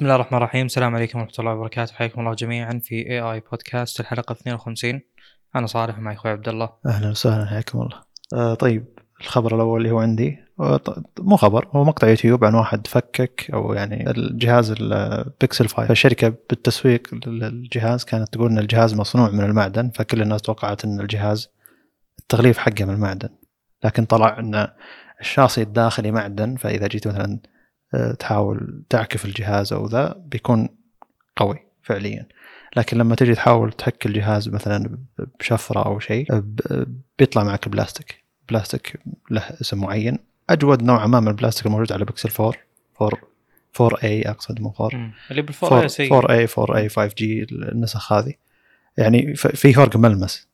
بسم الله الرحمن الرحيم. السلام عليكم ورحمة الله وبركاته. حياكم الله جميعا في اي اي بودكاست الحلقة 52 أنا صالح معي أخوي عبد الله. أهلا وسهلا حياكم الله. آه طيب الخبر الأول اللي هو عندي. ط- مو خبر هو مقطع يوتيوب عن واحد فكك أو يعني الجهاز البيكسل 5 فالشركة بالتسويق للجهاز كانت تقول إن الجهاز مصنوع من المعدن فكل الناس توقعت إن الجهاز التغليف حقه من المعدن. لكن طلع إن الشاصي الداخلي معدن فإذا جيت مثلا آه، تحاول تعكف الجهاز أو ذا بيكون قوي فعليا. لكن لما تجي تحاول تحك الجهاز مثلا بشفرة أو شيء ب- بيطلع معك بلاستيك. بلاستيك له اسم معين. أجود نوعا ما من البلاستيك الموجود على بيكسل 4 4 4 a أقصد مو 4 مم. اللي بال four 4 سيء 4 a 4 a 5 G النسخ هذه. يعني في فرق ملمس.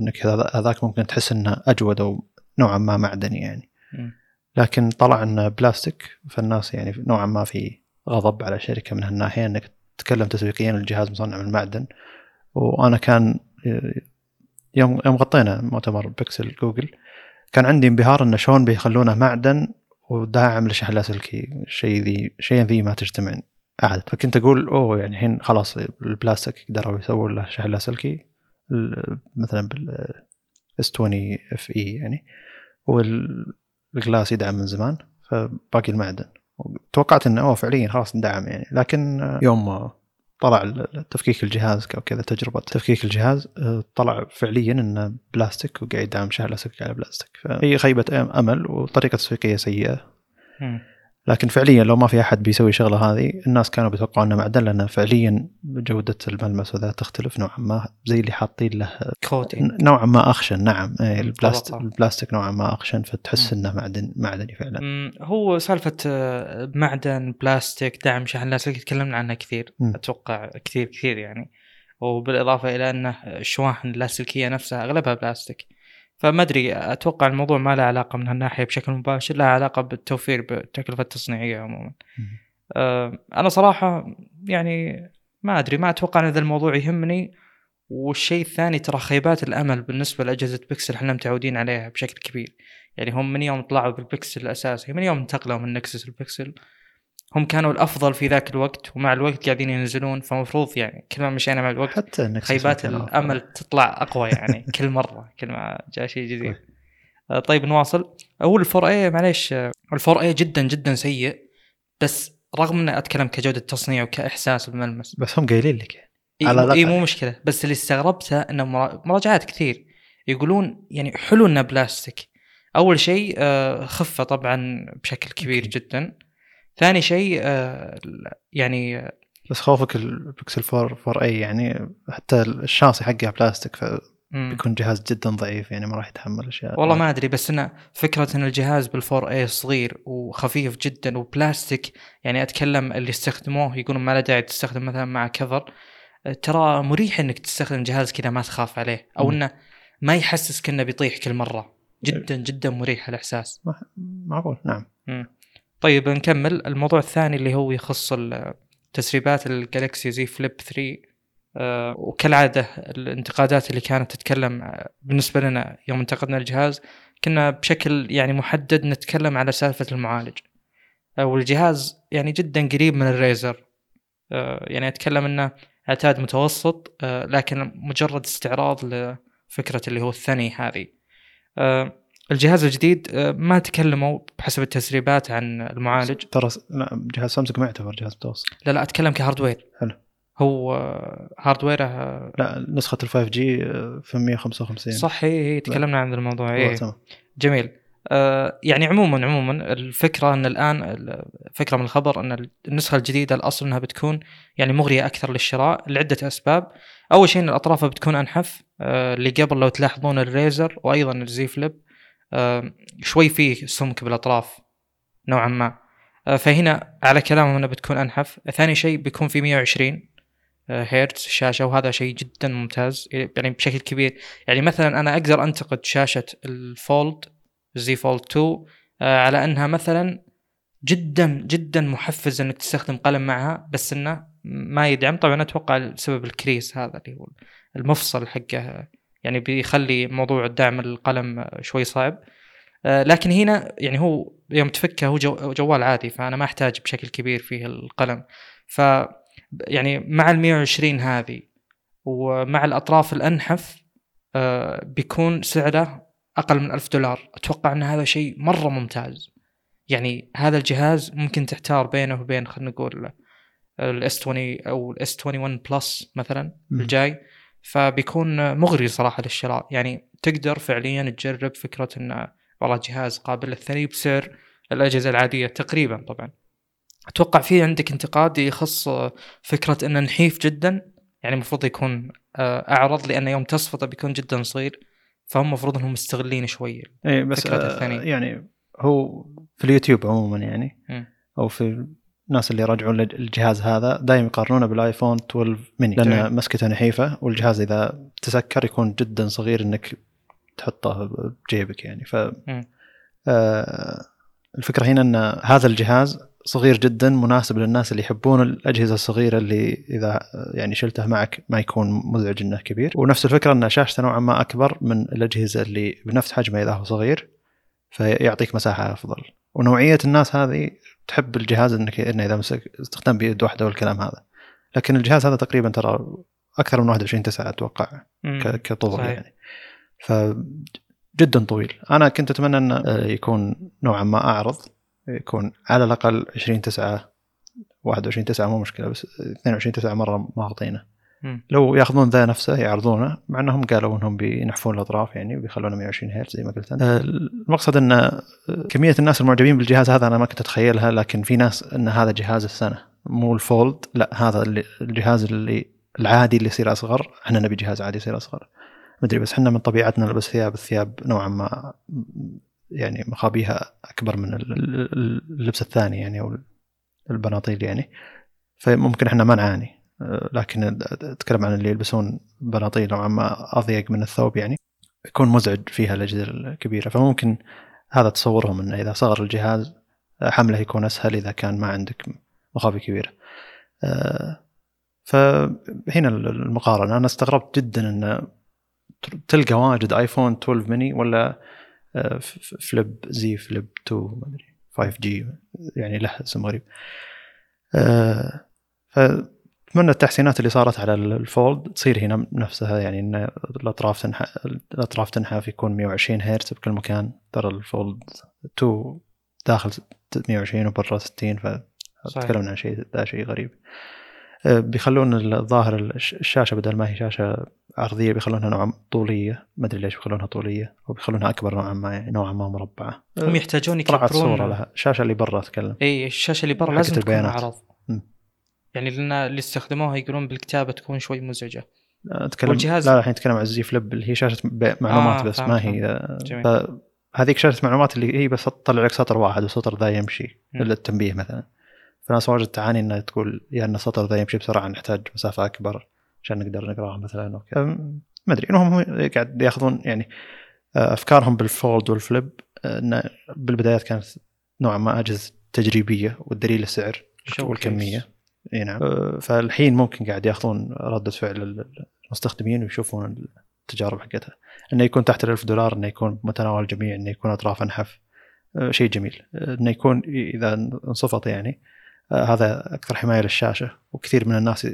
إنك هذا- هذاك ممكن تحس إنه أجود أو نوعا ما معدني يعني. مم. لكن طلع إنه بلاستيك فالناس يعني نوعا ما في غضب على شركة من هالناحية إنك تتكلم تسويقيا الجهاز مصنع من المعدن وأنا كان يوم يوم غطينا مؤتمر بيكسل جوجل كان عندي انبهار إنه شلون بيخلونه معدن وداعم لشحن لاسلكي شيء ذي شيء ذي ما تجتمع عاد فكنت أقول أوه يعني الحين خلاص البلاستيك قدروا يسووا له شحن لاسلكي مثلا بال S 20 FE يعني. وال glass يدعم من زمان فباقي المعدن. توقعت إنه أوه فعليا خلاص اندعم يعني. لكن يوم طلع تفكيك الجهاز أو كذا تجربة تفكيك الجهاز آه، طلع فعليا إنه بلاستيك وقاعد يدعم شحن لاسلكي على بلاستيك. فهي خيبة أمل وطريقة تسويقية سيئة. لكن فعليا لو ما في أحد بيسوي الشغله هذه الناس كانوا بيتوقعون إنه معدن لأن فعليا جودة الملمس وذا تختلف نوعا ما زي اللي حاطين له coating نوعا ما أخشن نعم إيه، البلاستيك. البلاستيك نوعا ما أخشن فتحس. إنه معدن معدني فعلا. هو سالفة آه، معدن بلاستيك دعم شحن لاسلكي تكلمنا عنها كثير مم. أتوقع كثير كثير يعني وبالإضافة إلى أن الشواحن اللاسلكية نفسها أغلبها بلاستيك فما أدري أتوقع الموضوع ما له علاقة من هالناحية بشكل مباشر له علاقة بالتوفير بالتكلفة التصنيعية عموما. آه، أنا صراحة يعني ما أدري ما أتوقع إن ذا الموضوع يهمني. والشيء الثاني ترى خيبات الأمل بالنسبة لأجهزة بيكسل إحنا متعودين عليها بشكل كبير. يعني هم من يوم طلعوا بالبيكسل الأساسي من يوم انتقلوا من Nexus ال Pixel هم كانوا الأفضل في ذاك الوقت ومع الوقت قاعدين ينزلون فمفروض يعني كل ما مشينا مع الوقت حتى خيبات. الأمل تطلع أقوى يعني كل مرة كل ما جاء شيء جديد آه، طيب نواصل هو ال four a معليش آه، ال four a جدا جدا سيء بس رغم إني أتكلم كجودة تصنيع وكإحساس بالملمس بس هم قايلين لك يعني. إي على. إيه مو مشكلة بس اللي استغربته إنه مرا- مراجعات كثير يقولون يعني حلو إنه بلاستيك أول شيء آه، خفة طبعا بشكل كبير. جدا ثاني شيء آه، يعني بس خوفك البيكسل 4 4 a يعني حتى الشاصي حقه بلاستيك مم. فبيكون جهاز جدا ضعيف يعني ما راح يتحمل أشياء والله ما أدري بس إنه فكرة إن الجهاز بالفور اي صغير وخفيف جدا وبلاستيك يعني أتكلم اللي استخدموه يقولون ما له داعي تستخدم مثلا مع كفر ترى مريح إنك تستخدم جهاز كذا ما تخاف عليه أو. إنه ما يحسسك إنه بيطيح كل مرة جدا جدا مريح الإحساس معقول نعم مم. طيب نكمل. الموضوع الثاني اللي هو يخص تسريبات الجالكسي زي فليب 3 آه، وكالعادة الانتقادات اللي كانت تتكلم آه، بالنسبة لنا يوم انتقدنا الجهاز كنا بشكل يعني محدد نتكلم على سالفة المعالج. آه، والجهاز يعني جدا قريب من الريزر. يعني أتكلم أنه أعتاد متوسط لكن مجرد استعراض لفكرة اللي هو الثاني هذه. الجهاز الجديد آه، ما تكلموا بحسب التسريبات عن المعالج. ترى جهاز سامسونج ما يعتبر جهاز متوسط. لا لا أتكلم ك hardware. حلو. هو آه، hardware ه آه، لا نسخة ال 5 G في 155 صح هي تكلمنا عن الموضوع إيه. تمام جميل. آه، يعني عموما عموما الفكرة إن الآن الفكرة من الخبر إن النسخة الجديدة الأصل إنها بتكون يعني مغرية أكثر للشراء لعدة أسباب. أول شيء إن الأطراف بتكون أنحف آه، اللي قبل لو تلاحظون ال Razr وأيضا ال Z Flip. شوي فيه سمك بالأطراف نوعا ما. آه، فهنا على كلامهم انها بتكون أنحف. ثاني شيء بيكون في 120 آه، هرتز الشاشه وهذا شيء جدا ممتاز. يعني بشكل كبير. يعني مثلا أنا أقدر أنتقد شاشة ال Fold Z Fold 2 آه، على أنها مثلا جدا جدا محفز إنك تستخدم قلم معها بس إنه ما يدعم. طبعا أتوقع السبب ال crease هذا اللي هو المفصل حقه. يعني بيخلي موضوع دعم القلم شوي صعب. آه، لكن هنا يعني هو يوم تفكه هو جو- جوال عادي فأنا ما أحتاج بشكل كبير فيه القلم. ف يعني مع ال 120 هذه ومع الأطراف الأنحف آه، بيكون سعره أقل من 1000 دولار. أتوقع أن هذا شيء مرة ممتاز. يعني هذا الجهاز ممكن تحتار بينه وبين خلينا نقول ال S 20 أو ال S 21 Plus مثلا. الجاي. فبيكون مغري صراحة للشراء يعني تقدر فعليا تجرب فكرة انه والله جهاز قابل للثني بسعر الاجهزه العادية تقريبا طبعا أتوقع في عندك انتقاد يخص فكرة إنه نحيف جدا يعني المفروض يكون آه، أعرض لأن يوم تصفطه بيكون جدا صغير فهم المفروض إنهم مستغلين شوي اي بس فكرة آه الثانية. يعني هو في اليوتيوب عموما يعني مم. أو في الناس اللي يراجعون الجهاز هذا دائما يقارنونه بالآيفون 12 ميني. لأن مسكته نحيفة والجهاز إذا تسكر يكون جدا صغير إنك تحطه بجيبك يعني ف. آه الفكرة هنا إن هذا الجهاز صغير جدا مناسب للناس اللي يحبون الأجهزة الصغيرة اللي إذا يعني شلته معك ما يكون مزعج إنه كبير ونفس الفكرة إن شاشته نوعا ما أكبر من الأجهزة اللي بنفس حجمه إذا هو صغير فيعطيك مساحة أفضل ونوعية الناس هذه تحب الجهاز انك إنه إذا مسك استخدام بيد واحدة والكلام هذا لكن الجهاز هذا تقريبا ترى أكثر من 21 9 أتوقع كطول صحيح. يعني ف جدا طويل أنا كنت أتمنى انه آه، يكون نوعا ما أعرض يكون على الأقل 20 9 21 9 مو مشكلة بس 22 9 مرة ما أعطينا. لو ياخذون ذا نفسه يعرضونه. مع إنهم قالوا إنهم بينحفون الأطراف يعني وبيخلونه 120 هرتز زي ما قلت أنت. آه، المقصد إن آه، كمية الناس المعجبين بالجهاز هذا أنا ما كنت أتخيلها لكن في ناس إن هذا جهاز السنة. مو الفولد لا هذا الجهاز اللي العادي اللي يصير أصغر. إحنا نبي جهاز عادي يصير أصغر. مدري بس إحنا من طبيعتنا نلبس ثياب الثياب نوعا ما يعني مخابيها أكبر من ال- ال- اللبس الثاني يعني أو البناطيل يعني. فممكن إحنا ما نعاني. لكن أتكلم عن اللي يلبسون بناطيل نوعا ما أضيق من الثوب يعني يكون مزعج فيها الأجهزة الكبيرة. فممكن هذا تصورهم إنه إذا صغر الجهاز أه، حمله يكون أسهل إذا كان ما عندك مخابي كبيرة. أه، فهنا المقارنة. أنا استغربت جدا إن تلقى واجد آيفون 12 ميني ولا ف- ف- flip زي flip 2 ما أدري 5G يعني له اسم غريب آه، فاتمنى التحسينات اللي صارت على ال- ال fold تصير هنا نفسها يعني إن الأطراف تنحى الأطراف تنحف يكون 120 هرتز بكل مكان. ترى ال fold 2 داخل 120 وبرا 60 فتكلمنا عن شيء ذا شيء غريب. آه، بيخلون الظاهر الش- الشاشة بدل ما هي شاشة عرضيه بيخلونها نوعا طولية. ما أدري ليش بيخلونها طولية وبيخلونها أكبر نوعا ما يعني نوعا ما مربعة. هم يحتاجون طلعت صورة يكبرون لها. الشاشة اللي برا أتكلم. اي الشاشة اللي برا لازم تكون. عرض. يعني لأن اللي استخدموها يقولون بالكتابة تكون شوي مزعجة اتكلم والجهاز- لا الحين أتكلم عن الزي فليب اللي هي شاشة معلومات آه، بس ما هي جميل. فهذيك شاشة معلومات اللي هي بس تطلع لك سطر واحد والسطر ذا يمشي. للتنبيه مثلا فناس واجد تعاني إنها تقول يا إن السطر ذا يمشي بسرعة نحتاج مسافة أكبر عشان نقدر نقراها مثلا ما أدري إنهم هم قاعد يأخذون يعني آه، أفكارهم بال fold وال flip آه، إنه بالبدايات كانت نوعا ما أجهزة تجريبية والدليل السعر. والكمية إي نعم. آه، فالحين ممكن قاعد ياخذون ردة فعل المستخدمين ويشوفون التجارب حقتها. إنه يكون تحت الألف دولار إنه يكون متناول الجميع إنه يكون أطراف أنحف. آه، شيء جميل. آه، إنه يكون إذا انصفط يعني هذا أكثر حماية للشاشة. وكثير من الناس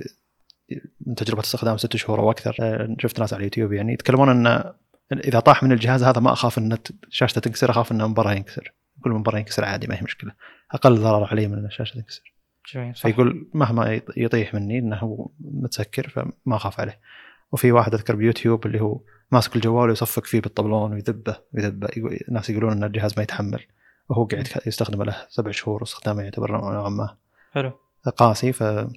من تجربة استخدام ست شهور أو أكثر. شفت ناس على اليوتيوب يعني يتكلمون إن إذا طاح من الجهاز هذا ما أخاف إن شاشته تنكسر أخاف انه من برا ينكسر. كل من برا ينكسر عادي ما هي مشكلة. أقل ضرر علي من إن الشاشة تنكسر. جميل صح. فيقول مهما يط- يطيح مني إنه متسكر فما أخاف عليه. وفي واحد أذكر بيوتيوب اللي هو ماسك الجوال ويصفق فيه بالطبلون ويذبه ويذبه. الناس يقولون إن الجهاز ما يتحمل. وهو قاعد يستخدمه له سبع شهور واستخدامه يعتبر نوعا ما حلو. قاسي فكان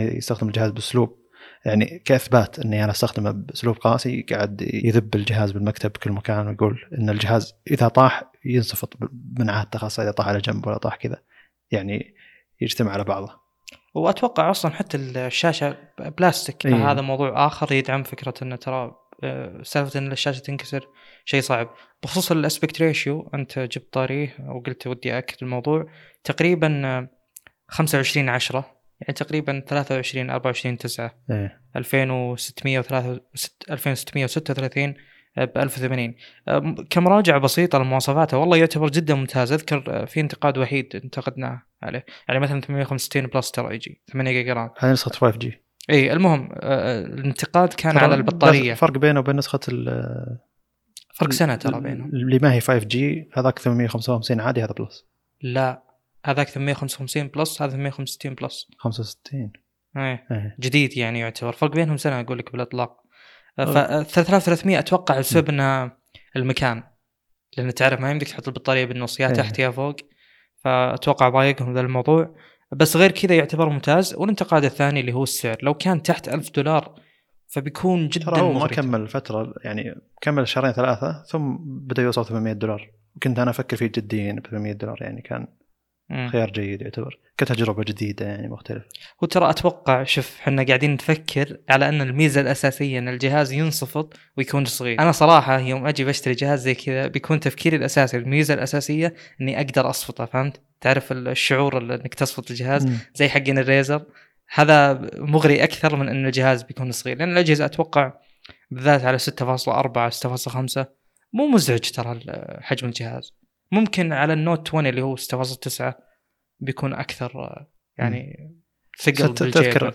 يستخدم الجهاز بأسلوب يعني كإثبات إني أنا أستخدمه بأسلوب قاسي قاعد يذب الجهاز بالمكتب بكل مكان ويقول إن الجهاز إذا طاح ينصفط من عادته خاصة إذا طاح على جنب ولا طاح كذا. يعني يجتمع على بعضه. وأتوقع أصلا حتى الشاشة بلاستيك إيه. هذا موضوع آخر يدعم فكرة إنه ترى آه، سالفة إن الشاشة تنكسر شيء صعب. بخصوص الأسبكت ريشيو أنت جبت طاريه وقلت ودي اكد الموضوع. تقريبا آه، 25 10 يعني تقريبا 23 24 9 إيه. 2636 2636 ب 1080 آه، كمراجعه بسيطة لمواصفاته والله يعتبر جدا ممتاز. أذكر آه، في انتقاد وحيد انتقدناه عليه. يعني مثلا 865 plus ترى يجي 8 جيجا RAM. هذه نسخة 5G. إي المهم آه، الانتقاد كان على البطارية. فرق بينه وبين نسخة ال فرق سنة ترى بينهم. اللي ما هي 5G هذاك 855 عادي هذا plus. لا هذاك 855 plus هذا 865 plus. 65 إيه. إيه. جديد يعني يعتبر. فرق بينهم سنة أقول لك بالإطلاق. ف 3300 أتوقع بسبب انه المكان. لأن تعرف ما يمديك تحط البطارية بالنص يا إيه. تحت يا فوق. فأتوقع ضايقهم ذا الموضوع. بس غير كذا يعتبر ممتاز. والانتقاد الثاني اللي هو السعر. لو كان تحت ألف دولار فبيكون جدا ترى هو ما كمل فترة يعني كمل شهرين ثلاثة ثم بدأ يوصل 800 دولار. كنت أنا أفكر فيه جديا ب 800 دولار يعني كان خيار جيد يعتبر كتجربة جديدة يعني مختلف هو ترى أتوقع شوف إحنا قاعدين نفكر على أن الميزة الأساسية أن الجهاز ينصفط ويكون صغير. أنا صراحة يوم أجي بشتري جهاز زي كذا بيكون تفكيري الأساسي الميزة الأساسية إني أقدر أصفطه فهمت؟ تعرف الشعور إنك تصفط الجهاز؟ مم. زي حقين الريزر. هذا مغري أكثر من إن الجهاز بيكون صغير لأن الأجهزة أتوقع بالذات على 6.4 6.5 مو مزعج ترى حجم الجهاز. ممكن على النوت 20 اللي هو 6.9 بيكون أكثر يعني ثقل تذكر.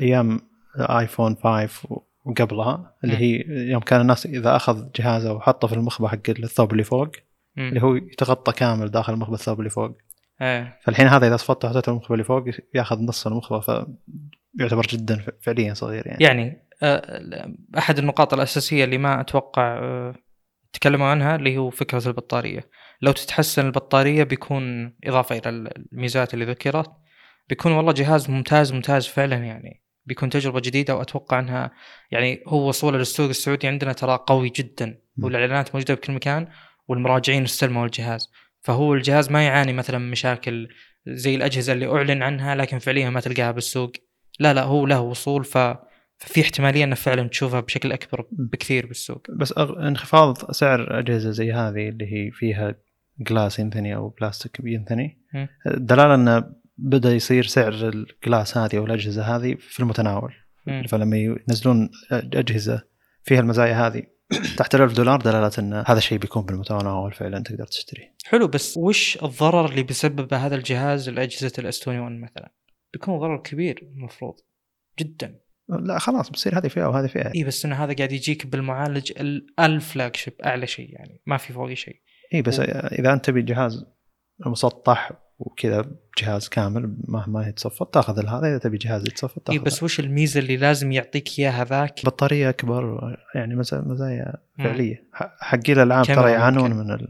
أيام ايفون 5 وقبلها اللي هي يوم كان الناس إذا أخذ جهازه وحطه في المخبه حق الثوب اللي فوق م. اللي هو يتغطى كامل داخل المخبه الثوب اللي فوق إيه. فالحين هذا إذا صفطته حطيته المخبه اللي فوق ياخذ نص المخبه فيعتبر جدا فعليا صغير يعني يعني آه، أحد النقاط الأساسية اللي ما أتوقع آه، تكلموا عنها اللي هو فكرة البطارية لو تتحسن البطارية بيكون إضافة إلى الميزات اللي ذكرت. بيكون والله جهاز ممتاز ممتاز فعلا يعني. بيكون تجربة جديدة وأتوقع إنها يعني هو وصوله للسوق السعودي عندنا ترى قوي جدا. والإعلانات موجودة بكل مكان والمراجعين استلموا الجهاز. فهو الجهاز ما يعاني مثلا مشاكل زي الأجهزة اللي أعلن عنها لكن فعليا ما تلقاها بالسوق. لا لا هو له وصول. ف ففي احتمالية إنه فعلا تشوفها بشكل أكبر بكثير بالسوق. بس انخفاض سعر أجهزة زي هذه اللي هي فيها glass ينثني أو بلاستيك ينثني دلالة إنه بدأ يصير سعر ال glass هذه أو الأجهزة هذه في المتناول مم. فلما ينزلون أجهزة فيها المزايا هذه تحت ال دولار دلالة إن هذا الشيء بيكون بالمتناول فعلا تقدر تشتريه. حلو بس وش الضرر اللي بيسببه هذا الجهاز لأجهزة ال S 21 مثلا؟ بيكون ضرر كبير المفروض جدا. لا خلاص بتصير هذه فئة وهذه فئة اي بس انه هذا قاعد يجيك بالمعالج الفلاج شيب أعلى شيء يعني ما في فوقي شيء اي بس. إذا أنت تبي جهاز مسطح وكذا جهاز كامل ما ما يتصفط تأخذ هذا إذا تبي جهاز يتصفط تأخذ اي بس وش الميزة اللي لازم يعطيك إياها ذاك؟ بطارية أكبر يعني مزايا فعلية. حقي الالعاب ترى يعانون من ال...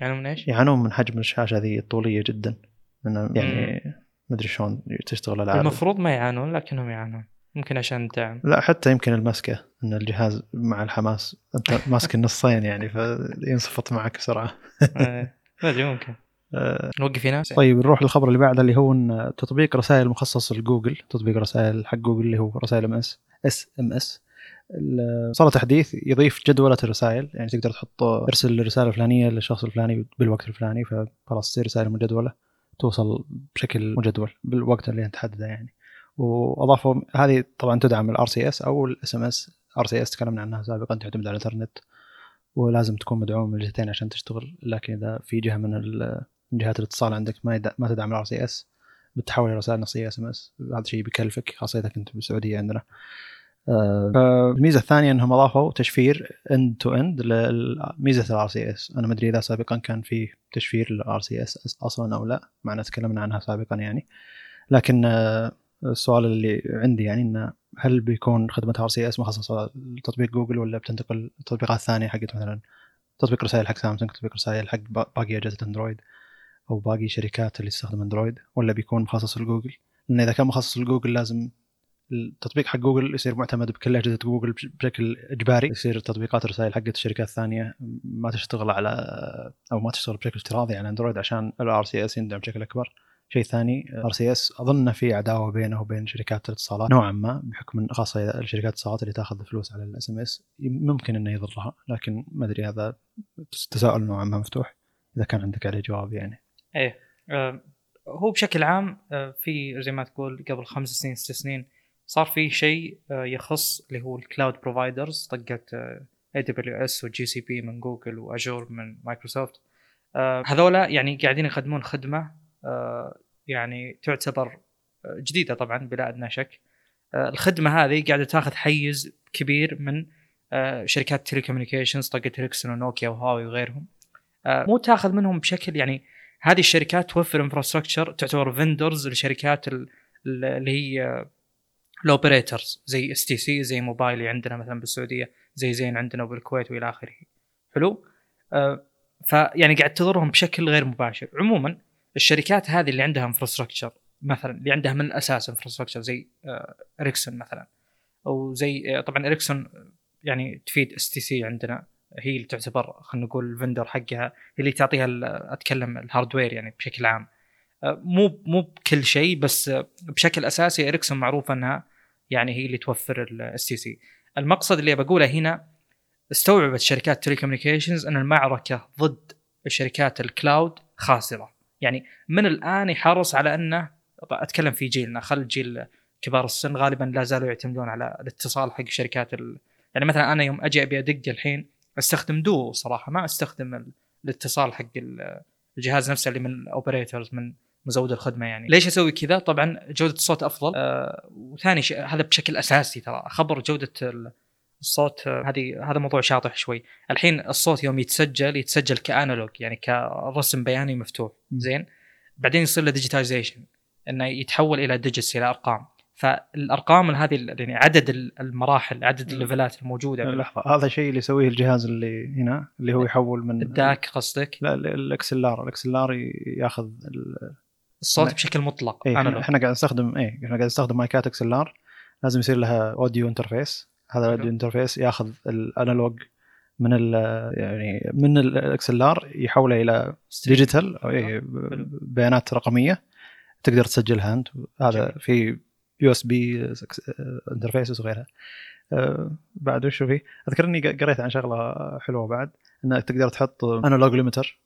يعانون من إيش؟ يعانون من حجم الشاشة ذي الطولية جدا. يعني ما أدري شلون تشتغل الالعاب المفروض ما يعانون لكنهم يعانون. يمكن عشان الدعم لا حتى يمكن المسكة إن الجهاز مع الحماس أنت ماسك النصين يعني فينصفط معك بسرعة. إيه، ما أدري ممكن. آه، نوقف هنا. طيب نروح للخبر اللي بعده اللي هو إن تطبيق رسائل مخصص لجوجل تطبيق رسائل حق جوجل اللي هو رسائل MS SMS. صار تحديث يضيف جدولة الرسائل يعني تقدر تحط ارسل الرسالة الفلانية للشخص الفلاني بالوقت الفلاني فخلاص تصير رسائل مجدولة توصل بشكل مجدول بالوقت اللي أنت تحدده يعني. وأضافوا هذه طبعا تدعم الار سي اس أو الاس ام اس ار سي اس تكلمنا عنها سابقا تعتمد على الإنترنت ولازم تكون مدعوم من الجهتين عشان تشتغل. لكن إذا في جهة من جهات الاتصال عندك ما ما تدعم ال RCS بتحول إلى رسائل نصية SMS هذا الشيء بيكلفك خاصة إذا كنت بالسعودية عندنا. آه، فالميزه الثانية إنهم أضافوا تشفير end to end لميزه ال RCS أنا ما أدري إذا سابقا كان في تشفير لل RCS أصلا أو لا معنا تكلمنا عنها سابقا يعني. لكن آه، السؤال اللي عندي يعني إنه هل بيكون خدمة RCS مخصصه لتطبيق جوجل ولا بتنتقل التطبيقات الثانية حقت مثلا تطبيق رسائل حق سامسونج تطبيق رسائل حق باقي أجهزة أندرويد أو باقي شركات اللي تستخدم أندرويد ولا بيكون مخصص لجوجل؟ لأن إذا كان مخصص لجوجل لازم التطبيق حق جوجل يصير معتمد بكل أجهزة جوجل بشكل إجباري. يصير تطبيقات الرسائل حقت الشركات الثانية ما تشتغل على أو ما تشتغل بشكل افتراضي على أندرويد عشان ال RCS يندعم بشكل أكبر. شيء ثاني RCS أظن في عداوة بينه وبين شركات الاتصالات نوعا ما بحكم خاصة الشركات الاتصالات اللي تأخذ فلوس على ال SMS ممكن إنه يضرها لكن ما أدري هذا تساؤل نوعا ما مفتوح إذا كان عندك عليه جواب يعني. إيه آه هو بشكل عام آه في زي ما تقول قبل خمس سنين ست سنين صار في شيء آه يخص اللي هو ال cloud providers طقت اي دبليو اس وجي سي بي من جوجل و Azure من مايكروسوفت هذولا يعني قاعدين يقدمون خدمة يعني تعتبر آه، جديدة طبعا بلا أدنى شك. آه الخدمة هذه قاعدة تاخذ حيز كبير من آه شركات telecommunications طقت إريكسون ونوكيا وهواوي وغيرهم. آه مو تاخذ منهم بشكل يعني هذه الشركات توفر infrastructure تعتبر vendors لشركات اللي هي ال operators زي STC زي موبايلي عندنا مثلا بالسعودية زي زين عندنا بالكويت وإلى آخره. حلو؟ آه فيعني قاعد تضرهم بشكل غير مباشر. عموما الشركات هذه اللي عندها infrastructure مثلا اللي عندها من الاساس infrastructure زي آه اريكسون مثلا. أو زي آه طبعا اريكسون يعني تفيد STC عندنا. هي اللي تعتبر خلينا نقول ال vendor حقها. هي اللي تعطيها أتكلم ال hardware يعني بشكل عام. آه، مو مو بكل شيء بس بشكل أساسي اريكسون معروفه إنها يعني هي اللي توفر ال STC المقصد اللي بقوله هنا استوعبت شركات telecommunications إن المعركة ضد شركات ال cloud خاسرة. يعني من الآن يحرص على أنه أتكلم في جيلنا خل جيل كبار السن غالبا لا زالوا يعتمدون على الاتصال حق شركات ال... يعني مثلا أنا يوم أجي أبي أدق الحين أستخدم دو صراحة ما أستخدم الاتصال حق الجهاز نفسه اللي من ال operators من مزود الخدمة يعني. ليش أسوي كذا؟ طبعا جودة الصوت أفضل آه وثاني شيء هذا بشكل أساسي ترى خبر جودة الصوت آه، هذه هذا موضوع شاطح شوي. الحين الصوت يوم يتسجل يتسجل ك analog يعني كرسم بياني مفتوح. زين؟ بعدين يصير له digitization إنه يتحول إلى digits إلى أرقام. فالأرقام هذه يعني عدد المراحل عدد الليفلات الموجودة. لحظة. هذا الشيء اللي يسويه الجهاز اللي هنا اللي هو يحول من ال DAC قصدك؟ لا ال XLR ال XLR ياخذ الصوت بشكل مطلق إحنا, إحنا قاعد نستخدم إيه إحنا قاعد نستخدم مايكات XLR لازم يصير لها audio interface هذا ال audio interface ياخذ ال analog من ال يعني من ال XLR يحوله إلى digital أو إيه بيانات رقمية تقدر تسجلها أنت. هذا في USB interfaces وغيرها. أه بعد وش في؟ اذكر اني قريت عن شغلة حلوة بعد إنك تقدر تحط analog limiter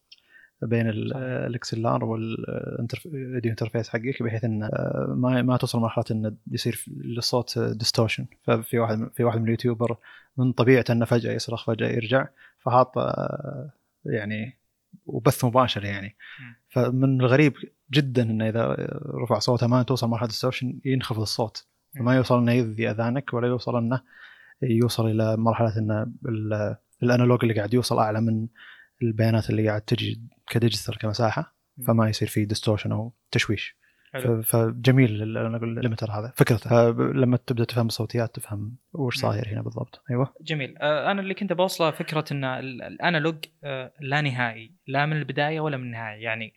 بين ال XLR وال audio interface حقك بحيث انه آه، ما ما توصل مرحله انه يصير للصوت distortion ففي واحد في واحد من ال YouTuber من طبيعته إنه فجأة يصرخ فجأة يرجع فحاط آه، يعني وبث مباشر يعني. فمن الغريب جدا إنه إذا رفع صوته ما توصل مرحله distortion ينخفض الصوت. فما يوصل إنه يؤذي أذانك ولا يوصل إنه يوصل إلى مرحلة انه ال analog اللي قاعد يوصل أعلى من البيانات اللي قاعد تجي ك digital كمساحة فما يصير في distortion أو تشويش. فجميل أنا أقول ال limiter هذا. فكرته لما تبدأ تفهم الصوتيات تفهم وش صاير هنا بالضبط. أيوه. جميل. آه، أنا اللي كنت بوصله فكرة إن ال analog آه، لا نهائي لا من البداية ولا من النهاية. يعني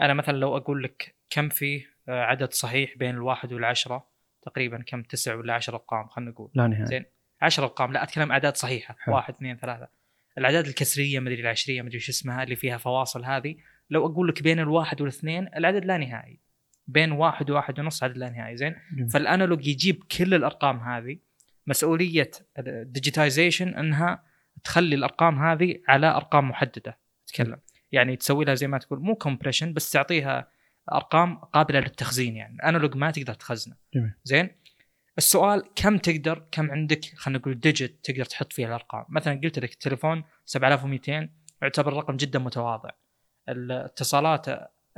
أنا مثلا لو أقول لك كم في آه، عدد صحيح بين الواحد والعشرة تقريبا كم تسع ولا عشر أرقام خلينا نقول. لا نهائي. زين؟ 10 أرقام لا أتكلم اعداد صحيحة. حلو. واحد اثنين ثلاثة. الأعداد الكسرية مدري العشرية مدري شو اسمها اللي فيها فواصل هذه. لو أقول لك بين الواحد والاثنين العدد لا نهائي. بين واحد وواحد ونص عدد لا نهائي زين؟ فالأنالوج يجيب كل الأرقام هذه. مسؤولية الديجيتايزيشن إنها تخلي الأرقام هذه على أرقام محددة. تتكلم يعني تسوي لها زي ما تقول مو compression بس تعطيها أرقام قابلة للتخزين يعني. ال analog ما تقدر تخزنه. زين؟ السؤال كم تقدر كم عندك خلينا نقول digit تقدر تحط فيها الأرقام؟ مثلا قلت لك التليفون 7200 يعتبر رقم جدا متواضع. الاتصالات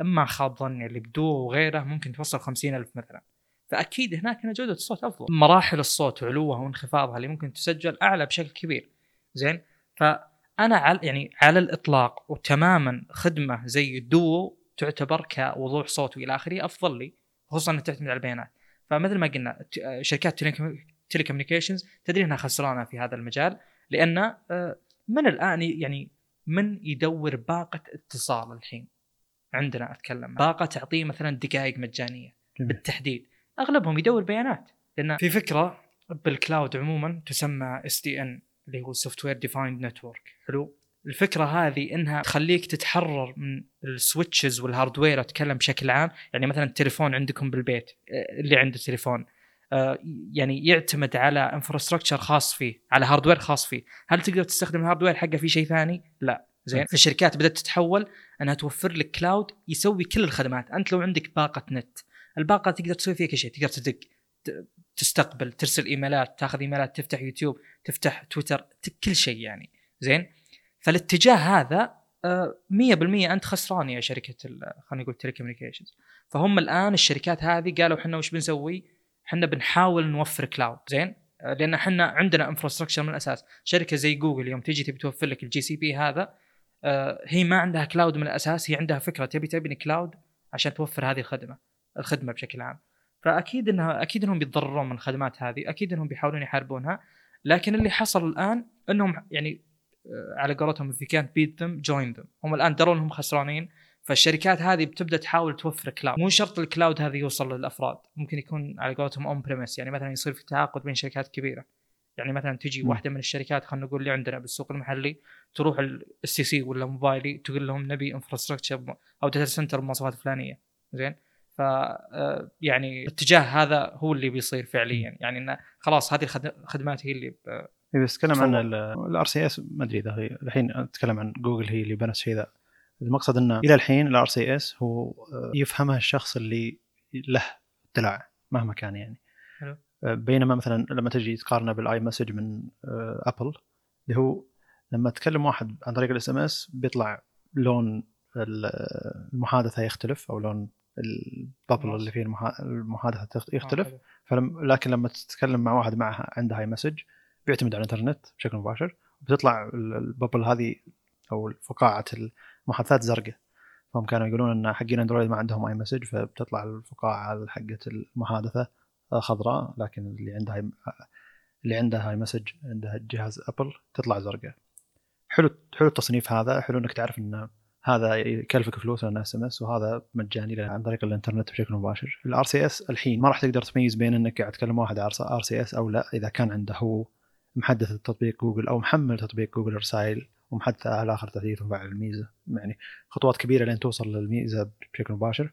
إن ما خاب ظني اللي بدو وغيره ممكن توصل 50000 مثلا. فأكيد هناك جودة الصوت أفضل. مراحل الصوت وعلوها وانخفاضها اللي ممكن تسجل أعلى بشكل كبير. زين؟ فأنا على يعني على الإطلاق وتماما خدمة زي الدو تعتبر كوضوح صوت وإلى آخره أفضل لي خصوصا إنها تعتمد على البيانات. فمثل ما قلنا شركات تيليكوميونيكيشنز تدري إنها خسرانة في هذا المجال لأن آه، من الآن يعني من يدور باقة اتصال الحين؟ عندنا أتكلم. باقة تعطيه مثلا دقائق مجانية بالتحديد. أغلبهم يدور بيانات. لأن في فكرة بال cloud عموما تسمى SDN اللي هو software defined network حلو؟ الفكرة هذه إنها تخليك تتحرر من ال switches وال hardware اتكلم بشكل عام. يعني مثلا التليفون عندكم بالبيت آه، اللي عنده تليفون آه، يعني يعتمد على infrastructure خاص فيه على hardware خاص فيه. هل تقدر تستخدم ال hardware حقه في شيء ثاني؟ لا. زين. فالشركات بدأت تتحول إنها توفر لك cloud يسوي كل الخدمات. أنت لو عندك باقة نت الباقة تقدر تسوي فيها كل شيء. تقدر تدق تستقبل ترسل إيميلات تاخذ إيميلات تفتح يوتيوب تفتح تويتر كل شيء يعني. زين. فالاتجاه هذا آه، 100% أنت خسران يا شركة خلينا نقول telecommunications فهم الآن الشركات هذه قالوا إحنا وش بنسوي؟ إحنا بنحاول نوفر cloud زين؟ آه، لأن إحنا عندنا infrastructure من الأساس. شركة زي جوجل يوم تجي تبي توفر لك ال GCP هذا آه، هي ما عندها cloud من الأساس هي عندها فكرة تبي تبني cloud عشان توفر هذه الخدمة الخدمة بشكل عام. فأكيد انها أكيد إنهم بيتضررون من الخدمات هذه أكيد إنهم بيحاولون يحاربونها. لكن اللي حصل الآن إنهم يعني آه، على قولتهم if you can't beat them join them. هم الآن دروا إنهم خسرانين فالشركات هذه بتبدأ تحاول توفر cloud مو شرط ال cloud هذا يوصل للأفراد ممكن يكون على قولتهم on-premise يعني مثلا يصير في تعاقد بين شركات كبيرة. يعني مثلا تجي م. واحدة من الشركات خلينا نقول اللي عندنا بالسوق المحلي تروح ال STC ولا موبايلي تقول لهم نبي infrastructure أو data center بمواصفات فلانية. زين؟ ف آه، يعني الاتجاه هذا هو اللي بيصير فعليا. يعني إنه خلاص هذه الخد- الخدمات هي اللي إيه بس اتكلم عن. ال R CS ما أدري إذا هي الحين أتكلم عن جوجل هي اللي بنت الشيء ذا المقصد إنه إلى الحين ال RCS هو آه، يفهمها الشخص اللي له اطلاع مهما كان يعني حلو. آه، بينما مثلا لما تجي تقارنه بال iMessage من آه، Apple اللي هو لما تكلم واحد عن طريق ال SMS بيطلع لون ال- المحادثة يختلف أو لون ال bubble. اللي فيه المحا- المحادثة يختلف آه،. فلم لكن لما تتكلم مع واحد معها عنده iMessage بيعتمد على الإنترنت بشكل مباشر بتطلع ال- ال bubble هذه أو فقاعة المحادثات زرقاء. فهم كانوا يقولون إن حقين أندرويد ما عندهم iMessage فبتطلع الفقاعة حقه المحادثة خضراء لكن اللي عندها اللي عندها iMessage عندها جهاز Apple تطلع زرقاء. حلو حلو التصنيف هذا حلو إنك تعرف إن هذا يكلفك فلوس لأنه SMS وهذا مجاني عن طريق الإنترنت بشكل مباشر. ال RCS الحين ما راح تقدر تميز بين إنك قاعد تكلم واحد RCS أو لا إذا كان عنده هو محدث التطبيق جوجل أو محمل تطبيق جوجل رسائل ومحدث على آخر تحديث ومفعل الميزة. يعني خطوات كبيرة لين توصل للميزة بشكل مباشر.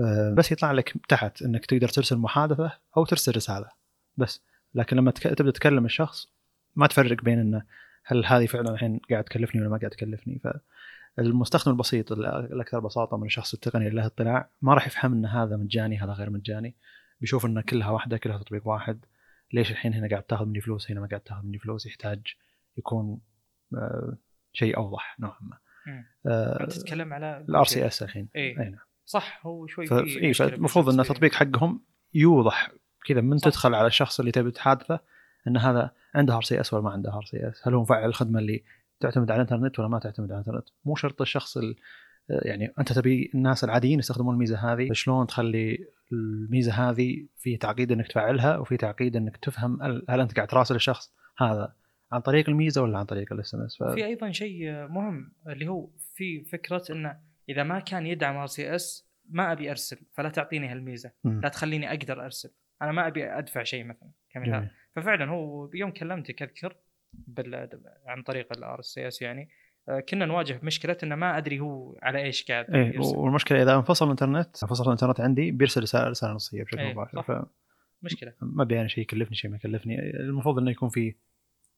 آه، بس يطلع لك تحت إنك تقدر ترسل محادثة أو ترسل رسالة. بس. لكن لما تك... تبدأ تكلم الشخص ما تفرق بين إنه هل هذه فعلا الحين قاعد تكلفني ولا ما قاعد تكلفني. فالمستخدم البسيط ال- الأكثر بساطة من الشخص التقني اللي له اطلاع ما راح يفهم إن هذا مجاني هذا غير مجاني. بيشوف إن كلها واحدة كلها تطبيق واحد. ليش الحين هنا قاعد تاخذ مني فلوس هنا ما قاعد تاخذ مني فلوس يحتاج يكون آه، شيء أوضح نوعا ما. آه، انت تتكلم على ال RCS الحين. اي أي نعم. صح هو شوي ف- إيه، فالمفروض إن. التطبيق حقهم يوضح كذا من صح. تدخل على الشخص اللي تبي تحادثه إن هذا عنده RCS ولا ما عنده RCS هل هو مفعل الخدمة اللي تعتمد على الإنترنت ولا ما تعتمد على الإنترنت؟ مو شرط الشخص ال- يعني أنت تبي الناس العاديين يستخدمون الميزة هذه شلون تخلي الميزة هذه في تعقيد إنك تفعلها وفي تعقيد إنك تفهم هل, أنت قاعد تراسل الشخص هذا عن طريق الميزة ولا عن طريق ال SMS؟ في أيضا شيء مهم اللي هو في فكرة إنه إذا ما كان يدعم RCS ما أبي أرسل فلا تعطيني هالميزة لا تخليني أقدر أرسل. أنا ما أبي أدفع شيء مثلا كمثال. ففعلا هو يوم كلمتك اذكر بال... عن طريق ال RCS يعني كنا نواجه مشكله إنه ما أدري هو على إيش قاعد يرسل. والمشكلة إذا انفصل الإنترنت انفصل الإنترنت عندي بيرسل رسالة رسالة نصية بشكل إيه، مباشر. ف مشكلة. ما أبي أنا شيء يكلفني شيء ما يكلفني. المفروض إنه يكون في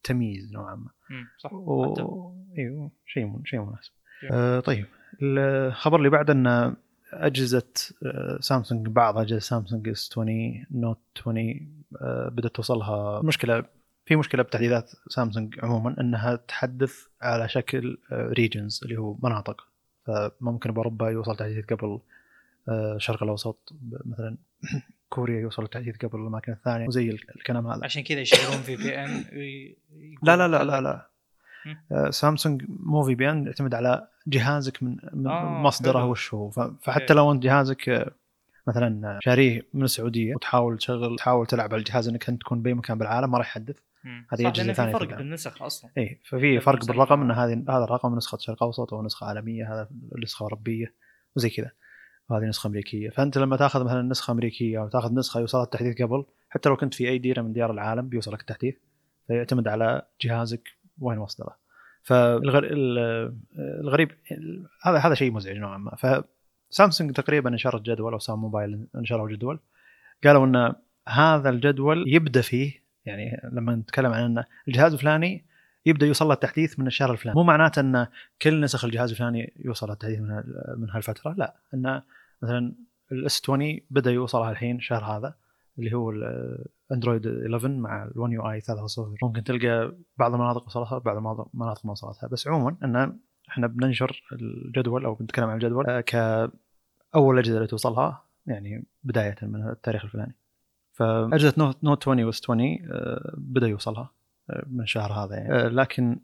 تمييز نوعا ما. صح. و... حتى- إيوه شيء من... شيء مناسب. آه طيب. الخبر اللي بعده إن أجهزة آه، سامسونج بعض أجهزة سامسونج إس 20 نوت 20 آه بدأت توصلها مشكلة في مشكلة بتحديثات سامسونج عموما إنها تحدث على شكل regions اللي هو مناطق فممكن باوروبا يوصل تحديث قبل آه، الشرق الأوسط مثلا كوريا يوصل التحديث قبل الأماكن الثانية وزي الكلام هذا عشان كذا يشغلون في بي إن لا لا لا لا لا. آه، سامسونج مو VPN يعتمد على جهازك من, من آه، مصدره. وش هو فحتى أوكي. لو أنت جهازك آه، مثلا شاريه من السعودية وتحاول تشغل تحاول تلعب على الجهاز إنك أنت تكون بأي مكان بالعالم ما راح يحدث. هذه لأن في فرق. بالنسخ أصلا. اي ففي فرق بالرقم إن هذه هذا الرقم نسخة شرق اوسط أو نسخه عالمية هذا نسخة أوروبية. وزي كذا. وهذه نسخة أمريكية. فأنت لما تأخذ مثلا نسخة أمريكية أو تأخذ نسخة يوصلها التحديث قبل حتى لو كنت في أي ديرة من ديار العالم بيوصلك التحديث فيعتمد على جهازك وين مصدره فالغريب هذا هذا شيء مزعج نوعا ما. فسامسونج تقريبا نشرت جدول أو سام موبايل نشروا جدول. قالوا إن هذا الجدول يبدأ فيه يعني لما نتكلم عن ان الجهاز الفلاني يبدأ يوصل له التحديث من الشهر الفلاني. مو معناته إن كل نسخ الجهاز الفلاني يوصل له التحديث من من هالفترة لا. إن مثلا ال S20 بدأ يوصلها الحين الشهر هذا اللي هو ال- اندرويد 11 مع ال1 يو اي 3.0 ممكن تلقى بعض المناطق وصلتها بعض المناطق ما وصلتها. بس عموما إن إحنا بننشر الجدول أو بنتكلم عن الجدول آه، كأول أجهزة اللي توصلها يعني بداية من التاريخ الفلاني. فاجهزه نوت نوت 20 و S20 بدأ يوصلها آه، من الشهر هذا يعني. آه، لكن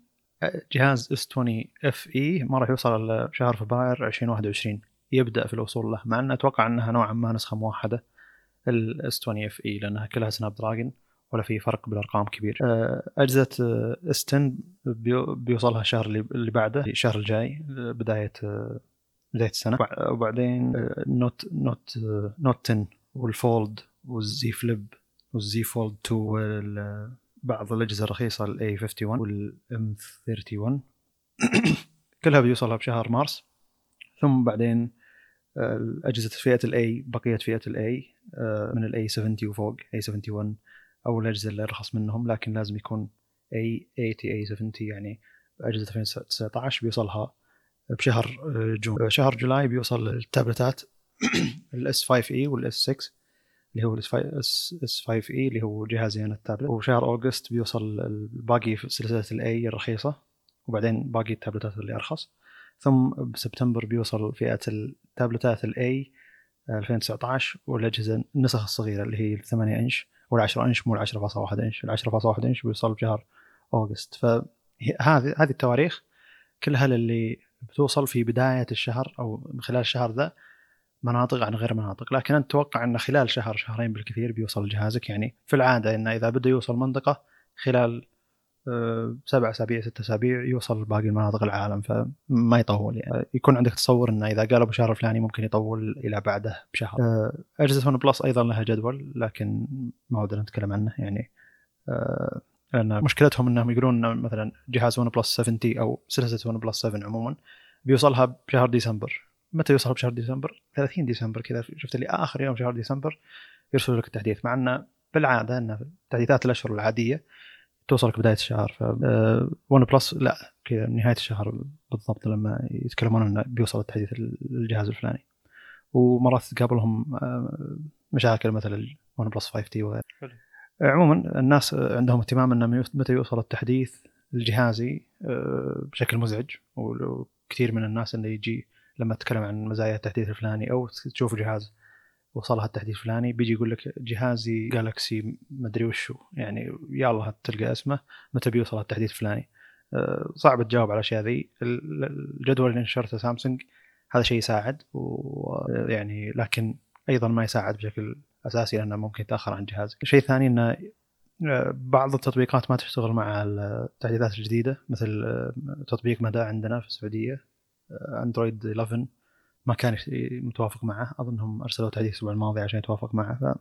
جهاز S20 FE ما راح يوصل إلا شهر فبراير 2021 يبدأ في الوصول له مع ان أتوقع إنها نوعا ما نسخة موحدة ال S20 FE لأنها كلها سناب دراجون ولا في فرق بالأرقام كبير. آه، اجهزه S10 بيوصلها الشهر اللي بعده الشهر الجاي بداية بداية السنة. وبعدين نوت نوت نوت 10 وال Fold وال Z Flip وال Z Fold 2 بعض الأجهزة الرخيصة ال A51 وال M31 كلها بيوصلها بشهر مارس. ثم بعدين آه، اجهزه فئة ال A بقية فئة ال A آه، من ال A70 وفوق A71 أو الاجهزه اللي أرخص منهم لكن لازم يكون A80 A70 يعني أجهزة 2019 بيوصلها بشهر آه، June. شهر July بيوصل ال tabletات ال S5e وال S6 اللي هو S5e اللي هو جهازين التابلت. وشهر August بيوصل الباقي في سلسلة ال A الرخيصة وبعدين باقي ال tabletات اللي أرخص. ثم بسبتمبر بيوصل فئة ال tabletات ال A 2019 والأجهزة النسخ الصغيرة اللي هي 8 إنش وال 10 إنش مو ال 10.1 إنش. ال 10.1 إنش بيوصل بشهر August. فهذه هذه التواريخ كلها للي بتوصل في بداية الشهر أو خلال الشهر ذا. مناطق عن غير مناطق لكن أنت تتوقع إن خلال شهر شهرين بالكثير بيوصل جهازك؟ يعني في العادة انه إذا بده يوصل منطقة خلال آه، سبع أسابيع ست أسابيع يوصل باقي المناطق العالم فما يطول يعني. يكون عندك تصور انه إذا قالوا بشهر الفلاني ممكن يطول إلى بعده بشهر. آه، أجهزة ون بلس أيضا لها جدول لكن ما ودنا نتكلم عنه يعني. آه، لأن مشكلتهم إنهم يقولون مثلا جهاز ون بلس 70 أو سلسلة ون بلس 7 عموما بيوصلها بشهر ديسمبر. متى يوصل بشهر ديسمبر؟ 30 ديسمبر كذا. شفت لي آخر يوم شهر ديسمبر يرسلوا لك التحديث. مع إنه بالعادة إنه تحديثات الأشهر العادية توصلك بداية الشهر. ف ون بلس لا كذا نهاية الشهر بالضبط لما يتكلمون إنه بيوصل التحديث للجهاز الفلاني. ومرات تقابلهم آه، مشاكل مثل ون بلس 5T وغيره عموما الناس عندهم اهتمام إنه متى يوصل التحديث الجهازي آه، بشكل مزعج. وكثير من الناس إنه يجي لما تتكلم عن مزايا التحديث الفلاني أو تشوف جهاز وصلها التحديث الفلاني بيجي يقول لك جهازي جالكسي مدري وشو. يعني يلا تلقى اسمه متى بيوصل التحديث الفلاني؟ أه، صعب تجاوب على الاشياء ذي الجدول اللي نشرته سامسونج هذا شيء يساعد ويعني لكن أيضا ما يساعد بشكل أساسي لأنه ممكن يتأخر عن جهازك. الشيء الثاني إنه أه، بعض التطبيقات ما تشتغل مع التحديثات الجديدة مثل أه، تطبيق مدى عندنا في السعودية. اندرويد 11 ما كان متوافق معه. أظنهم ارسلوا تحديث الأسبوع الماضي عشان يتوافق معه. ف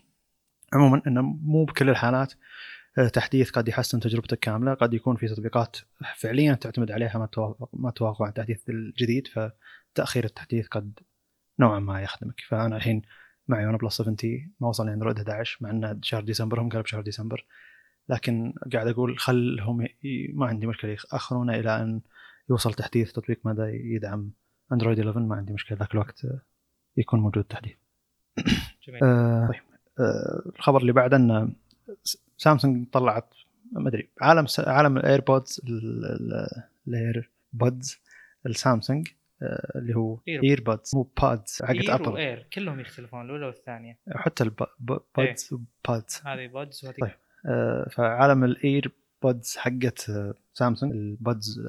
عموما إنه مو بكل الحالات آه، تحديث قد يحسن تجربتك كاملة قد يكون في تطبيقات فعليا تعتمد عليها ما توافق ما توافق مع التحديث الجديد فتأخير التحديث قد نوعا ما يخدمك. فأنا الحين معي ون بلس 7T ما وصلني اندرويد 11 مع إنه شهر ديسمبر هم قالوا بشهر ديسمبر. لكن قاعد أقول خلهم ما عندي مشكلة يأخرونه إلى أن يوصل تحديث تطبيق مدى يدعم اندرويد 11 ما عندي مشكلة ذاك الوقت يكون موجود تحديث. جميل. آه طيب. آه الخبر اللي بعده إن سامسونج طلعت ما أدري عالم عالم الايربودز الاير بودز السامسونج آه اللي هو اير بودز مو بادز حقت ابل اير كلهم يختلفون الأولى والثانية. حتى البودز إيه. بادز هذه بودز وهذه طيب. آه فعالم الاير بودز حقت سامسونج البودز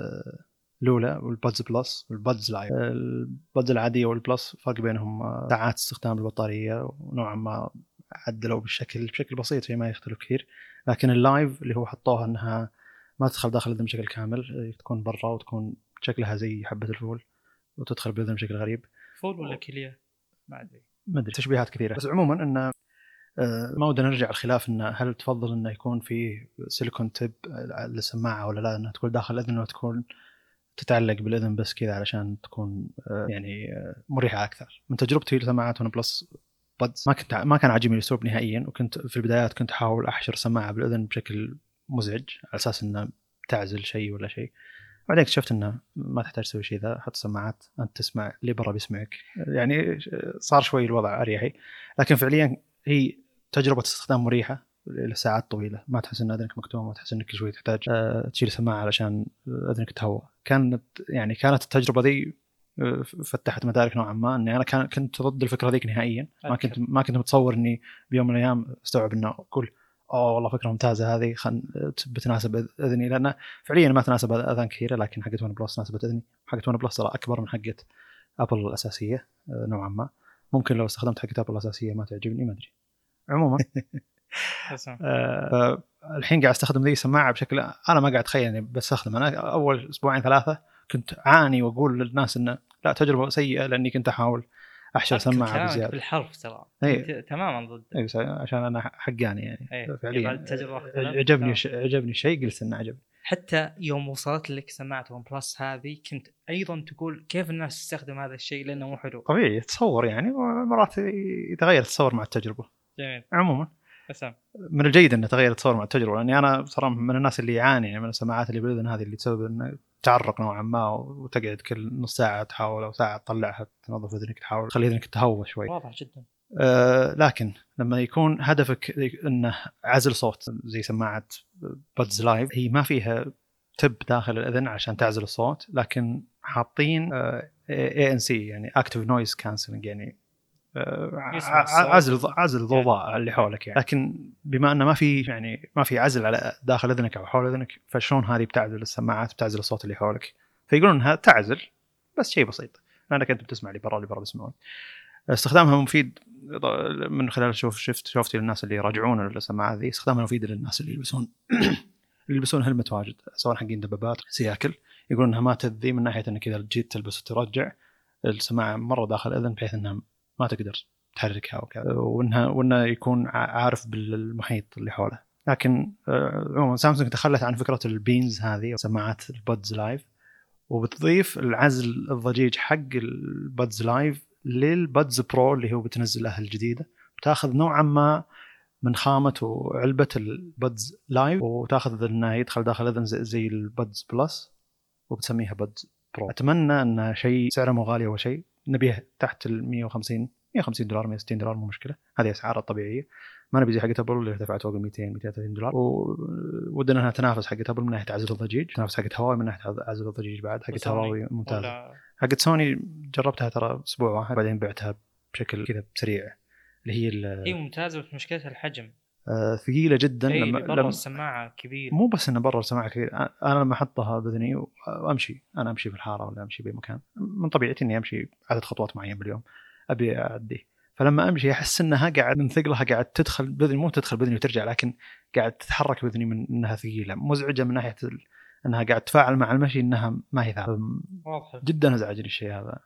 الأولى والبادز بلس والبادز لايف البادز العادية والبلس فرق بينهم آه، ساعات استخدام البطارية ونوعا ما عدلوا بالشكل بشكل بسيط ما يختلف كثير. لكن ال live اللي هو حطوها إنها ما تدخل داخل الاذن بشكل كامل تكون برا وتكون شكلها زي حبة الفول وتدخل بالاذن بشكل غريب. فول ولا كلية؟ ما أدري. ما أدري تشبيهات كثيرة. بس عموما انه آه، ما ودنا نرجع الخلاف انه هل تفضل إنه يكون في silicone tip للسماعه ولا لا؟ إنها تكون داخل الاذن وتكون تتعلق بالإذن بس كذا علشان تكون آه، يعني آه، مريحة أكثر. من تجربتي لسماعات ون بلس بادز ما كنت ما كان عاجبني الأسلوب نهائيا وكنت في البدايات كنت أحاول أحشر سماعة بالإذن بشكل مزعج على أساس انه تعزل شيء ولا شيء. بعدين اكتشفت انه ما تحتاج تسوي شيء ذا حط سماعات أنت تسمع اللي برا بيسمعك يعني صار شوي الوضع أريحي. لكن فعليا هي تجربة استخدام مريحة لساعات طويلة. ما تحس إن إذنك مكتومة ما تحس إنك شوي تحتاج آه، تشيل سماعة علشان إذنك تهوى. كانت يعني كانت التجربة ذي آه، فتحت مدارك نوعا ما. إني أنا كان كنت ضد الفكرة ذيك نهائيا. ما كنت ما كنت متصور إني بيوم من الأيام أستوعب إنه أقول أوه والله فكرة ممتازة هذه خل بتناسب أذني. لأن فعليا ما تناسب أذان كثيرة لكن حقت ون بلس ناسبت أذني. حقت ون بلس ترى أكبر من حقت ابل الأساسية آه، نوعا ما. ممكن لو استخدمت حقت ابل الأساسية ما تعجبني ما أدري. عموما. آه الحين قاعد أستخدم ذي السماعة بشكل أنا ما قاعد أتخيل إني بستخدم أنا أول أسبوعين ثلاثة كنت أعاني وأقول للناس إنه لا تجربة سيئة لأني كنت أحاول أحشر سماعة بزيادة. بالحرف ترى. أي. تماما ضد. اي عشان أنا حقاني يعني أي. فعليا. عجبني ش... عجبني شيء قلت إنه عجبني. حتى يوم وصلت لك سماعة ون بلس هذه كنت أيضا تقول كيف الناس تستخدم هذا الشيء لأنه مو حلو؟ طبيعي تصور يعني مرات يتغير التصور مع التجربة. جميل. عموما. من الجيد إنه تغير التصور مع التجربة لأني أنا صراحة من الناس اللي يعاني يعني من السماعات اللي بالاذن هذه اللي تسبب إنه تعرق نوعا ما وتقعد كل نص ساعة تحاول أو ساعة تطلعها تنظف إذنك تحاول تخلي إذنك تهوى شوي. واضح جدا. آه لكن لما يكون هدفك إنه عزل صوت زي سماعة بادز Live هي ما فيها tip داخل الإذن عشان تعزل الصوت لكن حاطين ANC يعني active noise cancelling يعني عزل عزل ضوضاء اللي حولك يعني. لكن بما أنه ما في يعني ما في عزل على داخل إذنك أو حول إذنك فشلون هذه بتعزل السماعات بتعزل الصوت اللي حولك؟ فيقولون إنها تعزل بس شيء بسيط. لأنك أنت بتسمع اللي برا اللي برا بيسمعون. استخدامها مفيد من خلال شوف شفت شوفتي للناس اللي يراجعون السماعات ذي استخدامها مفيد للناس اللي يلبسون اللي يلبسون helmet واجد سواء حقين دبابات سياكل. يقولون إنها ما تأذي من ناحية إنك إذا جيت تلبس وترجع السماعة مرة داخل الاذن بحيث إنها ما تقدر تحركها وكذا وانها وإنه يكون عارف بالمحيط اللي حوله. لكن آه، عموما سامسونج تخلت عن فكرة ال beans هذه سماعات البودز لايف وبتضيف العزل الضجيج حق البودز لايف للبودز برو اللي هو بتنزل له الجديدة. بتاخذ نوعا ما من خامة وعلبة البودز لايف وتاخذ إنه يدخل داخل إذن زي, زي البودز بلس وبتسميها بودز برو. أتمنى انه شيء سعره مو غالي اول شيء نبيه تحت ال 150 150 دولار 160 دولار مو مشكلة. هذه اسعارها الطبيعية. ما نبي زي حقت ابل اللي ارتفعت فوق ال 200 230 دولار. ودنا إنها تنافس حقت ابل من ناحية عزل الضجيج. تنافس حقت هواوي من ناحية عزل الضجيج بعد. حقت هواوي ممتازه حقت سوني جربتها ترى أسبوع واحد بعدين بعتها بشكل كذا سريع. اللي هي هي ممتازة بس مشكلتها الحجم. ثقيلة جدا. إيه لما برا السماعة كبير. مو بس إنه برا السماعة كبير أنا لما أحطها بإذني وأمشي. أنا أمشي في الحارة ولا أمشي بمكان من طبيعتي إني أمشي عدد خطوات معين باليوم أبي اعديه فلما أمشي أحس إنها قاعد من ثقلها قاعد تدخل بإذني مو تدخل بإذني وترجع لكن قاعد تتحرك بإذني من إنها ثقيلة. مزعجة من ناحية إنها قاعد تتفاعل مع المشي إنها ما هي ثابتة. جدا أزعجني الشيء هذا.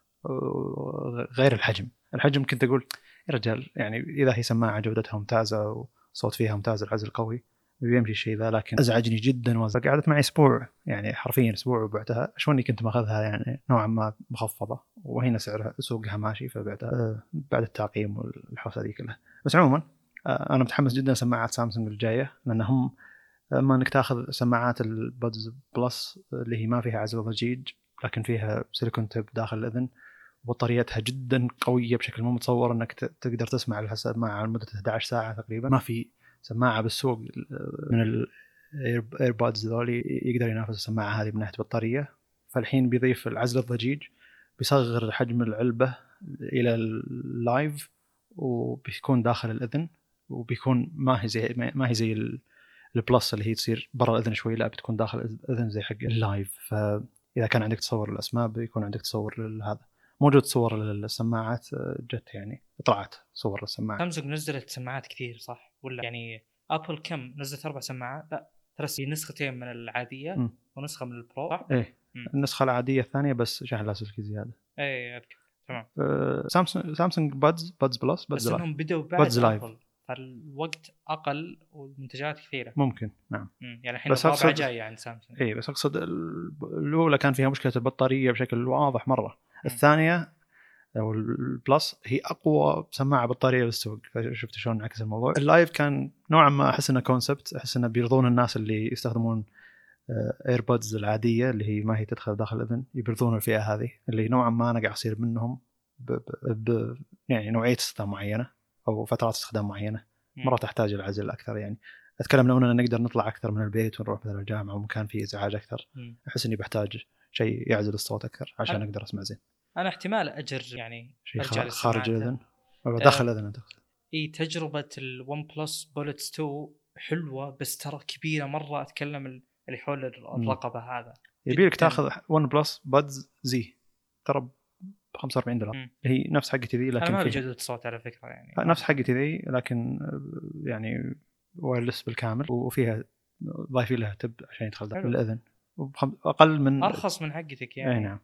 غير الحجم. الحجم كنت أقول يا رجال يعني إذا هي سماعة جودتها ممتازة وصوت فيها ممتاز العزل قوي بيمشي الشيء ذا لكن أزعجني جدا قعدت معي أسبوع يعني حرفيا أسبوع وبعتها شو إني كنت ماخذها يعني نوعا ما مخفضة وهنا سعرها سوقها ماشي فبعتها آه، بعد التعقيم والحوسة ذي كلها. بس عموما آه، أنا متحمس جدا سماعات سامسونج الجاية لأن هم اما إنك تأخذ سماعات البادز بلس اللي هي ما فيها عزل ضجيج لكن فيها silicone tip داخل الإذن. بطاريتها جدا قوية بشكل مو متصور إنك تقدر تسمع السماعه لمدة 11 ساعة تقريبا. ما في سماعة بالسوق من ال earbuds ذولي يقدر ينافس السماعة هذه من ناحية بطارية. فالحين بيضيف العزل الضجيج بيصغر حجم العلبة إلى اللايف وبيكون داخل الإذن وبيكون ما هي زي ما هي زي البلس اللي هي تصير برا الإذن شوي لا بتكون داخل الإذن زي حق اللايف. فإذا كان عندك تصور الأسماء بيكون عندك تصور لهذا. موجود صور للسماعات جت يعني طلعت صور السماعات سامسونج نزلت سماعات كثير صح؟ ولا يعني ابل كم؟ نزلت أربع سماعات لا ترى نسختين من العادية م. ونسخة من البرو صح؟ إيه. م. النسخة العادية الثانية بس شحن لاسلكي زياده إيه اذكر تمام. أه سامسونج سامسونج بادز بادز بلس بادز بس إنهم بدوا بعد بادز لايف فالوقت أقل والمنتجات كثيرة. ممكن نعم. مم. يعني الحين الرابعة جاية عند سامسونج. اي بس أقصد الأولى كان فيها مشكلة البطارية بشكل واضح مرة. الثانية أو البلس هي أقوى سماعه بطارية بالسوق. شفت شلون انعكس الموضوع. اللايف كان نوعا ما أحس إنه concept أحس إنه بيرضون الناس اللي يستخدمون ايربودز آه، العادية اللي هي ما هي تدخل داخل الإذن يبرضون الفئة هذه اللي نوعا ما أنا قاعد أصير منهم ب ب ب يعني نوعية استخدام معينة أو فترات استخدام معينة. مرات أحتاج العزل أكثر يعني. أتكلم لو إننا نقدر نطلع أكثر من البيت ونروح مثلا الجامعة ومكان فيه إزعاج أكثر. أحس إني بحتاج شيء يعزل الصوت أكثر عشان أقدر أسمع زين أنا احتمال أجر يعني شيء خارج. الأذن أو داخل الاذن انت إي تجربة الون بلس بولتس 2 حلوة بس ترى كبيرة مرة أتكلم ال- اللي حول. الرقبة هذا يبي لك. تاخذ ون بلس بادز زي ترى ب 45 دولار مم. هي نفس حقتي ذي لكن ما جودة الصوت على فكرة يعني نفس حقتي ذي لكن آه، يعني wireless بالكامل وفيها ضايفين لها tip عشان يدخل. الأذن أقل من أرخص من حقتك اي يعني نعم.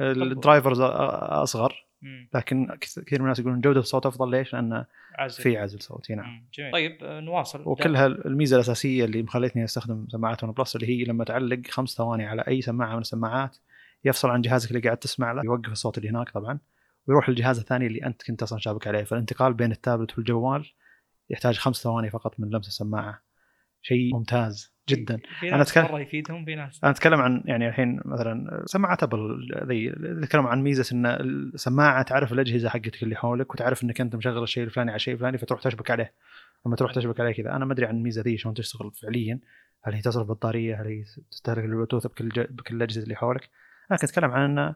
ال drivers أصغر مم. لكن كث- كثير من الناس يقولون جودة الصوت أفضل. ليش؟ لأن عزل. في عزل صوتي نعم. جميل. طيب آه، نواصل. وكلها الميزة الأساسية اللي مخلتني أستخدم سماعات ون بلس اللي هي لما تعلق خمس ثواني على أي سماعة من السماعات يفصل عن جهازك اللي قاعد تسمع له يوقف الصوت اللي هناك طبعا ويروح للجهاز الثاني اللي أنت كنت أصلا شابك عليه. فالانتقال بين التابلت والجوال يحتاج خمس ثواني فقط من لمس السماعة. شيء ممتاز جدا. في أنا ناس أتكلم- مرة يفيدهم في ناس أنا أتكلم عن يعني الحين مثلا سماعات أبل ذي نتكلم عن ميزة إن السماعة تعرف الأجهزة حقتك اللي حولك وتعرف إنك أنت مشغل الشيء الفلاني على الشيء الفلاني فتروح تشبك عليه. لما تروح تشبك عليه كذا أنا ما أدري عن الميزة ذي شلون تشتغل فعليا. هل هي تصرف بطارية؟ هل هي تستهلك البلوتوث بكل ج... بكل الأجهزة اللي حولك؟ أنا كنت أتكلم عن انه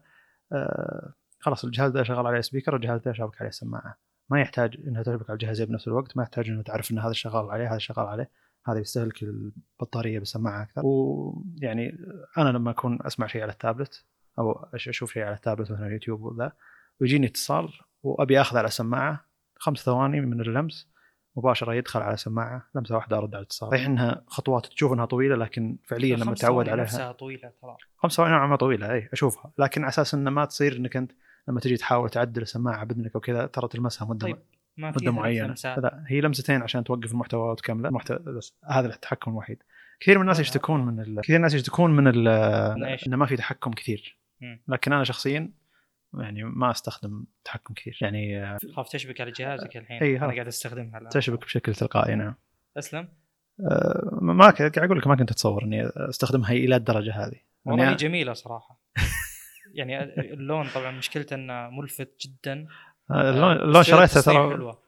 آه خلاص الجهاز ده شغال عليه speaker والجهاز ده شابك عليه سماعة. ما يحتاج إنها تشبك على الجهازين بنفس الوقت ما يحتاج انه تعرف إن هذا شغال عليه هذا شغال عليه. هذا يستهلك البطارية بالسماعه أكثر. ويعني أنا لما أكون أسمع شيء على التابلت أو أشوف شيء على التابلت مثلا يوتيوب وذا ويجيني اتصال وأبي أخذ على سماعة خمس ثواني من اللمس مباشرة يدخل على سماعة لمسة واحدة أرد على الاتصال. صحيح إنها خطوات تشوف إنها طويلة لكن فعليا لما تعود ثواني عليها. نفسها طويلة ترى. خمس ثواني نوعا ما طويلة اي أشوفها. لكن على أساس إنه ما تصير إنك أنت لما تجي تحاول تعدل السماعة باذنك وكذا ترى تلمسها مدة طيب مده معينة. لا هي لمستين عشان توقف المحتوى وتكمله المحتوى بس هذا التحكم الوحيد كثير من الناس. يشتكون من ال... كثير من الناس يشتكون من ال... إنه ما في تحكم كثير. لكن أنا شخصيا يعني ما أستخدم تحكم كثير. يعني آه، خاف تشبك على جهازك الحين. إي، أنا. قاعد أستخدمها الآن. تشبك بشكل تلقائي نعم. اسلم آه، ما ك- قاعد أقول لك ما كنت أتصور إني أستخدمها إلى الدرجة هذه. والله يعني جميلة صراحة. يعني اللون طبعا مشكلته إنه ملفت جدا. آه، اللون اللون بس شريته ترى حلوة.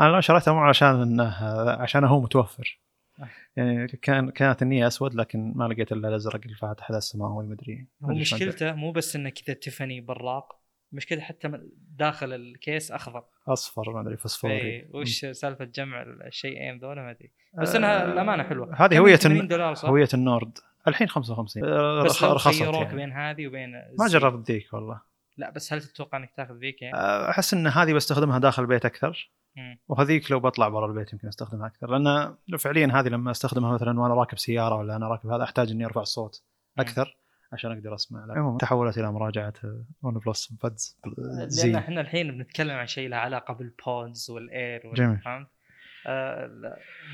أنا اللون شريته مو عشان إنه عشان هو متوفر. يعني كان كانت النية أسود لكن ما لقيت إلا الأزرق الفاتح هذا السماوي مدري مشكلته مو بس إنه كذا تيفاني براق مشكلته حتى داخل الكيس أخضر. أصفر ما أدري فسفوري إيه، وش سالفة جمع الشيئين ذولا؟ ما أدري. بس إنها الأمانة حلوة. هذه هوية 80 دولار صح؟ هوية النورد. الحين 55 آه، بس رخصت خيروك يعني. بين هذه وبين ما. جربت ذيك والله. لا بس هل تتوقع إنك تاخذ ذيك يعني؟ آه، أحس إن هذه بستخدمها داخل البيت أكثر. وهذيك لو بطلع برا البيت يمكن أستخدمها أكثر لأن فعليا هذه لما أستخدمها مثلا وأنا راكب سيارة ولا أنا راكب هذا أحتاج إني أرفع الصوت أكثر عشان أقدر أسمع. عموما تحولت إلى مراجعة OnePlus Buds لأن إحنا الحين بنتكلم عن شيء له علاقة بال Pods وال Air وال- جميل. فهمت؟ آه،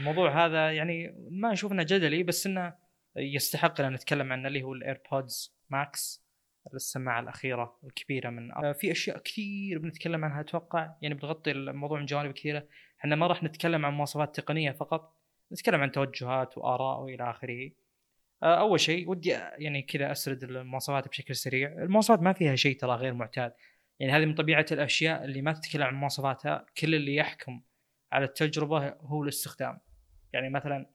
الموضوع هذا يعني ما نشوف إنه جدلي بس إنه يستحق إن نتكلم عنه اللي هو ال AirPods Max السماعة الأخيرة الكبيرة من في أشياء كثير بنتكلم عنها أتوقع يعني بتغطي الموضوع من جوانب كثيرة. إحنا ما راح نتكلم عن مواصفات تقنية فقط نتكلم عن توجهات وآراء وإلى آخره. آه، أول شيء ودي يعني كذا أسرد المواصفات بشكل سريع. المواصفات ما فيها شيء ترى غير معتاد. يعني هذه من طبيعة الأشياء اللي ما تتكلم عن مواصفاتها كل اللي يحكم على التجربة هو الاستخدام. يعني مثلا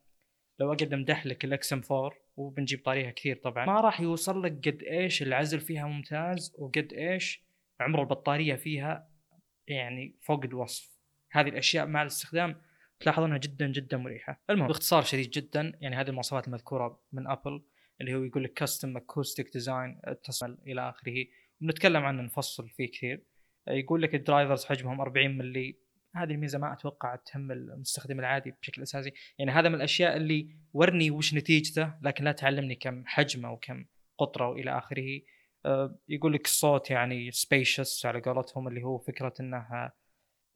لو أقدر امدح لك ال XM4 وبنجيب طاريها كثير طبعا. ما راح يوصل لك قد إيش العزل فيها ممتاز وقد إيش عمر البطارية فيها يعني فوق الوصف. هذه الأشياء مع الاستخدام تلاحظ انها جدا جدا مريحة. المهم باختصار شديد جدا يعني هذه المواصفات المذكورة من Apple اللي هو يقول لك custom acoustic design تصل إلى آخره. بنتكلم عنه نفصل فيه كثير. يقول لك ال drivers حجمهم 40 ملي هذه الميزة ما أتوقع تهم المستخدم العادي بشكل أساسي. يعني هذا من الأشياء اللي ورني وش نتيجته لكن لا تعلمني كم حجمه وكم قطره والى آخره. آه، يقول لك الصوت يعني spacious على قولتهم اللي هو فكرة إنه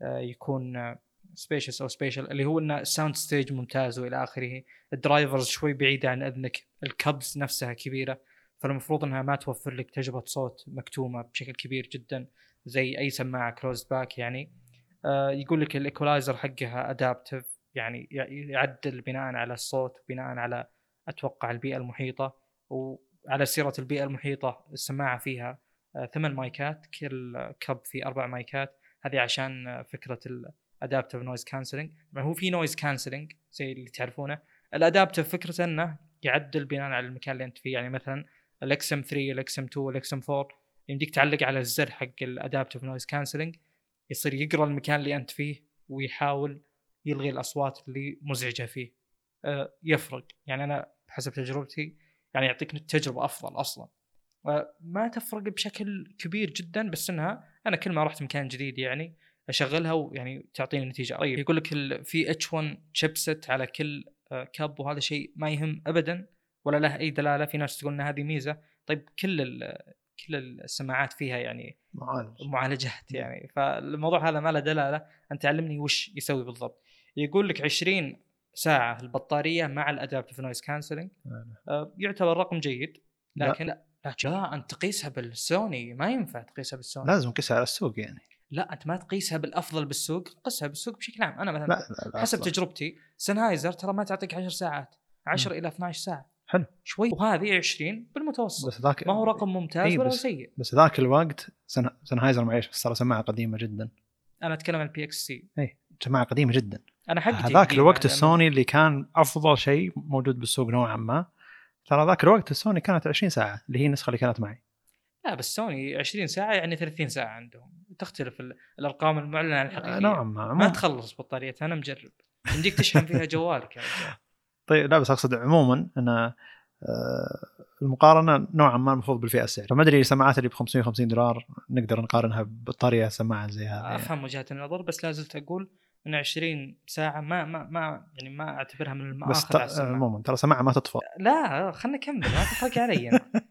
آه، يكون spacious أو spatial اللي هو إنه soundstage ممتاز وإلى آخره. ال drivers شوي بعيده عن أذنك ال cups نفسها كبيرة فالمفروض إنها ما توفر لك تجربة صوت مكتومة بشكل كبير جدا زي أي سماعة closed back يعني. يقول لك ال equalizer حقها adaptive يعني يع- يعدل بناء على الصوت بناء على أتوقع البيئة المحيطة وعلى سيرة البيئة المحيطة السماعة فيها آه، ثمان مايكات كل cup فيه أربع مايكات. هذه عشان آه، فكرة ال- adaptive noise cancelling هو في noise cancelling زي اللي تعرفونه. ال adaptive فكرته إنه يعدل بناء على المكان اللي أنت فيه. يعني مثلا ال XM3 ال XM2 ال XM4 يمديك تعلق على الزر حق ال adaptive noise cancelling يصير يقرأ المكان اللي أنت فيه ويحاول يلغي الأصوات اللي مزعجة فيه. أه يفرق. يعني أنا بحسب تجربتي يعني يعطيك تجربه أفضل أصلا. ما تفرق بشكل كبير جدا بس إنها أنا كل ما رحت مكان جديد يعني أشغلها ويعني تعطيني نتيجة طيب يقول لك في H1 chipset على كل آه، cup وهذا شيء ما يهم ابدا ولا له أي دلالة. في ناس تقول إن هذه ميزة. طيب كل كل السماعات فيها يعني معالج. معالجات يعني. فالموضوع هذا ما له دلالة. أنت علمني وش يسوي بالضبط. يقول لك 20 ساعة البطارية مع ال adaptive noise cancelling يعتبر رقم جيد. لكن لا, لا لا أنت تقيسها بالسوني. ما ينفع تقيسها بالسوني. لازم تقيسها على السوق يعني. لا أنت ما تقيسها بالأفضل بالسوق. قسها بالسوق بشكل عام. أنا مثلا لا لا لا حسب تجربتي Sennheiser ترى ما تعطيك 10 ساعات. 10 إلى 12 ساعة. حلو. شوي. وهذه 20 بالمتوسط. بس ذاك ما هو رقم ممتاز إيه ولا سيء. بس ذاك الوقت سن... Sennheiser معليش ترى سماعة قديمة جدا. أنا أتكلم عن ال PXC اي سماعة قديمة جدا. أنا حقتي هذاك الوقت يعني السوني اللي كان أفضل شيء موجود بالسوق نوعا ما. ترى ذاك الوقت السوني كانت 20 ساعة اللي هي النسخة اللي كانت معي. لا بس سوني 20 ساعة يعني 30 ساعة عندهم. تختلف ال- الأرقام المعلنة عن الحقيقية. نوعا ما, ما ما تخلص بطاريتها أنا مجرب. يمديك تشحن فيها جوالك يا رجال. طيب لا بس أقصد عموما إن آه، المقارنة نوعا ما المفروض بالفئة السعريه فما أدري السماعات اللي ب 550 دولار نقدر نقارنها ببطاريه سماعة زي هذه يعني. أفهم وجهات النظر بس لا زلت أقول إن 20 ساعة ما ما ما يعني ما أعتبرها من بس المآخذ على السماعة. عموما ترى سماعة ما تطفى لا خلنا نكمل ما تحرق علي أنا.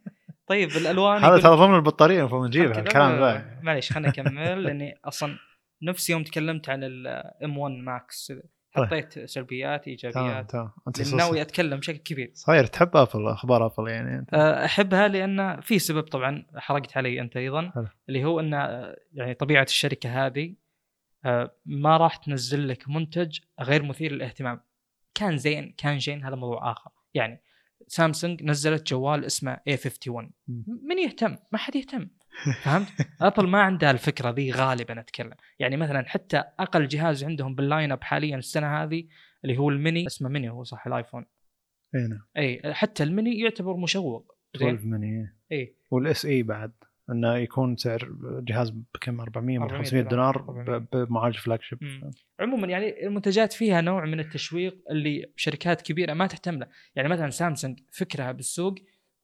طيب الألوان هذا ترى ضمن البطارية المفروض نجيبها الكلام ذا معليش خلنا نكمل لاني أصلا نفس يوم تكلمت عن ال M1 Max. حطيت سلبيات تمام ايجابيات تمام ص- ناوي أتكلم بشكل كبير. صاير تحب Apple أخبار Apple يعني. انت أه، أحبها لأن في سبب طبعا حرقت علي أنت أيضا حلو. اللي هو أن يعني طبيعة الشركة هذه أه، ما راح تنزل لك منتج غير مثير للاهتمام. كان زين كان شين هذا موضوع آخر. يعني سامسونج نزلت جوال اسمه A51 مم. من يهتم؟ ما حد يهتم. فهمت؟ Apple ما عندها الفكرة ذي غالبا أتكلم. يعني مثلا حتى أقل جهاز عندهم بال lineup حاليا السنة هذه اللي هو الميني اسمه ميني هو صح ال iPhone. إي نعم. إي حتى الميني يعتبر مشوق. زين؟ 12 ميني إي. وال SE بعد إنه يكون سعر جهاز بكم 400 من 400 500 دولار بمعالج flagship. عموما يعني المنتجات فيها نوع من التشويق اللي شركات كبيرة ما تهتم له. يعني مثلا سامسونج فكرها بالسوق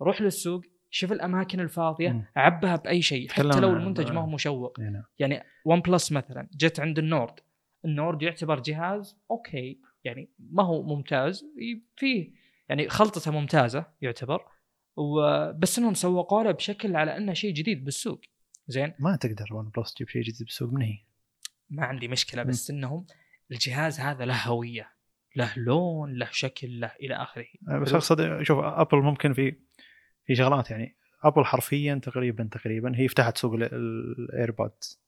روح للسوق شوف الأماكن الفاضية مم. عبها بأي شيء حتى لو المنتج ما هو مشوق. نعم يعني OnePlus مثلا جت عند ال Nord. ال Nord يعتبر جهاز okay يعني ما هو ممتاز فيه يعني خلطته ممتازة يعتبر. وبس إنهم سوقوا له بشكل على إنه شيء جديد بالسوق. زين؟ ما تقدر OnePlus تجيب شيء جديد بالسوق من هي؟ ما عندي مشكلة بس إنهم الجهاز هذا له هوية له لون له شكل له إلى آخره. بس. أقصد شوف Apple ممكن في في شغلات يعني. Apple حرفيا تقريبا تقريبا هي فتحت سوق ال AirPods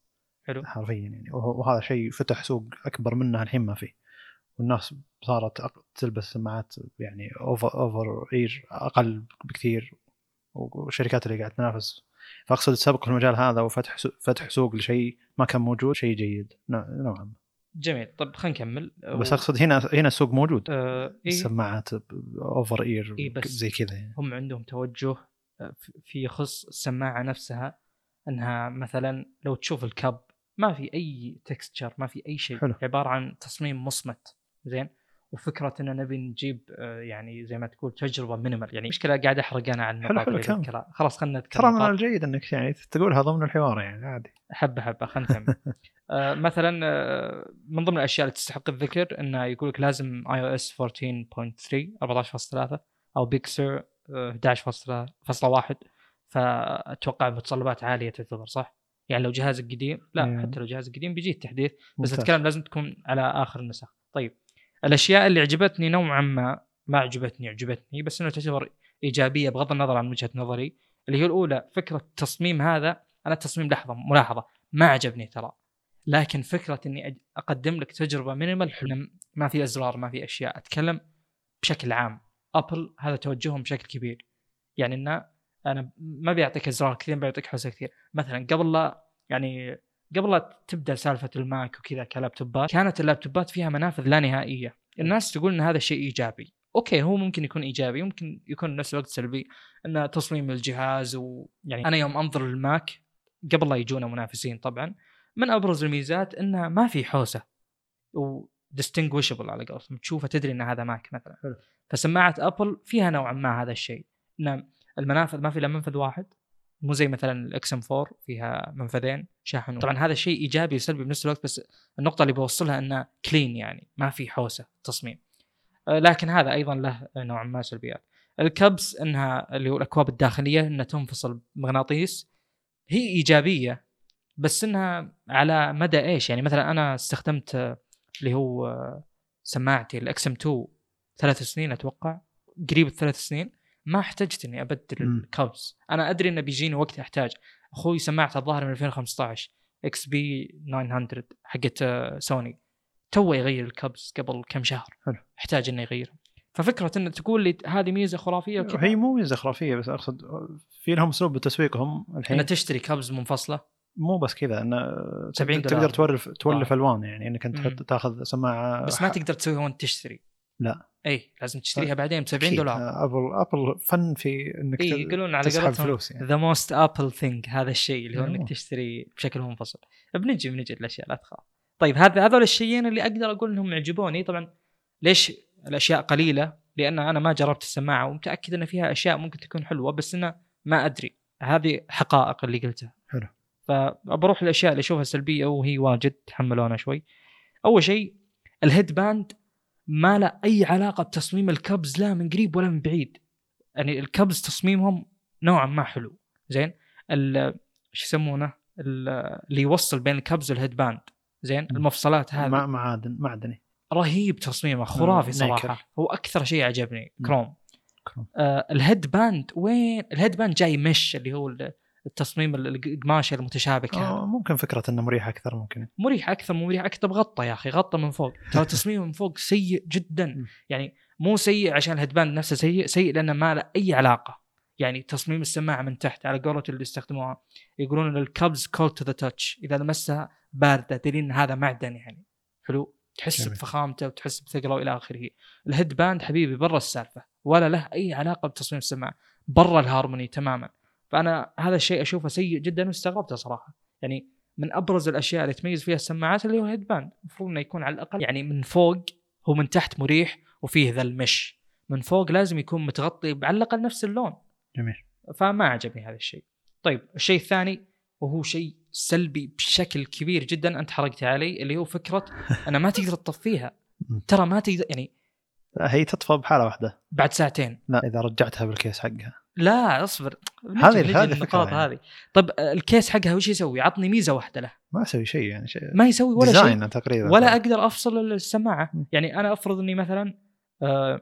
حلو. حرفيا يعني. وه- وهذا شيء فتح سوق أكبر منها الحين ما فيه والناس صارت تلبس سماعات يعني over over ear أقل بكثير. والشركات اللي قاعد تنافس. فأقصد السبق في المجال هذا وفتح فتح سوق لشيء ما كان موجود شيء جيد. نوع- نوعا ما جميل. طب خلينا نكمل. بس أقصد هنا هنا السوق موجود. آه إيه. السماعات over ear إيه بس- زي كذا يعني. هم عندهم توجه آه، في- في يخص السماعة نفسها إنها مثلا لو تشوف ال cup ما في أي texture ما في أي شيء. حلو. عبارة عن تصميم مصمت. زين؟ وفكرة إن نبي نجيب آه، يعني زي ما تقول تجربة minimal يعني مشكلة قاعد احرق أنا عن النقاط حلو، اللي كمل. ذكرها خلاص خلينا نذكر ترى من نقاط. الجيد إنك يعني تقولها ضمن الحوار يعني عادي حبه حبه خلينا نكمل آه، مثلا آه، من ضمن الأشياء اللي تستحق الذكر إنه يقول لك لازم iOS 14.3 14.3 أو بيكسر 11.1 فأتوقع متطلبات عالية تعتبر صح؟ يعني لو جهازك قديم لا إيه. حتى لو جهازك قديم بيجي التحديث بس. اتكلم لازم تكون على آخر النسخ طيب الأشياء اللي عجبتني نوعا ما ما عجبتني عجبتني بس إنه تعتبر إيجابية بغض النظر عن وجهة نظري اللي هي الأولى فكرة التصميم هذا أنا التصميم لحظة ملاحظة ما عجبني ترى. لكن فكرة إني أقدم لك تجربة مينيمال حلو ما في أزرار ما في أشياء أتكلم بشكل عام. ابل هذا توجههم بشكل كبير. يعني إنه أنا ما بيعطيك أزرار كثير بيعطيك حوسة كثير. مثلا قبل لا يعني قبل لا تبدأ سالفة الماك وكذا كلابتوبات كانت اللابتوبات فيها منافذ لا نهائية. الناس تقول إن هذا شيء إيجابي. okay هو ممكن يكون إيجابي ممكن يكون نفس الوقت سلبي. إن تصميم الجهاز ويعني أنا يوم أنظر للماك قبل لا يجونا منافسين طبعا من أبرز الميزات انها ما في حوسة و distinguishable على قولتهم. تشوفه تدري إن هذا ماك مثلا. فسماعة أبل فيها نوعا ما هذا الشيء. إن المنافذ ما في إلا منفذ واحد. مو زي مثلا ال XM4 فيها منفذين شاحن طبعا هذا شيء إيجابي وسلبي بنفس الوقت بس النقطة اللي بوصلها إنه clean يعني ما في حوسة تصميم. آه، لكن هذا أيضا له نوعا ما سلبيات. ال cups إنها اللي هو الأكواب الداخلية إنها تنفصل بمغناطيس هي إيجابية بس إنها على مدى إيش؟ يعني مثلا أنا استخدمت اللي هو سماعتي ال XM2 ثلاث سنين أتوقع قريب الثلاث سنين. ما احتجت إني أبدل. ال cups أنا أدري إنه بيجيني وقت احتاج أخوي سماعته الظاهر من 2015 XB900 حقت آه، سوني تو يغير ال cups قبل كم شهر حلو. أحتاج إنه يغيرها ففكرة إنه تقول لي هذه ميزة خرافية وكذا هي مو ميزة خرافية بس أقصد في لهم اسلوب بتسويقهم الحين تشتري cups منفصلة مو بس كذا إنه 70 تقدر دولار. تولف تولف. ألوان يعني إنك أنت تاخذ سماعة بس ما تقدر تسويها وانت تشتري لا. اي لازم تشتريها بعدين ب 70 أكيد. دولار. أبل أبل فن في إنك اي ت- يقولون على قولتهم فلوس يعني. the most Apple thing هذا الشيء اللي هو. إنك تشتري بشكل منفصل. بنجي بنجي الاشياء لا تخاف. طيب هذا هذول الشيئين اللي أقدر أقول إنهم عجبوني طبعا ليش الأشياء قليلة؟ لأن أنا ما جربت السماعة ومتأكد إن فيها أشياء ممكن تكون حلوة بس انه ما أدري. هذه حقائق اللي قلتها. حلو. فبروح الاشياء اللي أشوفها سلبية وهي واجد تحملونا شوي. أول شيء ال headband ما له أي علاقة بتصميم ال cups لا من قريب ولا من بعيد. يعني ال cups تصميمهم نوعا ما حلو. زين؟ ال- شو يسمونه؟ ال- اللي يوصل بين ال cups وال headband. زين. المفصلات هذه. مع معادن معدني رهيب تصميمه خرافي. صراحة. هو أكثر شيء عجبني. كروم. كروم. آه ال headband وين؟ ال headband جاي مش اللي هو التصميم ال- القماشه المتشابكه آه هذا. ممكن فكرة إنه مريح أكثر ممكن. مريح أكثر مو مريح أكثر غطى يا أخي غطى من فوق. ترى تصميمه من فوق سيء جدا. يعني مو سيء عشان ال headband نفسه سيء سيء لأنه ما له أي علاقة. يعني تصميم السماعة من تحت على قولة اللي يستخدموها يقولون إن ال cups cool to the touch إذا لمسها باردة دليل إن هذا معدن يعني. حلو؟ تحس جميل. بفخامته وتحس بثقله والى آخره. ال headband حبيبي برا السالفة ولا له أي علاقة بتصميم السماعة برا الهارموني تماما. فأنا هذا الشيء أشوفه سيء جدا واستغربته صراحة. يعني من أبرز الأشياء اللي تميز فيها السماعات اللي هو headband المفروض إنه يكون على الأقل يعني من فوق هو من تحت مريح وفيه ذا ال mesh. من فوق لازم يكون متغطي على الأقل نفس اللون. جميل. فما عجبني هذا الشيء. طيب الشيء الثاني وهو شيء سلبي بشكل كبير جدا أنت حرقت علي اللي هو فكرة أنا ما تقدر تطفيها. ترى ما تقدر يعني هي تطفى بحالة واحدة. بعد ساعتين. لا إذا رجعتها بالكيس حقها. لا اصبر. هذه- هذه النقاط يعني. هذه. طيب الكيس حقها وش يسوي؟ عطني ميزة واحدة له. ما أسوي شيء يعني شيء ما يسوي ولا شيء. تقريبا. ولا أقدر أفصل السماعة. م. يعني أنا أفرض إني مثلا آه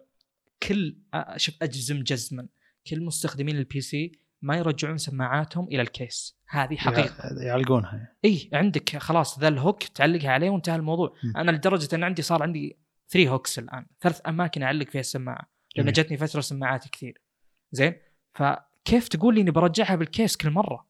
كل آه، شوف أجزم جزما. كل مستخدمين ال PC ما يرجعون سماعاتهم إلى الكيس. هذه حقيقة. يع- يعلقونها. اي عندك خلاص ذا ال hook تعلقها عليه وانتهى الموضوع. م. أنا لدرجة إن عندي صار عندي 3 hooks الآن. ثلاث أماكن أعلق فيها السماعة. لأن. جتني فترة سماعات كثير. زين؟ فكيف تقول لي إني برجعها بالكيس كل مرة؟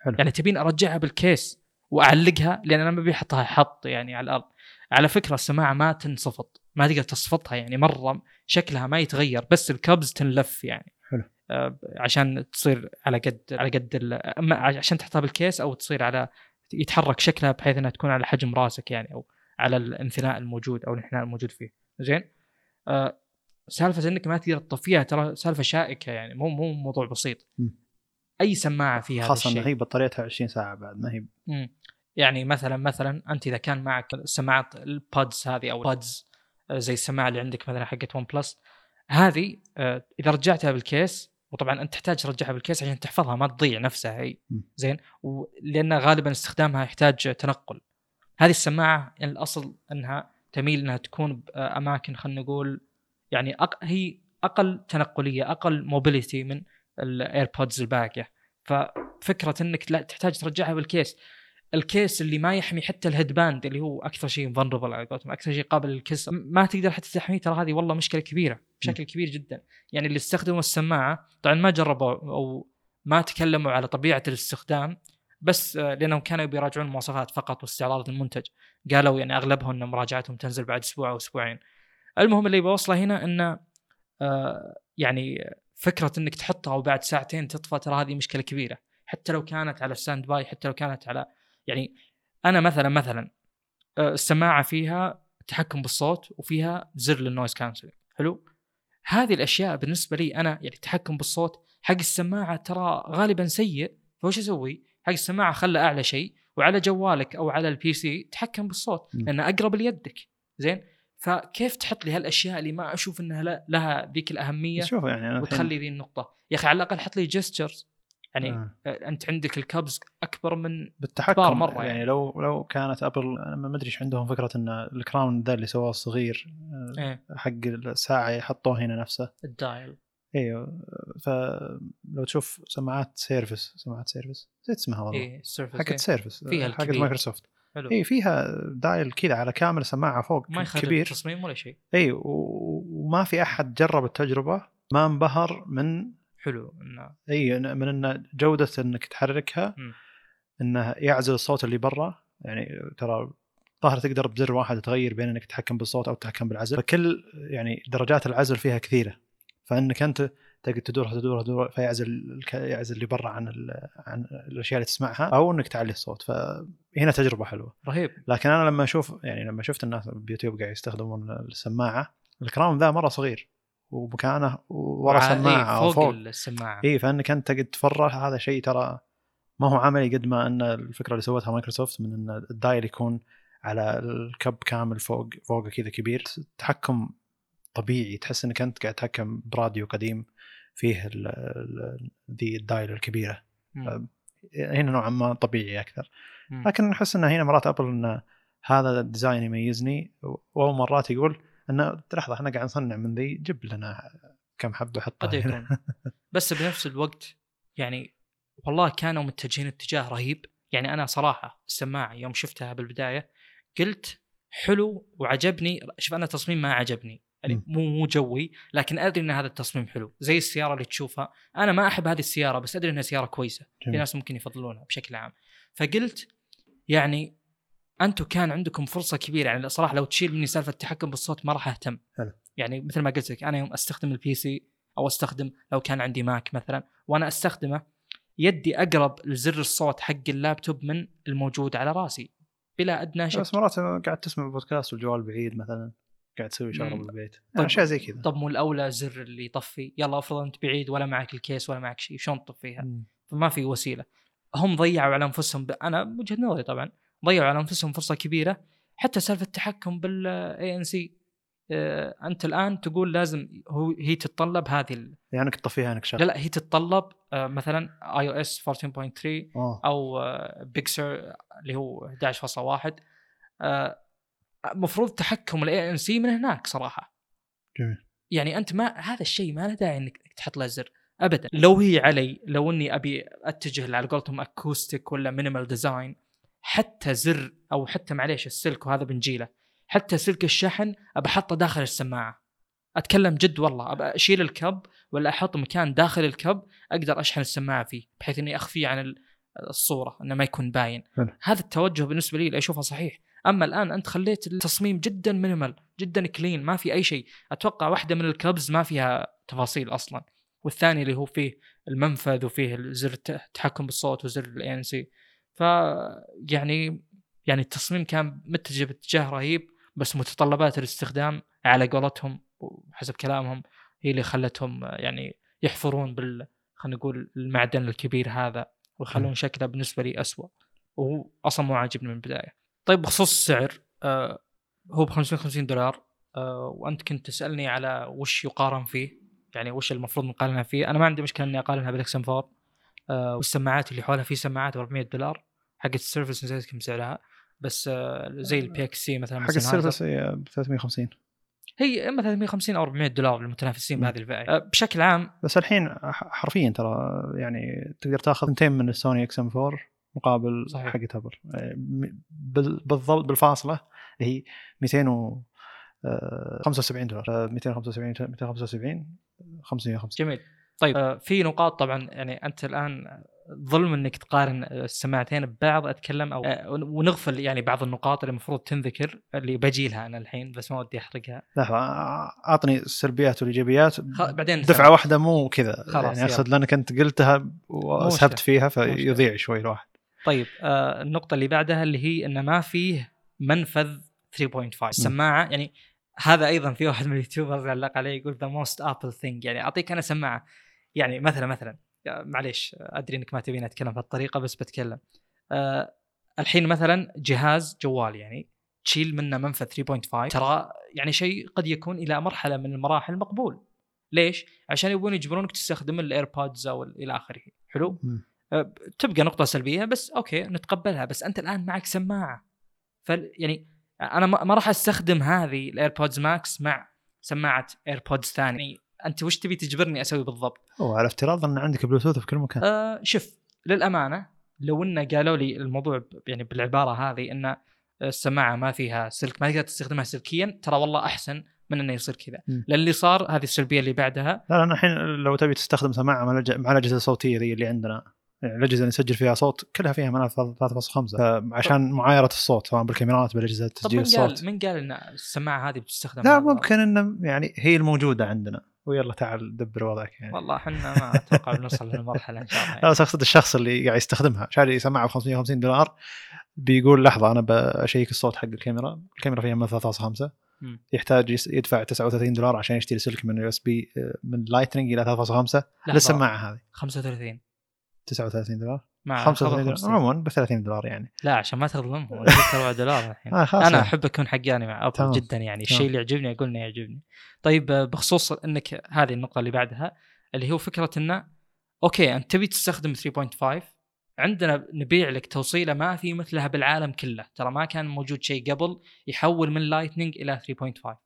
حلو. يعني تبين أرجعها بالكيس وأعلقها لأن أنا ما أبي أحطها حط يعني على الأرض. على فكرة السماعة ما تنصفط ما تقدر تصفطها يعني مرة شكلها ما يتغير بس ال cups تنلف يعني. حلو. آه، عشان تصير على قد على قد عشان تحطها بالكيس أو تصير على يتحرك شكلها بحيث إنها تكون على حجم راسك يعني أو على الانثناء الموجود أو الانحناء الموجود فيه. زين؟ آه سالفة إنك ما تقدر تطفيها ترى سالفة شائكة يعني مو مو موضوع بسيط م. أي سماعة فيها هذا خاصة الشيء ان هي بطاريتها 20 ساعة بعد ما هي. يعني مثلا مثلا أنت إذا كان معك السماعات ال buds هذه أو ال buds زي السماعة اللي عندك مثلا حقت OnePlus هذه آه، إذا رجعتها بالكيس وطبعا أنت تحتاج ترجعها بالكيس عشان تحفظها ما تضيع نفسها هي. زين ولان غالبا استخدامها يحتاج تنقل هذه السماعة يعني الأصل إنها تميل إنها تكون باماكن خلينا نقول يعني أق... هي أقل تنقلية أقل mobility من ال AirPods الباقية. ففكرة إنك لا تحتاج ترجعها بال case. ال case اللي ما يحمي حتى ال headband اللي هو أكثر شيء vulnerable على قولتهم أكثر شيء قابل للكسر ما تقدر حتى تحميه. ترى هذه والله مشكلة كبيرة بشكل كبير جدا. يعني اللي استخدموا السماعة طبعا ما جربوا أو ما تكلموا على طبيعة الاستخدام بس آه، لأنهم كانوا بيراجعون المواصفات فقط واستعراض المنتج. قالوا يعني أغلبهم ان مراجعتهم تنزل بعد أسبوع أو أسبوعين. المهم اللي بوصله هنا انه آه، يعني فكرة إنك تحطها وبعد ساعتين تطفى ترى هذه مشكلة كبيرة. حتى لو كانت على standby حتى لو كانت على يعني أنا مثلا مثلا آه، السماعة فيها تحكم بالصوت وفيها زر لل noise cancelling حلو؟ هذه الأشياء بالنسبة لي أنا يعني التحكم بالصوت حق السماعة ترى غالبا سيء. فوش أسوي؟ حق السماعة خله أعلى شيء وعلى جوالك أو على ال PC تحكم بالصوت. لأنه أقرب ليدك. زين؟ فكيف تحط لي هالأشياء اللي ما أشوف إنها لها ذيك الأهمية شوف يعني أنا وتخلي ذي النقطة يا أخي على الأقل حط لي gestures يعني آه. آه. أنت عندك ال cups أكبر من بالتحكم كبار مرة يعني, يعني. لو لو كانت أبل أنا ما أدري إيش عندهم فكرة إن ال crown ذا اللي سواه الصغير آه، إيه حق الساعة يحطوه هنا نفسه ال dial إيوه فلو تشوف سماعات Surface سماعات Surface نسيت اسمها والله إيه ال Surface حقت إيه. Surface فيها حقت. مايكروسوفت حلو. اي فيها dial كذا على كامل سماعة فوق ما كبير. التصميم ولا شيء. اي وما في أحد جرب التجربة ما انبهر من حلو انه اي من إن جودة إنك تحركها. إنه يعزل الصوت اللي برا. يعني ترى ظاهر تقدر بزر واحد تغير بين إنك تتحكم بالصوت أو تتحكم بالعزل. فكل يعني درجات العزل فيها كثيرة. فإنك أنت تقدر تدور تدور تدور فيعزل الك- يعزل اللي برا عن ال- عن الأشياء اللي تسمعها أو إنك تعلي الصوت. فهنا تجربة حلوة. رهيب. لكن أنا لما أشوف يعني لما شفت الناس بيوتيوب قاعد يستخدمون السماعة ال crown ذا مرة صغير ومكانه ورا وع- سماعة إيه فوق, فوق. السماعة. إي فإنك أنت تقعد تفرغ هذا شيء ترى ما هو عملي قد ما أن الفكرة اللي سوتها مايكروسوفت من إن ال dial يكون على ال cup كامل فوق فوق كذا كبير. تحكم طبيعي تحس إنك أنت قاعد تتحكم براديو قديم. فيه ذي ال dial الكبيرة مم. هنا نوعا ما طبيعي أكثر مم. لكن احس إن هنا مرات أبل إن هذا ال design يميزني ومرات يقول انه لحظة إحنا قاعد نصنع من ذي جيب لنا كم حبه حطها قد. يكون بس بنفس الوقت يعني والله كانوا متجهين اتجاه رهيب يعني أنا صراحة السماعة يوم شفتها بالبداية قلت حلو وعجبني شوف أنا تصميم ما عجبني يعني. مو مو جوي لكن أدري إن هذا التصميم حلو. زي السيارة اللي تشوفها. أنا ما أحب هذه السيارة بس أدري إنها سيارة كويسة. في جميل. ناس ممكن يفضلونها بشكل عام. فقلت يعني أنتم كان عندكم فرصة كبيرة. يعني صراحة لو تشيل مني سالفة التحكم بالصوت ما راح أهتم. حلو. يعني مثل ما قلت لك أنا يوم أستخدم ال PC أو أستخدم لو كان عندي ماك مثلا وأنا أستخدمه يدي أقرب لزر الصوت حق اللابتوب من الموجود على رأسي بلا أدنى شك. بس مرات قاعد تسمع بودكاست والجوال بعيد مثلا. قاعد تسوي شغله. بالبيت طيب. اشياء زي كذا طب مو الأولى زر اللي يطفي يلا افرض أنت بعيد ولا معك ال case ولا معك شيء شلون تطفيها مم. فما في وسيلة هم ضيعوا على أنفسهم ب... أنا وجهة نظري طبعا ضيعوا على أنفسهم فرصة كبيرة حتى سالفة التحكم بال ANC أنت الآن تقول لازم هو هي تتطلب هذه ال... يعني أنك تطفيها أنك لا شغل لا هي تتطلب آه، مثلا iOS 14.3 آه أو بيكسر اللي هو 11.1 المفروض تحكم ال ANC من هناك صراحة. جميل. يعني أنت ما هذا الشيء ما له داعي إنك تحط له زر ابدا. لو هي علي لو إني أبي أتجه على قولتهم acoustic ولا minimal design حتى زر أو حتى معليش السلك وهذا بنجيله حتى سلك الشحن ابى أحطه داخل السماعة. أتكلم جد والله ابى أشيل ال cup ولا أحط مكان داخل ال cup أقدر أشحن السماعة فيه بحيث إني اخفيه عن ال- الصورة إنه ما يكون باين. حلو. هذا التوجه بالنسبة لي اللي اشوفه صحيح. أما الآن أنت خليت التصميم جدا minimal جدا clean ما في أي شيء. أتوقع واحدة من ال cups ما فيها تفاصيل أصلا. والثاني اللي هو فيه المنفذ وفيه زر الت- التحكم بالصوت وزر ال ANC ف يعني يعني التصميم كان متجه باتجاه رهيب بس متطلبات الاستخدام على قولتهم وحسب كلامهم هي اللي خلتهم يعني يحفرون بال خلينا نقول المعدن الكبير هذا ويخلون شكله بالنسبة لي أسوأ. وهو أصلا مو عاجبني من البداية. طيب بخصوص السعر آه هو ب 550 دولار آه وأنت كنت تسألني على وش يقارن فيه يعني وش المفروض نقارنها فيه. أنا ما عندي مشكلة إني أقارنها بالاكسن 4 آه والسماعات اللي حولها في سماعات ب 400 دولار حقت ال Surface نسيت كم سعرها بس آه زي ال PXC مثلا حق ال Surface هي ب 350 هي إما 350 أو 400 دولار للمتنافسين. بهذه الفئة. آه بشكل عام بس الحين حرفيا ترى يعني تقدر تاخذ اثنتين من ال Sony XM4 مقابل صحيح. حقت ابل يعني م- بال- بالضبط بالفاصلة اللي هي 200 و آه، 75 دولار آه، 275 275 550 جميل طيب آه في نقاط طبعا يعني أنت الآن ظلم إنك تقارن السماعتين ببعض أتكلم أو آه، ونغفل يعني بعض النقاط اللي المفروض تنذكر اللي بجي لها أنا الحين بس ما ودي أحرقها لحظه أعطني السلبيات والإيجابيات. بعدين دفعة واحدة مو كذا خلاص، يعني أقصد. لأنك أنت قلتها وأسهبت. فيها. فيضيع شوي الواحد طيب آه النقطة اللي بعدها اللي هي انه ما فيه منفذ 3.5 سماعة يعني هذا أيضا في واحد من ال YouTubers علق عليه يقول the most Apple thing يعني أعطيك أنا سماعة. يعني مثلا مثلا آه، معليش أدري إنك ما تبيني أتكلم بهالطريقة بس بتكلم. آه الحين مثلا جهاز جوال يعني تشيل منه منفذ 3.5 ترى يعني شيء قد يكون إلى مرحلة من المراحل مقبول. ليش؟ عشان يبون يجبرونك تستخدم ال AirPods أو إلى آخره. حلو؟ أه، تبقى نقطة سلبية بس okay نتقبلها بس أنت الآن معك سماعة. فال يعني أنا ما راح أستخدم هذه ال AirPods Max مع سماعة AirPods ثانية. يعني أنت وش تبي تجبرني أسوي بالضبط؟ وعلى افتراض أن عندك بلوتوث في كل مكان. آه شوف للأمانة لو انه قالوا لي الموضوع يعني بالعبارة هذه إن السماعة ما فيها سلك ما تقدر تستخدمها سلكيا ترى والله أحسن من إنه يصير كذا. لأن اللي صار هذه السلبية اللي بعدها. لا لأن الحين لو تبي تستخدم سماعة مع الأج- مع الاجهزه الصوتيه ذي اللي عندنا. الأجهزة اللي نسجل فيها صوت كلها فيها منافذ 3.5 عشان معايرة الصوت سواء بالكاميرات بالأجهزة طب تسجيل من قال الصوت. من قال إن السماعة هذه بتستخدم لا؟ ممكن إنه يعني هي الموجودة عندنا. ويلا تعال دبر وضعك يعني. والله إحنا ما أتوقع بنوصل للمرحلة إن شاء الله لا يعني. بس أقصد الشخص اللي قاعد يستخدمها. شاري سماعة ب 550 دولار بيقول لحظة أنا بشيك الصوت حق الكاميرا. الكاميرا فيها من 3.5 مم. يحتاج يدفع 39 دولار عشان يشتري سلك من USB من Lightning إلى 3.5 لحظة. للسماعة هذه. 35 39 دولار؟ مع 35 دولار. 35. عموما ب 30 دولار يعني. لا عشان ما تظلمهم أنا قلت 4 دولار الحين. آه أنا يعني. أحب اكون حقاني مع أبل. جدا يعني. الشيء. اللي يعجبني أقول إنه يعجبني. طيب آه، بخصوص إنك هذه النقطة اللي بعدها اللي هو فكرة إنه okay أنت تبي تستخدم 3.5 عندنا نبيع لك توصيلة ما في مثلها بالعالم كله. ترى ما كان موجود شيء قبل يحول من Lightning إلى 3.5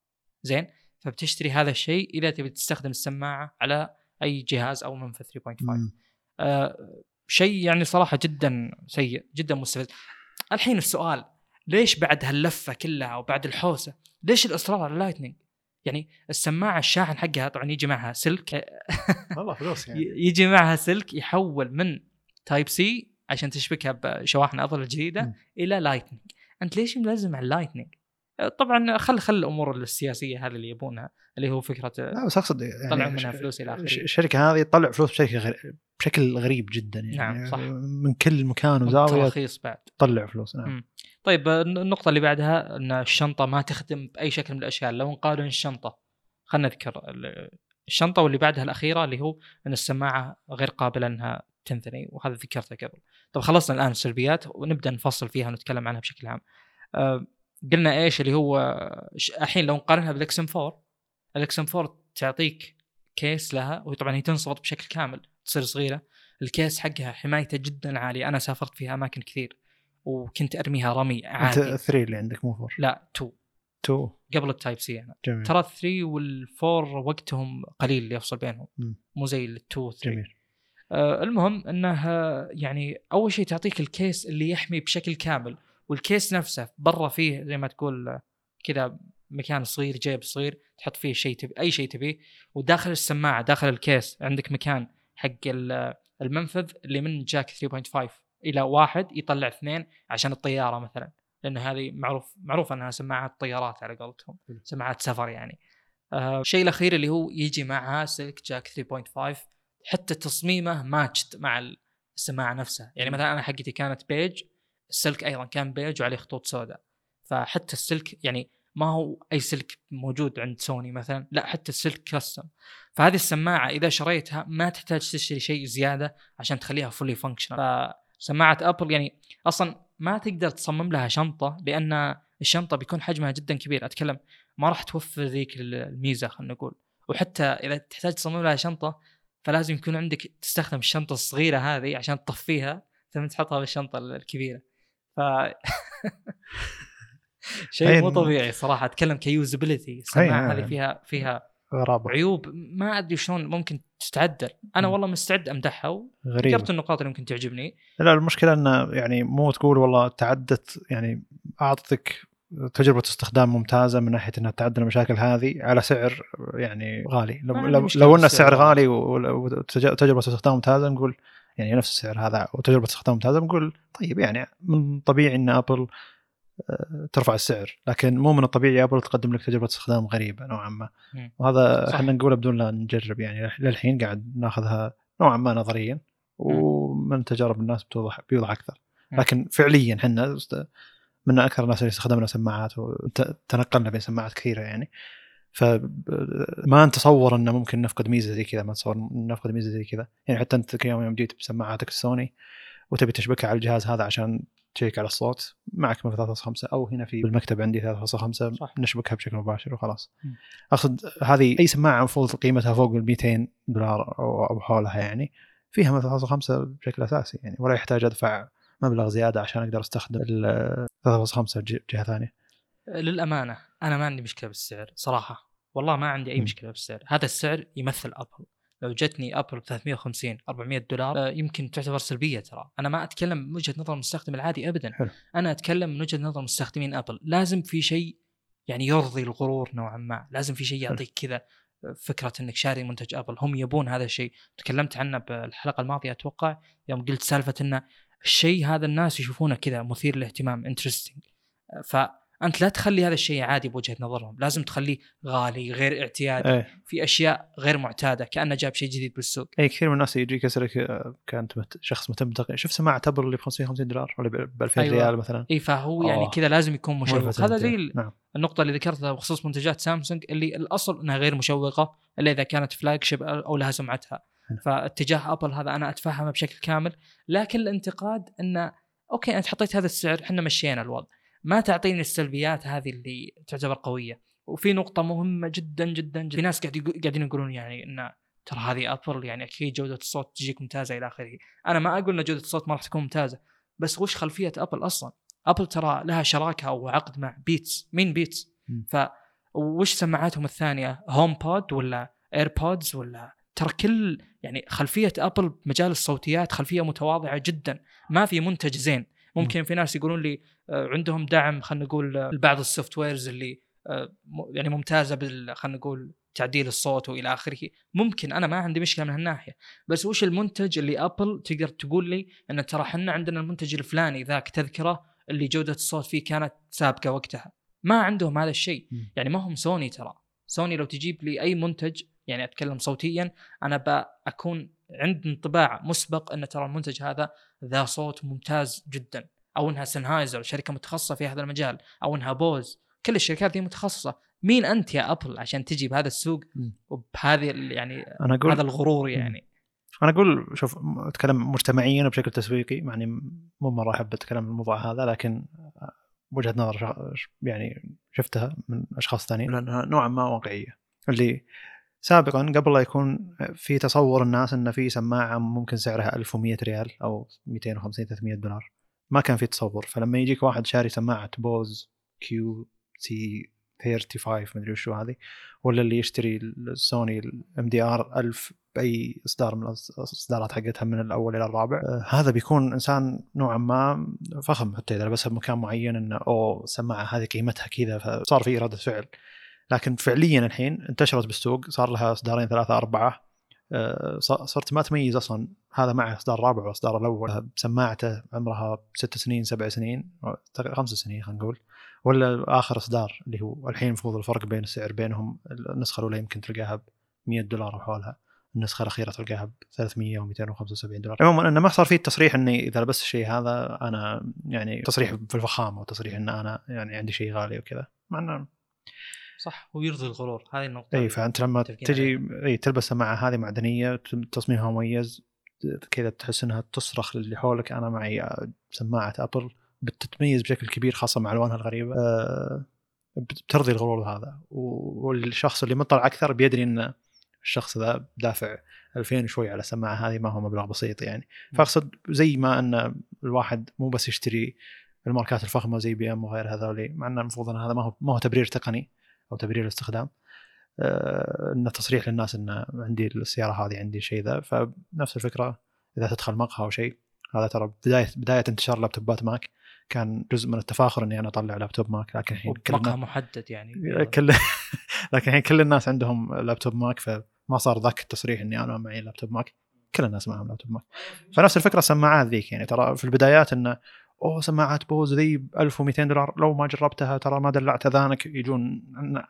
زين؟ فبتشتري هذا الشيء إذا تبي تستخدم السماعة على أي جهاز أو منفذ 3.5 مم. آه شيء يعني صراحة جدا سيء جدا مستفز. الحين السؤال ليش بعد هاللفة كلها وبعد الحوسة ليش الإصرار على ال Lightning يعني السماعة الشاحن حقها طبعا يجي معها سلك. والله فلوس يعني. يجي معها سلك يحول من Type-C عشان تشبكها بشواحن ابل الجديدة. إلى Lightning أنت ليش ملزم على اللايتنينج طبعا خل خل الأمور السياسية هذه اللي يبونها اللي هو فكرة لا بس أقصد يعني طلعوا منها فلوس إلى آخره. ش- الشركة هذه تطلع فلوس بشكل غير بشكل غريب جدا يعني نعم، صح. من كل مكان وزاوية تراخيص بعد تطلع فلوس نعم مم. طيب النقطة اللي بعدها إن الشنطة ما تخدم بأي شكل من الأشكال لو نقارن الشنطة خلينا نذكر ال- الشنطة واللي بعدها الأخيرة اللي هو أن السماعة غير قابلة أنها تنثني وهذا ذكرته قبل طب خلصنا الآن السلبيات ونبدأ نفصل فيها ونتكلم عنها بشكل عام آه، قلنا إيش اللي هو الحين لو نقارنها بال XM 4 ال XM 4 تعطيك case لها وطبعا هي تنصبط بشكل كامل تصير صغيرة. ال case حقها حمايته جدا عالية. أنا سافرت فيها أماكن كثير وكنت أرميها رمي أنت عادي. 3 اللي عندك مو 4 لا 2 2 قبل ال Type-C أنا جميل. ترى 3 وال4 وقتهم قليل اللي يفصل بينهم. مو زي ال2 و 3 جميل. آه المهم انه آه، يعني أول شيء تعطيك الكيس اللي يحمي بشكل كامل. والكيس نفسه برا فيه زي ما تقول آه، كذا مكان صغير جيب صغير تحط فيه شيء تبي أي شيء تبيه وداخل السماعة داخل الكيس عندك مكان حق ال- المنفذ اللي من جاك 3.5 إلى واحد يطلع اثنين عشان الطيارة مثلا لأن هذه معروف معروف أنها سماعات طيارات على قولتهم. سماعات سفر يعني. آه، الشيء الأخير اللي هو يجي معها سلك jack 3.5 حتى تصميمه matched مع السماعة نفسها. يعني مثلا أنا حقتي كانت بيج السلك أيضا كان بيج وعليه خطوط سوداء. فحتى السلك يعني ما هو أي سلك موجود عند سوني مثلا لا حتى السلك custom فهذه السماعة إذا شريتها ما تحتاج تشتري شيء زيادة عشان تخليها fully functional فسماعة ابل يعني أصلا ما تقدر تصمم لها شنطة لأن الشنطة بيكون حجمها جدا كبير. أتكلم ما راح توفر ذيك الميزة خلينا نقول. وحتى إذا تحتاج تصمم لها شنطة فلازم يكون عندك تستخدم الشنطة الصغيرة هذه عشان تطفيها ثم تحطها بالشنطه الكبيرة. ف شيء مو طبيعي صراحة أتكلم كيوزابيلتي السماعة هذه أي. فيها فيها غرابة عيوب ما أدري شلون ممكن تتعدل أنا مم. والله مستعد أمدحها وذكرت النقاط اللي ممكن تعجبني لا المشكلة انه يعني مو تقول والله تعدت يعني أعطتك تجربة استخدام ممتازة من ناحية إنها تعدل المشاكل هذه على سعر يعني غالي لو, لو, لو ان. السعر غالي وتجربة استخدام ممتازة نقول يعني نفس السعر هذا وتجربة استخدام ممتازة بنقول طيب يعني من طبيعي إن أبل آه، ترفع السعر لكن مو من الطبيعي أبل تقدم لك تجربة استخدام غريبة نوعا ما. وهذا. إحنا نقوله بدون لا نجرب يعني للحين قاعد ناخذها نوعا ما نظريا ومن تجارب الناس بتوضح بيوضح أكثر. لكن فعليا إحنا من أكثر الناس اللي استخدمنا سماعات وتنقلنا بين سماعات كثيرة يعني فما نتصور إنه ممكن نفقد ميزة زي كذا ما نتصور نفقد ميزة زي كذا يعني حتى أنت يوم يوم جيت بسماعاتك السوني وتبي تشبكها على الجهاز هذا عشان تشيك على الصوت معك من 3.5 أو هنا في بالمكتب عندي 3.5 صح. نشبكها بشكل مباشر وخلاص. اقصد هذه أي سماعة المفروض قيمتها فوق ال 200 دولار أو حولها يعني فيها من 3.5 بشكل أساسي يعني ولا يحتاج أدفع مبلغ زيادة عشان أقدر أستخدم ال 3.5 بج- بجهه ثانية للأمانة أنا ما عندي مشكلة بالسعر صراحة. والله ما عندي أي. مشكلة بالسعر. هذا السعر يمثل أبل. لو جتني أبل ب 350 400 دولار آه، يمكن تعتبر سلبية ترى. أنا ما أتكلم من وجهة نظر المستخدم العادي ابدا. حلو. أنا أتكلم من وجهة نظر مستخدمين أبل. لازم في شيء يعني يرضي الغرور نوعا ما. لازم في شيء يعطيك كذا فكرة إنك شاري منتج أبل. هم يبون هذا الشيء. تكلمت عنه بالحلقة الماضية أتوقع. يوم قلت سالفة ان الشيء هذا الناس يشوفونه كذا مثير للاهتمام. interesting فانت لا تخلي هذا الشيء عادي بوجهة نظرهم. لازم تخليه غالي غير اعتيادي إيه. في أشياء غير معتادة كأنه جاب شيء جديد بالسوق. اي كثير من الناس يجيك يسألك آه، كانت شخص مهتم بالتقنيه شوف سماعة ابل اللي ب 550 دولار ولا ب 2000 أيوة. ريال مثلا. اي فهو يعني آه. كذا لازم يكون مشوق. هذا زي. نعم. النقطة اللي ذكرتها بخصوص منتجات سامسونج اللي الأصل إنها غير مشوقة إلا إذا كانت flagship أو لها سمعتها. فاتجاه ابل هذا أنا اتفهمه بشكل كامل. لكن الانتقاد إنه okay أنت حطيت هذا السعر إحنا مشينا الوضع. ما تعطيني السلبيات هذه اللي تعتبر قوية. وفي نقطة مهمة جدا جدا, جدا. في ناس قاعد يقو- قاعدين يقولون يعني إن ترى هذه ابل يعني أكيد جودة الصوت تجيك ممتازة إلى آخره. أنا ما أقول إن جودة الصوت ما راح تكون ممتازة بس وش خلفية ابل أصلا؟ ابل ترى لها شراكة أو عقد مع Beats مين Beats. ف وش سماعاتهم الثانية؟ HomePod ولا AirPods ولا ترى كل يعني خلفية ابل بمجال الصوتيات خلفية متواضعة جدا. ما في منتج زين. ممكن في ناس يقولون لي آه، عندهم دعم خلينا نقول آه، بعض ال softwares اللي آه، يعني ممتازة بال خلينا نقول تعديل الصوت وإلى آخره. ممكن أنا ما عندي مشكلة من هالناحية. بس وش المنتج اللي ابل تقدر تقول لي إن ترى إحنا عندنا المنتج الفلاني ذاك تذكرة اللي جودة الصوت فيه كانت سابقة وقتها؟ ما عندهم هذا الشيء. يعني ما هم سوني ترى. سوني لو تجيب لي أي منتج يعني أتكلم صوتيا أنا بكون عندي انطباع مسبق أن ترى المنتج هذا ذا صوت ممتاز جدا. أو أنها Sennheiser شركة متخصصة في هذا المجال. أو أنها Bose كل الشركات دي متخصصة. مين أنت يا أبل عشان تجي بهذا السوق. وبهذه ال- يعني أنا أقول هذا الغرور يعني؟ أنا أقول شوف أتكلم مجتمعيا وبشكل تسويقي. يعني مو مرة أحب أتكلم عن الموضوع هذا لكن وجهة نظر يعني شفتها من أشخاص ثانيين. لأنها نوعا ما واقعية. اللي سابقا قبل لا يكون في تصور الناس إن في سماعة ممكن سعرها 1100 ريال أو 250 300 دولار. ما كان في تصور. فلما يجيك واحد شاري سماعة بوز QC 35 مدري وشو هذه ولا اللي يشتري السوني ال MDR 1000 بأي إصدار من الإصدارات حقتها من الأول إلى الرابع آه، هذا بيكون إنسان نوعا ما فخم حتى إذا لبسها بمكان معين إنه أوه السماعة هذه قيمتها كذا فصار في ردة فعل. لكن فعليا الحين انتشرت بالسوق صار لها إصدارين ثلاثة أربعة. آه، صرت ما تميز أصلا. هذا معه إصدار رابع والاصدار الأول. سماعته عمرها ست سنين سبع سنين خمس سنين خلينا نقول. ولا آخر إصدار اللي هو الحين المفروض الفرق بين السعر بينهم النسخة الأولى يمكن تلقاها ب 100 دولار أو حولها. النسخة الأخيرة تلقاها ب 300 و 275 دولار. عموما إنه ما صار في التصريح إني إذا لبست الشيء هذا أنا يعني تصريح في الفخامة وتصريح إن أنا يعني عندي شيء غالي وكذا. مع إنه صح ويرضي الغرور هذه النقطة اي فأنت لما تجي اي تلبس سماعه هذه معدنية تصميمها مميز كذا تحس إنها تصرخ للي حولك. أنا معي سماعة أبل بتتميز بشكل كبير خاصة مع ألوانها الغريبة. أه بترضي الغرور هذا. والشخص اللي مطلع أكثر بيدري إن الشخص ذا دافع 2000 وشوي على السماعه هذه ما هو مبلغ بسيط يعني. فأقصد زي ما إن الواحد مو بس يشتري الماركات الفخمة زي BM وغير هذولي مع انه المفروض إن هذا ما هو ما هو تبرير تقني. أو تبرير استخدام آه، انه تصريح للناس إن عندي السيارة هذه عندي شيء ذا. فنفس الفكرة إذا تدخل مقهى أو شي زي هذا ترى بداية بداية انتشار لابتوبات ماك كان جزء من التفاخر إني أنا أطلع لابتوب ماك لكن الحين كل الناس محدد يعني. كل لكن الحين كل الناس عندهم لابتوب ماك فما صار ذاك التصريح إني أنا معي لابتوب ماك كل الناس معهم لابتوب ماك فنفس الفكرة السماعات ذيك يعني. ترى في البدايات انه أوه سماعات Bose ذي ب 1200 دولار لو ما جربتها ترى ما دلعت أذانك. يجون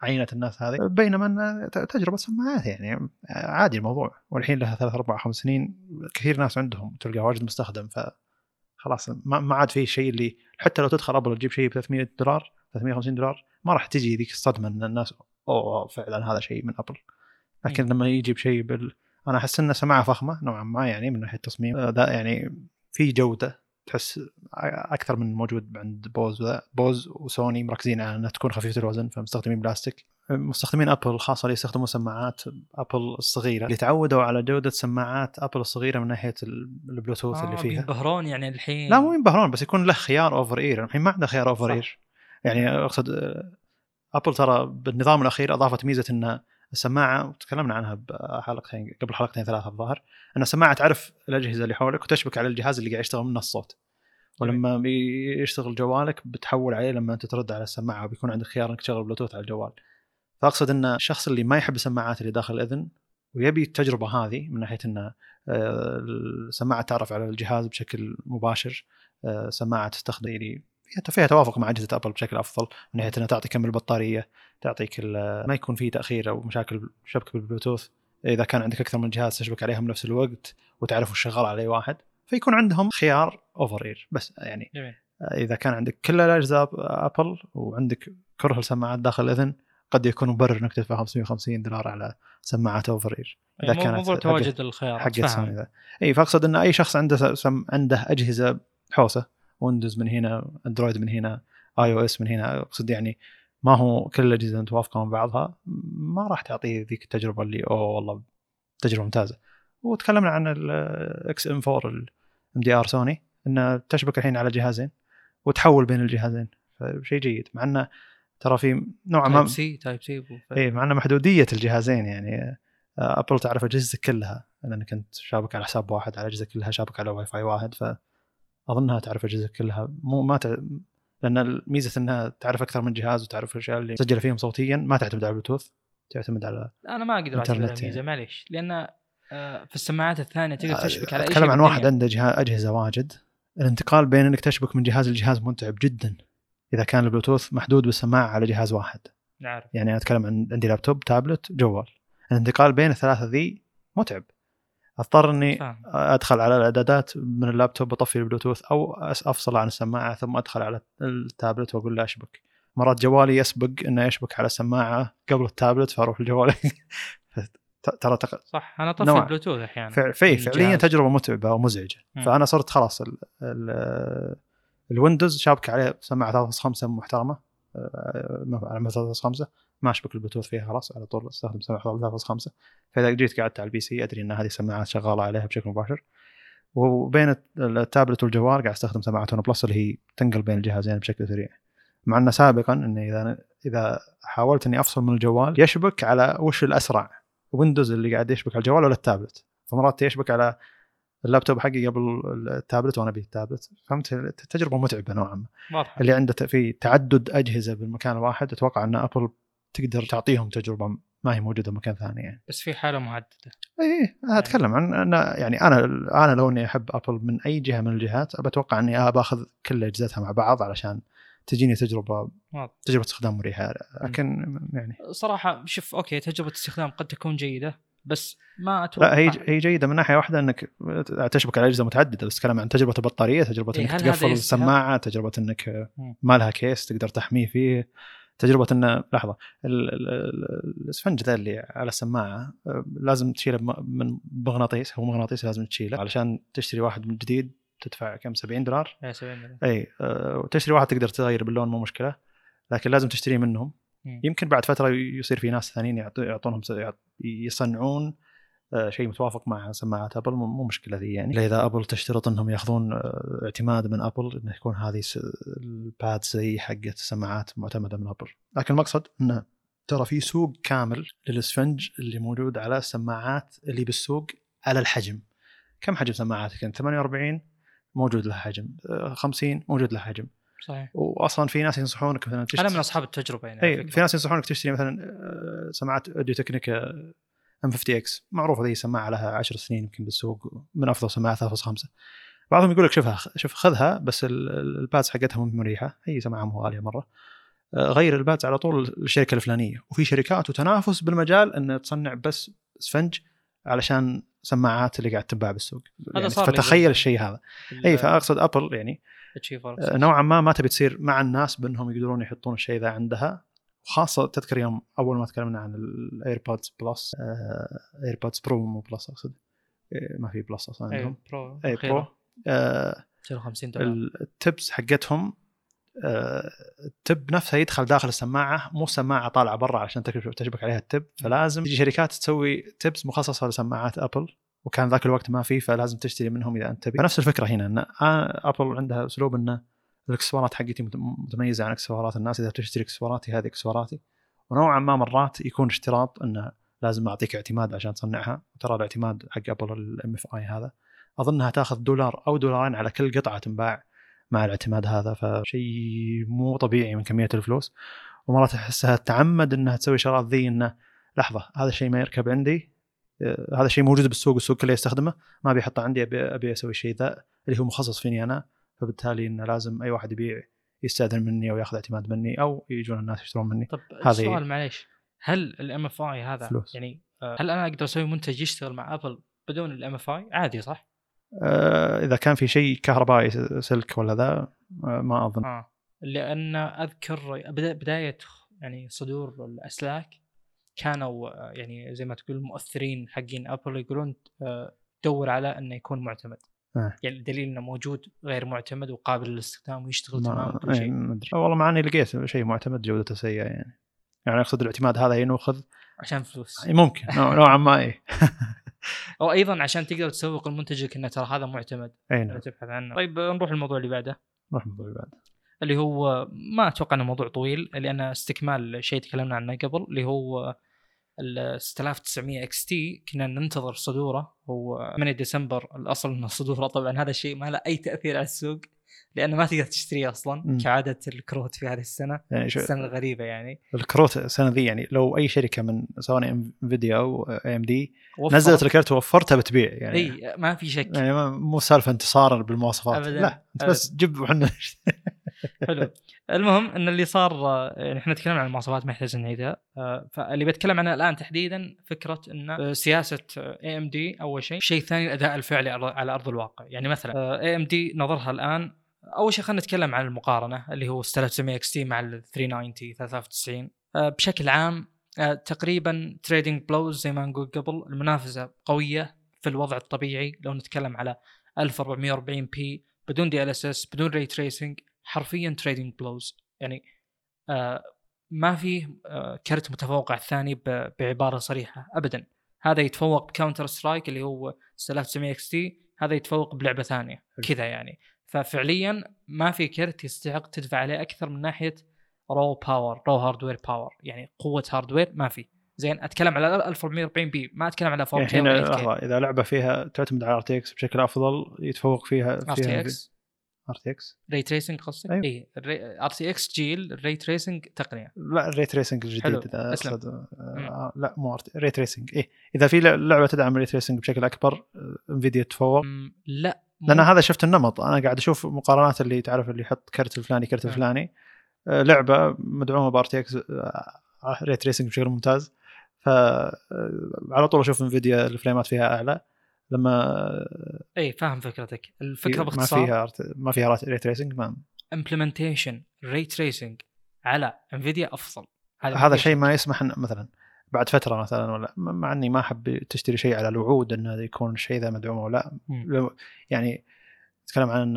عينة الناس هذه. بينما ت- تجربة سماعات يعني عادي الموضوع. والحين لها ثلاث أربع خمس سنين كثير ناس عندهم تلقى واجد مستخدم ف خلاص ما عاد في شيء اللي حتى لو تدخل أبل تجيب شيء ب 300 دولار 350 دولار ما راح تجي ذيك الصدمة أن الناس أوه فعلا هذا شيء من أبل. لكن لما يجي بشيء بال أنا أحس إنه سماعة فخمة نوعا ما يعني من ناحية التصميم. آه، يعني في جودة. تحس أكثر من موجود عند Bose وذا Bose وسوني مركزين على إنها تكون خفيفة الوزن فمستخدمين بلاستيك. مستخدمين أبل خاصة اللي يستخدمون سماعات أبل الصغيرة. اللي تعودوا على جودة سماعات أبل الصغيرة من ناحية البلوتوث اللي آه، فيها. بينبهرون يعني الحين. لا مو ينبهرون بس يكون له خيار over-ear الحين ما عنده خيار over. ear يعني أقصد أبل ترى بالنظام الأخير أضافت ميزة ان السماعة تكلمنا عنها بحلقتين قبل حلقتين ثلاثة الظاهر أن السماعة تعرف الأجهزة اللي حولك وتشبك على الجهاز اللي قاعد يشتغل منه الصوت. ولما بيشتغل جوالك بتحول عليه لما أنت ترد على السماعة وبيكون عندك خيار إنك تشغل بلوتوث على الجوال. فأقصد أن الشخص اللي ما يحب السماعات اللي داخل الإذن ويبي التجربة هذه من ناحية أن آه، السماعة تعرف على الجهاز بشكل مباشر آه، سماعة تستخدم يعني فيها فيها توافق مع أجهزة أبل بشكل أفضل من ناحية إنها تعطي كم البطارية تعطيك ما يكون في تأخير أو مشاكل شبكة بالبلوتوث. إذا كان عندك أكثر من جهاز تشبك عليهم بنفس الوقت وتعرف وش شغال على أي واحد فيكون عندهم خيار over-ear بس يعني جميل. إذا كان عندك كل الأجهزة أبل وعندك كره السماعات داخل الإذن قد يكون مبرر إنك تدفع 550 دولار على سماعات over-ear إذا مو- كانت تواجد. سوني ذا. إي فأقصد إن أي شخص عنده سم عنده أجهزة حوسة ويندوز من هنا أندرويد من هنا iOS من هنا. أقصد يعني ما هو كل الأجهزة متوافقة مع بعضها ما راح تعطيه ذيك التجربة اللي أوه والله تجربة ممتازة. وتكلمنا عن ال XM4 ال MDR سوني انه تشبك الحين على جهازين وتحول بين الجهازين. فشيء جيد مع إنه ترى في نوعا ما Type-C Type-C اي مع إنه محدودية الجهازين يعني. آه، ابل تعرف اجهزتك كلها. لانك انت شابك على حساب واحد على أجهزة كلها شابك على واي فاي واحد فاظنها تعرف اجهزتك كلها. مو ما تع... لأن الميزة إنها تعرف أكثر من جهاز وتعرف الأشياء اللي تسجل فيهم صوتيا ما تعتمد على البلوتوث تعتمد على أنا ما أقدر إنترنت ميزة يعني. معليش. لأن آه، في السماعات الثانية تقدر تشبك على أي شيء اتكلم عن واحد. عنده جهاز أجهزة واجد. الانتقال بين إنك تشبك من جهاز لجهاز متعب جدا إذا كان البلوتوث محدود بالسماعه على جهاز واحد. نعرف. يعني أنا أتكلم عن عندي لابتوب تابلت جوال. الانتقال بين الثلاثة ذي متعب. أضطر إني أدخل على الإعدادات من اللابتوب اطفي البلوتوث أو أس- أفصل عن السماعة ثم أدخل على التابلت وأقول له أشبك مرات جوالي يسبق إنه يشبك على السماعة قبل التابلت فأروح الجوال ترى تق... صح أنا طفي نوع. البلوتوث أحيانا في فعليا الجهاز. تجربة متعبة ومزعجة. فأنا صرت خلاص ال... ال... الويندوز شابك عليه سماعة 3.5 محترمة آه، على مثلا 3.5 ما أشبك البلوتوث فيها خلاص على طول استخدم سماعه 3.5 فإذا جيت قعدت على ال PC أدري إن هذه سماعات شغالة عليها بشكل مباشر. وبين التابلت والجوال قاعد أستخدم سماعة OnePlus اللي هي تنقل بين الجهازين بشكل سريع. مع ان سابقا اني إذا إذا حاولت إني أفصل من الجوال يشبك على وش الأسرع ويندوز اللي قاعد يشبك على الجوال ولا التابلت. فمرات يشبك على اللابتوب حقي قبل التابلت وأنا أبي التابلت. فهمت؟ تجربة متعبة نوعا ما. اللي عنده في تعدد أجهزة بالمكان الواحد أتوقع إن أبل تقدر تعطيهم تجربة ما هي موجودة بمكان ثاني يعني. بس في حالة محدده اي أنا أتكلم عن أنا يعني أنا أنا لو إني أحب ابل من أي جهة من الجهات أتوقع إني باخذ كل اجهزتها مع بعض علشان تجيني تجربة واضح. تجربة استخدام مريحة. لكن يعني صراحة شوف okay تجربة استخدام قد تكون جيدة بس ما أتوقع لا هي هي جيدة من ناحية واحدة إنك تشبك على أجهزة متعددة بس اتكلم عن تجربة البطارية تجربة إيه، إنك تقفل؟ السماعة تجربة إنك. ما لها case تقدر تحميه فيه. تجربة انه لحظة ال- ال- ال- الاسفنج ذا اللي على السماعة آه، لازم تشيله من مغناطيس هو مغناطيس لازم تشيله علشان تشتري واحد من جديد تدفع كم؟ 70 دولار؟ يا سلام اي آه، وتشتري واحد تقدر تغير باللون مو مشكلة لكن لازم تشتريه منهم. يمكن بعد فترة يصير في ناس ثانيين يعطو- يعطونهم يصنعون آه، شيء متوافق مع سماعات أبل مو مشكلة ذي يعني. اذا أبل تشترط إنهم يأخذون آه، اعتماد من أبل إنه يكون هذه ال pads زي حقت السماعات معتمدة من أبل. لكن المقصد إنه ترى في سوق كامل للاسفنج اللي موجود على السماعات اللي بالسوق على الحجم. كم حجم سماعاتك أنت؟ 48 موجود له حجم. آه، 50 موجود له حجم. صحيح. واصلا في ناس ينصحونك مثلا أنا من أصحاب التجربة يعني اي في ناس ينصحونك تشتري مثلا آه، سماعات Audio-Technica M50x معروفه ذي سماعة لها 10 سنين يمكن بالسوق من أفضل سماعات 3.5 بعضهم يقول لك شوفها شوف خذها بس ال- pads حقتها مو مريحة. هي سماعة مو غالية مرة. آه، غير ال pads على طول الشركة الفلانية. وفي شركات وتنافس بالمجال ان تصنع بس اسفنج علشان سماعات اللي قاعد تنباع بالسوق. يعني صار فتخيل. الشيء هذا. إي فأقصد ابل يعني آه، نوعا ما ما تبي تصير مع الناس بأنهم يقدرون يحطون الشيء ذا عندها. وخاصه تذكر يوم أول ما تكلمنا عن ال AirPods Plus AirPods Pro مو Plus أقصد. آه، ما في Plus أصلا اي عندهم Pro اي Pro آه، 250 دولار. ال tips حقتهم آه، ال tip نفسها يدخل داخل السماعة مو سماعة طالعة برا عشان تشبك عليها ال tip فلازم تجي شركات تسوي tips مخصصة لسماعات ابل وكان ذاك الوقت ما في فلازم تشتري منهم إذا أنت تبي. فنفس الفكرة هنا إن آه، ابل عندها أسلوب إنه الاكسسوارات حقتي مت- متميزة عن اكسسوارات الناس. إذا تشتري اكسسواراتي هذه اكسسواراتي. ونوعا ما مرات يكون اشتراط إنه لازم أعطيك اعتماد عشان تصنعها. وترى الاعتماد حق ابل ال MFi هذا أظنها تأخذ دولار أو دولارين على كل قطعة تنباع مع الاعتماد هذا. فشيء مو طبيعي من كمية الفلوس. ومرات أحسها تعمد إنها تسوي شغلات ذي إنه لحظة هذا الشيء ما يركب عندي. آه، هذا الشيء موجود بالسوق والسوق كله يستخدمه. ما ابي احطه عندي ابي أبي أسوي الشيء ذا اللي هو مخصص فيني أنا. فبالتالي انه لازم أي واحد يبيع يستأذن مني أو ياخذ اعتماد مني أو يجون الناس يشترون مني. طب هذه- السؤال معليش هل ال MFi هذا فلوس. يعني آه، هل أنا أقدر أسوي منتج يشتغل مع ابل بدون ال MFi عادي صح؟ آه إذا كان في شيء كهربائي سلك ولا ذا آه ما أظن. آه لأن أذكر بدا- بداية يعني صدور الأسلاك كانوا آه، يعني زي ما تقول مؤثرين حقين ابل يقولون آه، دور على إنه يكون معتمد. آه. يعني دليل إنه موجود غير معتمد وقابل للاستخدام ويشتغل تمام ما وكل إيه، شيء. ما أدري. والله مع إني لقيت شيء معتمد جودته سيئة يعني. يعني أقصد الاعتماد هذا ينوخذ عشان فلوس. إيه، ممكن. نوع- نوعا ما اي أو أيضا عشان تقدر تسوق لمنتجك إنه ترى هذا معتمد. إي نعم. تبحث عنه. طيب نروح الموضوع اللي بعده. نروح الموضوع اللي بعد اللي هو ما أتوقع إنه موضوع طويل لأن استكمال شيء تكلمنا عنه قبل اللي هو ال 6900 XT كنا ننتظر صدوره هو 8 ديسمبر الأصل إنه صدوره. طبعا هذا الشيء ما له أي تأثير على السوق لأنه ما تقدر تشتريه أصلا. كعادة الكروت في هذه السنة. يعني شو السنة الغريبة يعني. الكروت السنة ذي يعني لو أي شركة من سواء إنفيديا أو AMD نزلت الكرت ووفرتها بتبيع يعني. إي ما في شك. يعني مو سالفة انتصار بالمواصفات. أبداً. لا أنت بس جيب وحنا. حلو. المهم إن اللي صار يعني إحنا تكلمنا عن المواصفات ما يحتاج نعيدها آه، فاللي بتكلم عنها الآن تحديدا فكرة إن آه، سياسة AMD أول شيء الشيء الثاني الاداء الفعلي على أرض الواقع. يعني مثلا AMD نظرها الآن أول شيء خلينا نتكلم عن المقارنة اللي هو 6900 XT مع ال 3090 آه، بشكل عام تقريبا trading blows زي ما نقول قبل المنافسة قوية في الوضع الطبيعي. لو نتكلم على 1440p بدون DLSS بدون ray tracing حرفيا trading blows يعني آه ما فيه آه كرت متفوق على الثاني بعبارة صريحة ابدا. هذا يتفوق ب Counter-Strike اللي هو 6900 XT هذا يتفوق بلعبة ثانية. كذا يعني. ففعليا ما في كرت يستحق تدفع عليه أكثر من ناحية raw power raw hardware power يعني قوة hardware ما في. زين أتكلم على 1440p ما أتكلم على 4K يعني الحين ولا 8K. لحظة إذا لعبة فيها تعتمد على RTX بشكل أفضل يتفوق فيها ار تي إكس ار تي إكس ري تريسنج قصدك؟ أيوة. اي RTX جيل ال ray tracing تقنية. لا ال ray tracing الجديد. أقصد آه لا مو ray tracing اي إذا في لعبة تدعم ال ray tracing بشكل أكبر انفيديا تتفوق مم، لا لأن هذا شفت النمط. أنا قاعد أشوف مقارنات اللي تعرف اللي يحط كرت الفلاني كرت آه. الفلاني. آه، لعبة مدعومة ب RTX ray tracing بشكل ممتاز. فعلى طول أشوف انفيديا ال frameات فيها أعلى. لما إي فاهم فكرتك الفكرة ما باختصار فيها ما فيها ray tracing ما implementation ray tracing على انفيديا أفضل هذا شيء ما يسمح إن مثلا بعد فترة مثلا ولا مع إني ما أحب تشتري شيء على الوعود انه يكون الشيء ذا مدعوم أو لا. لو يعني نتكلم عن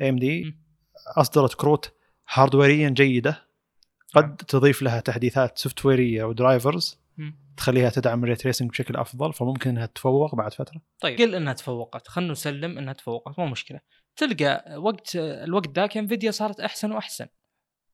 AMD. أصدرت كروت hardware يا جيدة نعم. قد تضيف لها تحديثات software يه و drivers. تخليها تدعم ال ray tracing بشكل أفضل فممكن إنها تتفوق بعد فترة. طيب. قل إنها تفوقت. خلنا نسلم إنها تفوقت مو مشكلة. تلقى وقت الوقت ذاك انفيديا صارت أحسن وأحسن.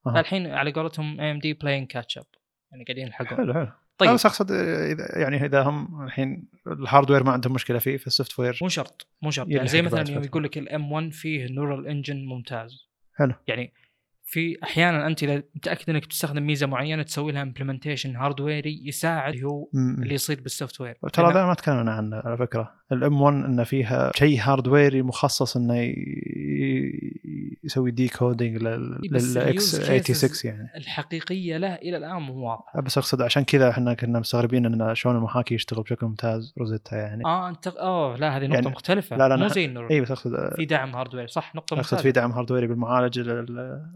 أها. الحين على قولتهم AMD playing catch up يعني قاعدين يلحقون. حلو حلو. طيب. بس اقصد إذا يعني إذا هم الحين ال hardware ما عندهم مشكلة فيه فال software مو شرط مو شرط. يعني زي مثلا يوم. يقول لك ال M1 فيه Neural Engine ممتاز. حلو. يعني في أحيانا أنت إذا متأكد إنك بتستخدم ميزة معينة تسوي لها implementation hardware ي يساعد هو. اللي يصير بال software ترى ما تكلمنا عنه على فكرة ال M1 إنه فيها شيء hardware ي مخصص إنه يسوي decoding إي بس لل x ال x86 يعني. الحقيقية له إلى الآن مو واضحه بس أقصد عشان كذا إحنا كنا مستغربين إن شلون المحاكي يشتغل بشكل ممتاز روزيتا يعني. آه أنت اوه لا هذه نقطة يعني- مختلفة. لا، لا، مو زي انه اي بس أقصد في دعم hardware صح؟ نقطة أقصد ممتازه في دعم hardware ي بالمعالج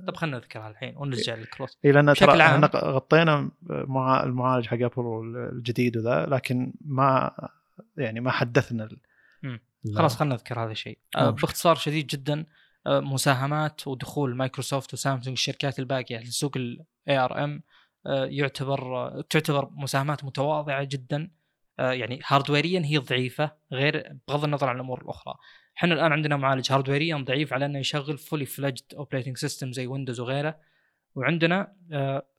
طب خلينا نذكرها الحين ونرجع للكروس اي لأن ترى. إحنا غطينا مع المعالج حق ابل الجديد وذا لكن ما يعني ما حدثنا خلاص خلينا نذكر هذا الشيء. آه. باختصار شديد جدا آه مساهمات ودخول مايكروسوفت وسامسونج الشركات الباقية لسوق ال ARM يعتبر آه تعتبر مساهمات متواضعة جدا. آه يعني hardware يا هي ضعيفة غير بغض النظر عن الأمور الأخرى. إحنا الآن عندنا معالج هاردويريا ضعيف على إنه يشغل fully fledged operating system زي Windows وغيره. وعندنا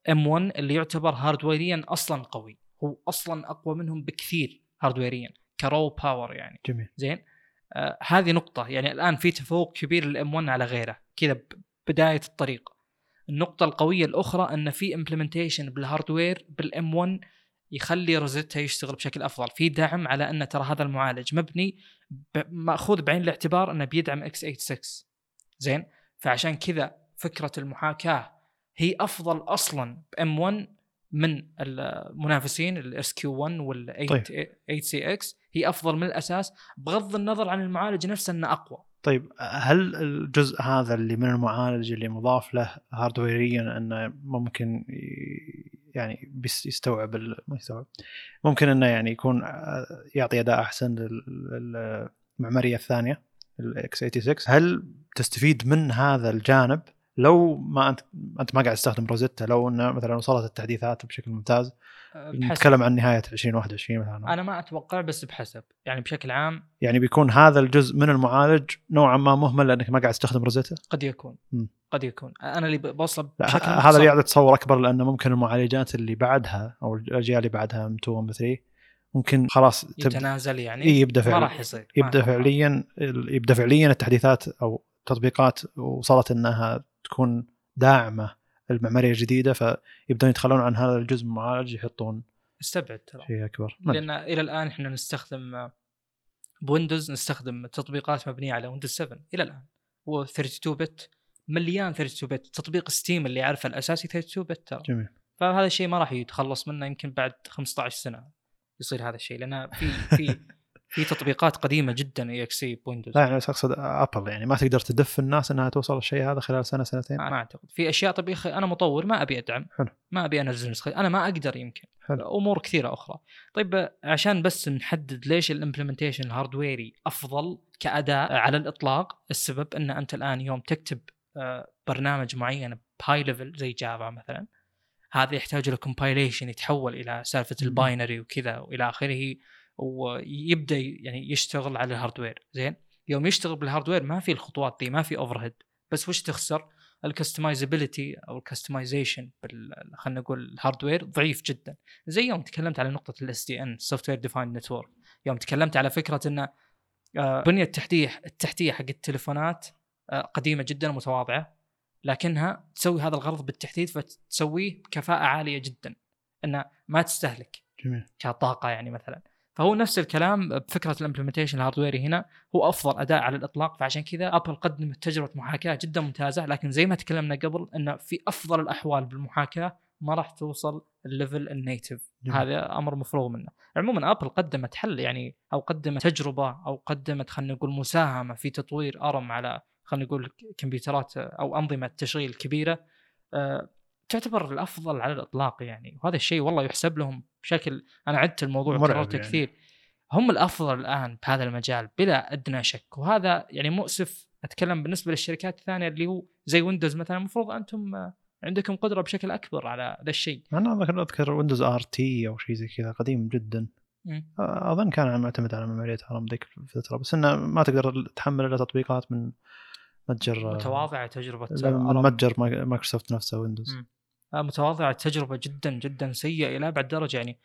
M1 اللي يعتبر هاردويريا أصلا قوي. هو أصلا أقوى منهم بكثير. هاردويريا ك raw power يعني. جميل. زين؟ آه هذه نقطة. يعني الآن في تفوق كبير لل M1 على غيره. كذا بداية الطريق. النقطة القوية الأخرى أن في implementation بال hardware بال M1 يخلي Rosetta يشتغل بشكل أفضل. في دعم على أن ترى هذا المعالج مبني مأخوذ بعين الاعتبار أنه بيدعم x 86 زين؟ فعشان كذا فكرة المحاكاة هي أفضل أصلا ب M1 من المنافسين ال SQ1 وال 8 8cx هي أفضل من الأساس بغض النظر عن المعالج نفسه إنه أقوى. طيب هل الجزء هذا اللي من المعالج اللي مضاف له هاردويريا إنه ممكن يعني يستوعب ما يستوعب ممكن إنه يعني يكون آه، يعطي أداء أحسن لل- للمعمارية الثانية الاكس 86 هل تستفيد من هذا الجانب؟ لو ما انت أنت ما قاعد تستخدم روزيتا لو انه مثلا وصلت التحديثات بشكل ممتاز أه، بحسب. نتكلم عن نهاية 2021 مثلا. أنا ما أتوقع بس بحسب. يعني بشكل عام يعني بيكون هذا الجزء من المعالج نوعا ما مهمل لأنك ما قاعد تستخدم روزيتا؟ قد يكون. مم. قد يكون. أنا اللي بوصل بشكل هذا. اللي يعطي تصور أكبر لأنه ممكن المعالجات اللي بعدها أو الأجيال اللي بعدها M2 M3 ممكن خلاص يتنازل يعني؟ إيه يبدأ ما فعلا راح يصير. ما يبدأ. فعليا يبدأ فعليا التحديثات أو تطبيقات وصلت إنها تكون داعمة المعمارية الجديدة فيبدون يتخلون عن هذا الجزء من المعالج يحطون استبعد ترى. شيء أكبر. لأن إلى الآن إحنا نستخدم آه، ب Windows نستخدم تطبيقات مبنية على Windows 7 إلى الآن. و 32 bit مليان 32 bit تطبيق Steam اللي عارفه الأساسي 32 bit ترى. جميل. فهذا الشيء ما راح يتخلص منه يمكن بعد 15 سنة يصير هذا الشيء لأن في في في تطبيقات قديمة جدا EXE ب Windows. لا يعني بس أقصد Apple يعني ما تقدر تدف الناس إنها توصل الشيء هذا خلال سنة سنتين. ما أعتقد. في أشياء طب يا أخي أنا مطور ما أبي أدعم. حلو. ما أبي أنزل نسخة. أنا ما أقدر يمكن. حلو. أمور كثيرة أخرى. طيب عشان بس نحدد ليش ال implementation الهاردويري أفضل كأداء على الإطلاق السبب إن أنت الآن يوم تكتب آه، برنامج معين ب high level زي Java مثلا هذا يحتاج له compilation يتحول إلى سالفة. ال binary وكذا وإلى آخره. ويبدأ يعني يشتغل على ال hardware زين؟ يوم يشتغل بال hardware ما في الخطوات دي ما في overhead بس وش تخسر؟ ال customizability أو ال customization خلينا نقول ال hardware ضعيف جدا. زي يوم تكلمت على نقطة ال SDN software defined network يوم تكلمت على فكرة إن آه، بنية التحتيه التحتيه حق التليفونات آه، قديمة جدا ومتواضعة. لكنها تسوي هذا الغرض بالتحديث فتسويه بكفاءة عالية جدا. إنه ما تستهلك. جميل. كطاقة يعني مثلا. فهو نفس الكلام بفكرة ال implementation الهاردويري هنا. هو أفضل اداء على الإطلاق فعشان كذا Apple قدمت تجربة محاكاة جدا ممتازة. لكن زي ما تكلمنا قبل انه في أفضل الأحوال بالمحاكاة ما راح توصل ال level ال native. هذا أمر مفروغ منه. عموما Apple قدمت حل يعني أو قدمت تجربة أو قدمت خلينا نقول مساهمة في تطوير ARM على خلينا نقول كمبيوترات أو أنظمة تشغيل كبيرة. أه تعتبر الأفضل على الإطلاق يعني وهذا الشيء والله يحسب لهم بشكل أنا عدت الموضوع وكررته يعني. كثير هم الأفضل الآن بهذا المجال بلا أدنى شك وهذا يعني مؤسف أتكلم بالنسبة للشركات الثانية اللي هو زي Windows مثلا المفروض أنتم عندكم قدرة بشكل أكبر على ذا الشيء أنا اذكر أذكر Windows RT أو شيء زي كذا قديم جدا مم. أظن كان معتمد على ميمورية ARM ذيك الفترة بس إنه ما تقدر تحمل إلا تطبيقات من متجر متواضعة تجربة آه، من ARM. متجر ماي- مايكروسوفت نفسه Windows مم. آه، متواضعة تجربة جدا جدا سيئة إلى أبعد درجة. يعني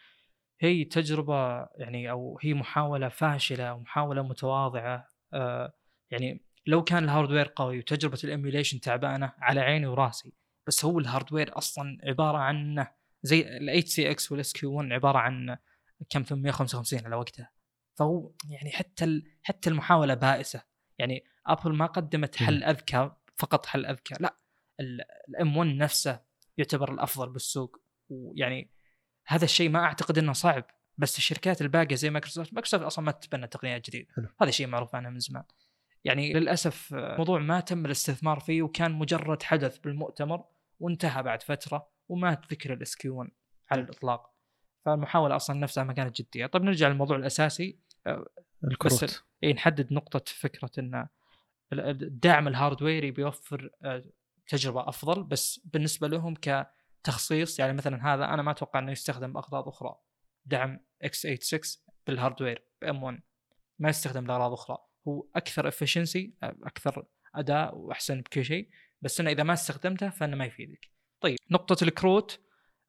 هي تجربة يعني أو هي محاولة فاشلة ومحاوله متواضعة. آه، يعني لو كان ال hardware قوي وتجربة ال emulation تعبانة على عيني وراسي بس هو ال hardware أصلا عبارة عن زي ال 8cx وال SQ1 عبارة عن كم؟ 855 على وقتها. فهو يعني حتى حتى المحاولة بائسة. يعني Apple ما قدمت حل أذكى فقط حل أذكى. لا ال M1 نفسه يعتبر الأفضل بالسوق. ويعني هذا الشيء ما أعتقد إنه صعب بس الشركات الباقية زي Microsoft Microsoft أصلا ما تتبنى تقنيات جديدة. هذا شيء معروف عنها من زمان. يعني للأسف موضوع ما تم الاستثمار فيه وكان مجرد حدث بالمؤتمر وانتهى بعد فترة وما ذكر ال SQ1 على الإطلاق. فالمحاولة أصلا نفسها ما كانت جدية. طيب نرجع للموضوع الأساسي. الكروت. بس اي نحدد نقطة فكرة إن الدعم الهاردويري بيوفر آه، تجربة أفضل بس بالنسبة لهم كتخصيص يعني مثلا هذا أنا ما أتوقع إنه يستخدم بأغراض أخرى. دعم x86 بال hardware ب M1 ما يستخدم لأغراض أخرى. هو أكثر efficiency أكثر أداء وأحسن بكل شيء بس إنه إذا ما استخدمته فإنه ما يفيدك. طيب نقطة الكروت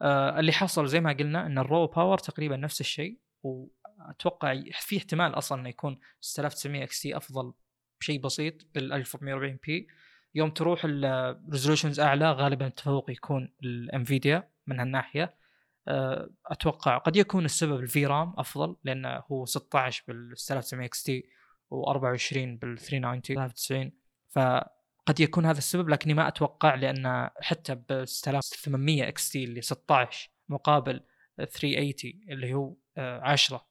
آه اللي حصل زي ما قلنا إن ال raw power تقريبا نفس الشيء وأتوقع في احتمال أصلا إنه يكون 6900 XT أفضل بشيء بسيط بال 1440p. يوم تروح ال resolutions أعلى غالبا التفوق يكون ال Nvidia من هالناحية. آه، أتوقع قد يكون السبب ال VRAM أفضل لأنه هو 16 بال 6900 XT و24 بال 390 93 فقد يكون هذا السبب لكني ما أتوقع لأن حتى ب 6800 XT اللي 16 مقابل 380 اللي هو 10 آه،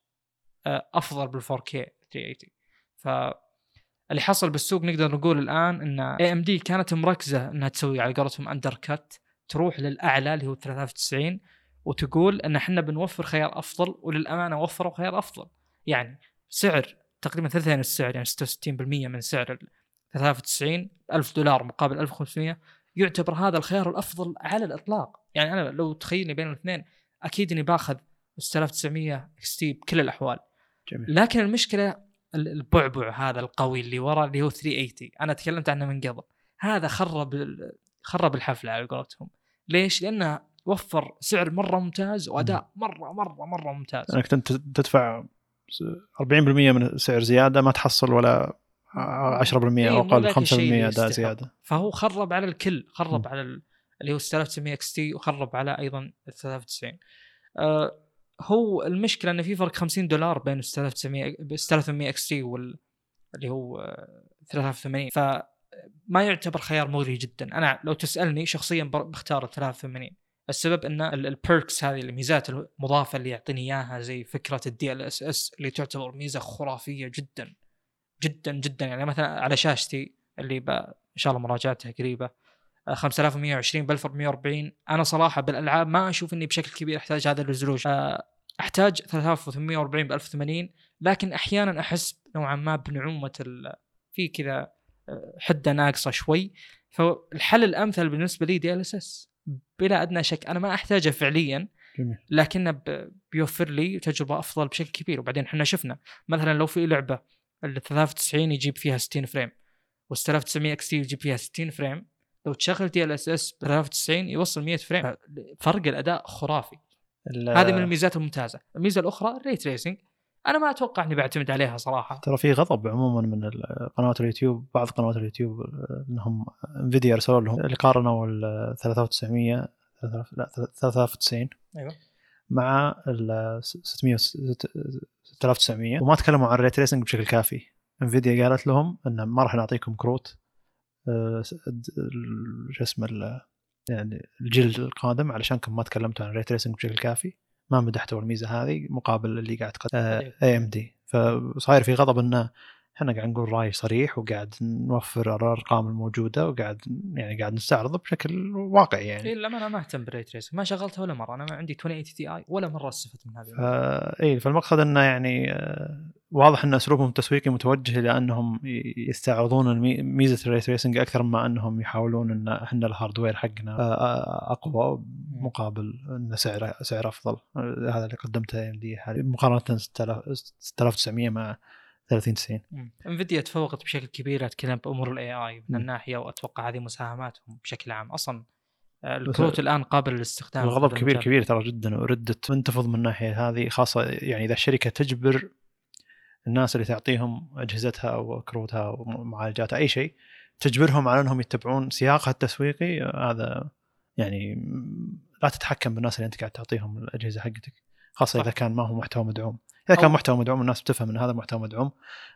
آه، أفضل بال 4K 380 ف اللي حصل بالسوق نقدر نقول الآن إن AMD كانت مركزة إنها تسوي على قولتهم undercut تروح للأعلى اللي هو 390 وتقول إن إحنا بنوفر خيار أفضل وللأمانة وفروا خيار أفضل. يعني سعر تقريبا ثلثين السعر يعني 66% من سعر 93 1000 دولار مقابل 1500 يعتبر هذا الخيار الأفضل على الإطلاق. يعني أنا لو تخيلني بين الاثنين أكيد إني باخذ 6900 XT بكل الأحوال. جميل. لكن المشكلة البعبع هذا القوي اللي ورا اللي هو 380 أنا تكلمت عنه من قبل. هذا خرب خرب الحفلة على قولتهم. ليش؟ لأنه وفر سعر مرة ممتاز وأداء مرة مرة مرة ممتاز. انك انت تدفع 40% من سعر زيادة ما تحصل ولا 10% إيه أو أقل 5% أداء زيادة. فهو خرب على الكل خرب م. على اللي هو 6900 XT وخرب على أيضا ال 93 آه هو المشكلة انه في فرق 50 دولار بين 6900 6800 XT وال اللي هو 83 فما يعتبر خيار مغري جدا. أنا لو تسألني شخصيا بختار ال 83 السبب إن ال perks هذه الميزات المضافة اللي يعطيني إياها زي فكرة ال DLSS اللي تعتبر ميزة خرافية جدا. جدا جدا. يعني مثلا على شاشتي اللي إن شاء الله مراجعتها قريبة. 5120 ب 1440 أنا صراحة بالألعاب ما أشوف إني بشكل كبير أحتاج هذا ال resolution آه، أحتاج 3840 ب 1080 لكن أحيانا أحس نوعا ما بنعومة في كذا آه، حدة ناقصة شوي. فالحل الأمثل بالنسبة لي DLSS بلا أدنى شك أنا ما أحتاجه فعليا جميل. لكنه بيوفر لي تجربة أفضل بشكل كبير. وبعدين إحنا شفنا مثلا لو في لعبة ال 93 يجيب فيها 60 frame وال 6900 XT يجيب فيها 60 frame لو تشغل DLSS ب 93 يوصل 100 frame. فرق الأداء خرافي. هذه من الميزات الممتازة. الميزة الأخرى ال ray tracing أنا ما أتوقع إني بعتمد عليها صراحة. ترى في غضب عموما من قنوات اليوتيوب بعض قنوات اليوتيوب إنهم Nvidia ارسلوا لهم اللي قارنوا ال 3900 لا 93 أيوه. مع ال 600 6900 وما تكلموا عن ال ray tracing بشكل كافي. Nvidia قالت لهم إن ما راح نعطيكم كروت. شو اسمه يعني الجيل القادم علشانكم ما تكلمتوا عن ال ray tracing بشكل كافي. ما مدحتوا الميزة هذه مقابل اللي قاعد تقدم. AMD فصاير في غضب إنه إحنا قاعد نقول رأي صريح وقاعد نوفر الأرقام الموجودة وقاعد يعني قاعد نستعرضه بشكل واقعي يعني. اي للأمانة ما أهتم بال ray trace ما شغلتها ولا مرة أنا ما عندي 2080 Ti ولا مرة استفدت من هذه. اي فالمقصد إنه يعني آه، واضح إن أسلوبهم التسويقي متوجه لانهم يستعرضون ميزة ال ray tracing أكثر ما أنهم يحاولون إن إحنا ال hardware حقنا آه، آه، أقوى مقابل إن سعره سعر أفضل هذا اللي قدمته AMD مقارنة 6900 مع 30 90 Nvidia تفوقت بشكل كبير اتكلم بامور ال AI من الناحية وأتوقع هذه مساهماتهم بشكل عام. أصلا آه، الكروت الآن قابل للاستخدام الغضب كبير كبير ترى جدا وردت تنتفض من الناحية هذه خاصة يعني إذا الشركة تجبر الناس اللي تعطيهم أجهزتها أو كروتها ومعالجاتها أي شيء تجبرهم على أنهم يتبعون سياقها التسويقي هذا يعني لا تتحكم بالناس اللي أنت قاعد تعطيهم الأجهزة حقتك خاصة إذا كان ما هو محتوى مدعوم. إذا كان محتوى مدعوم الناس بتفهم إن هذا محتوى مدعوم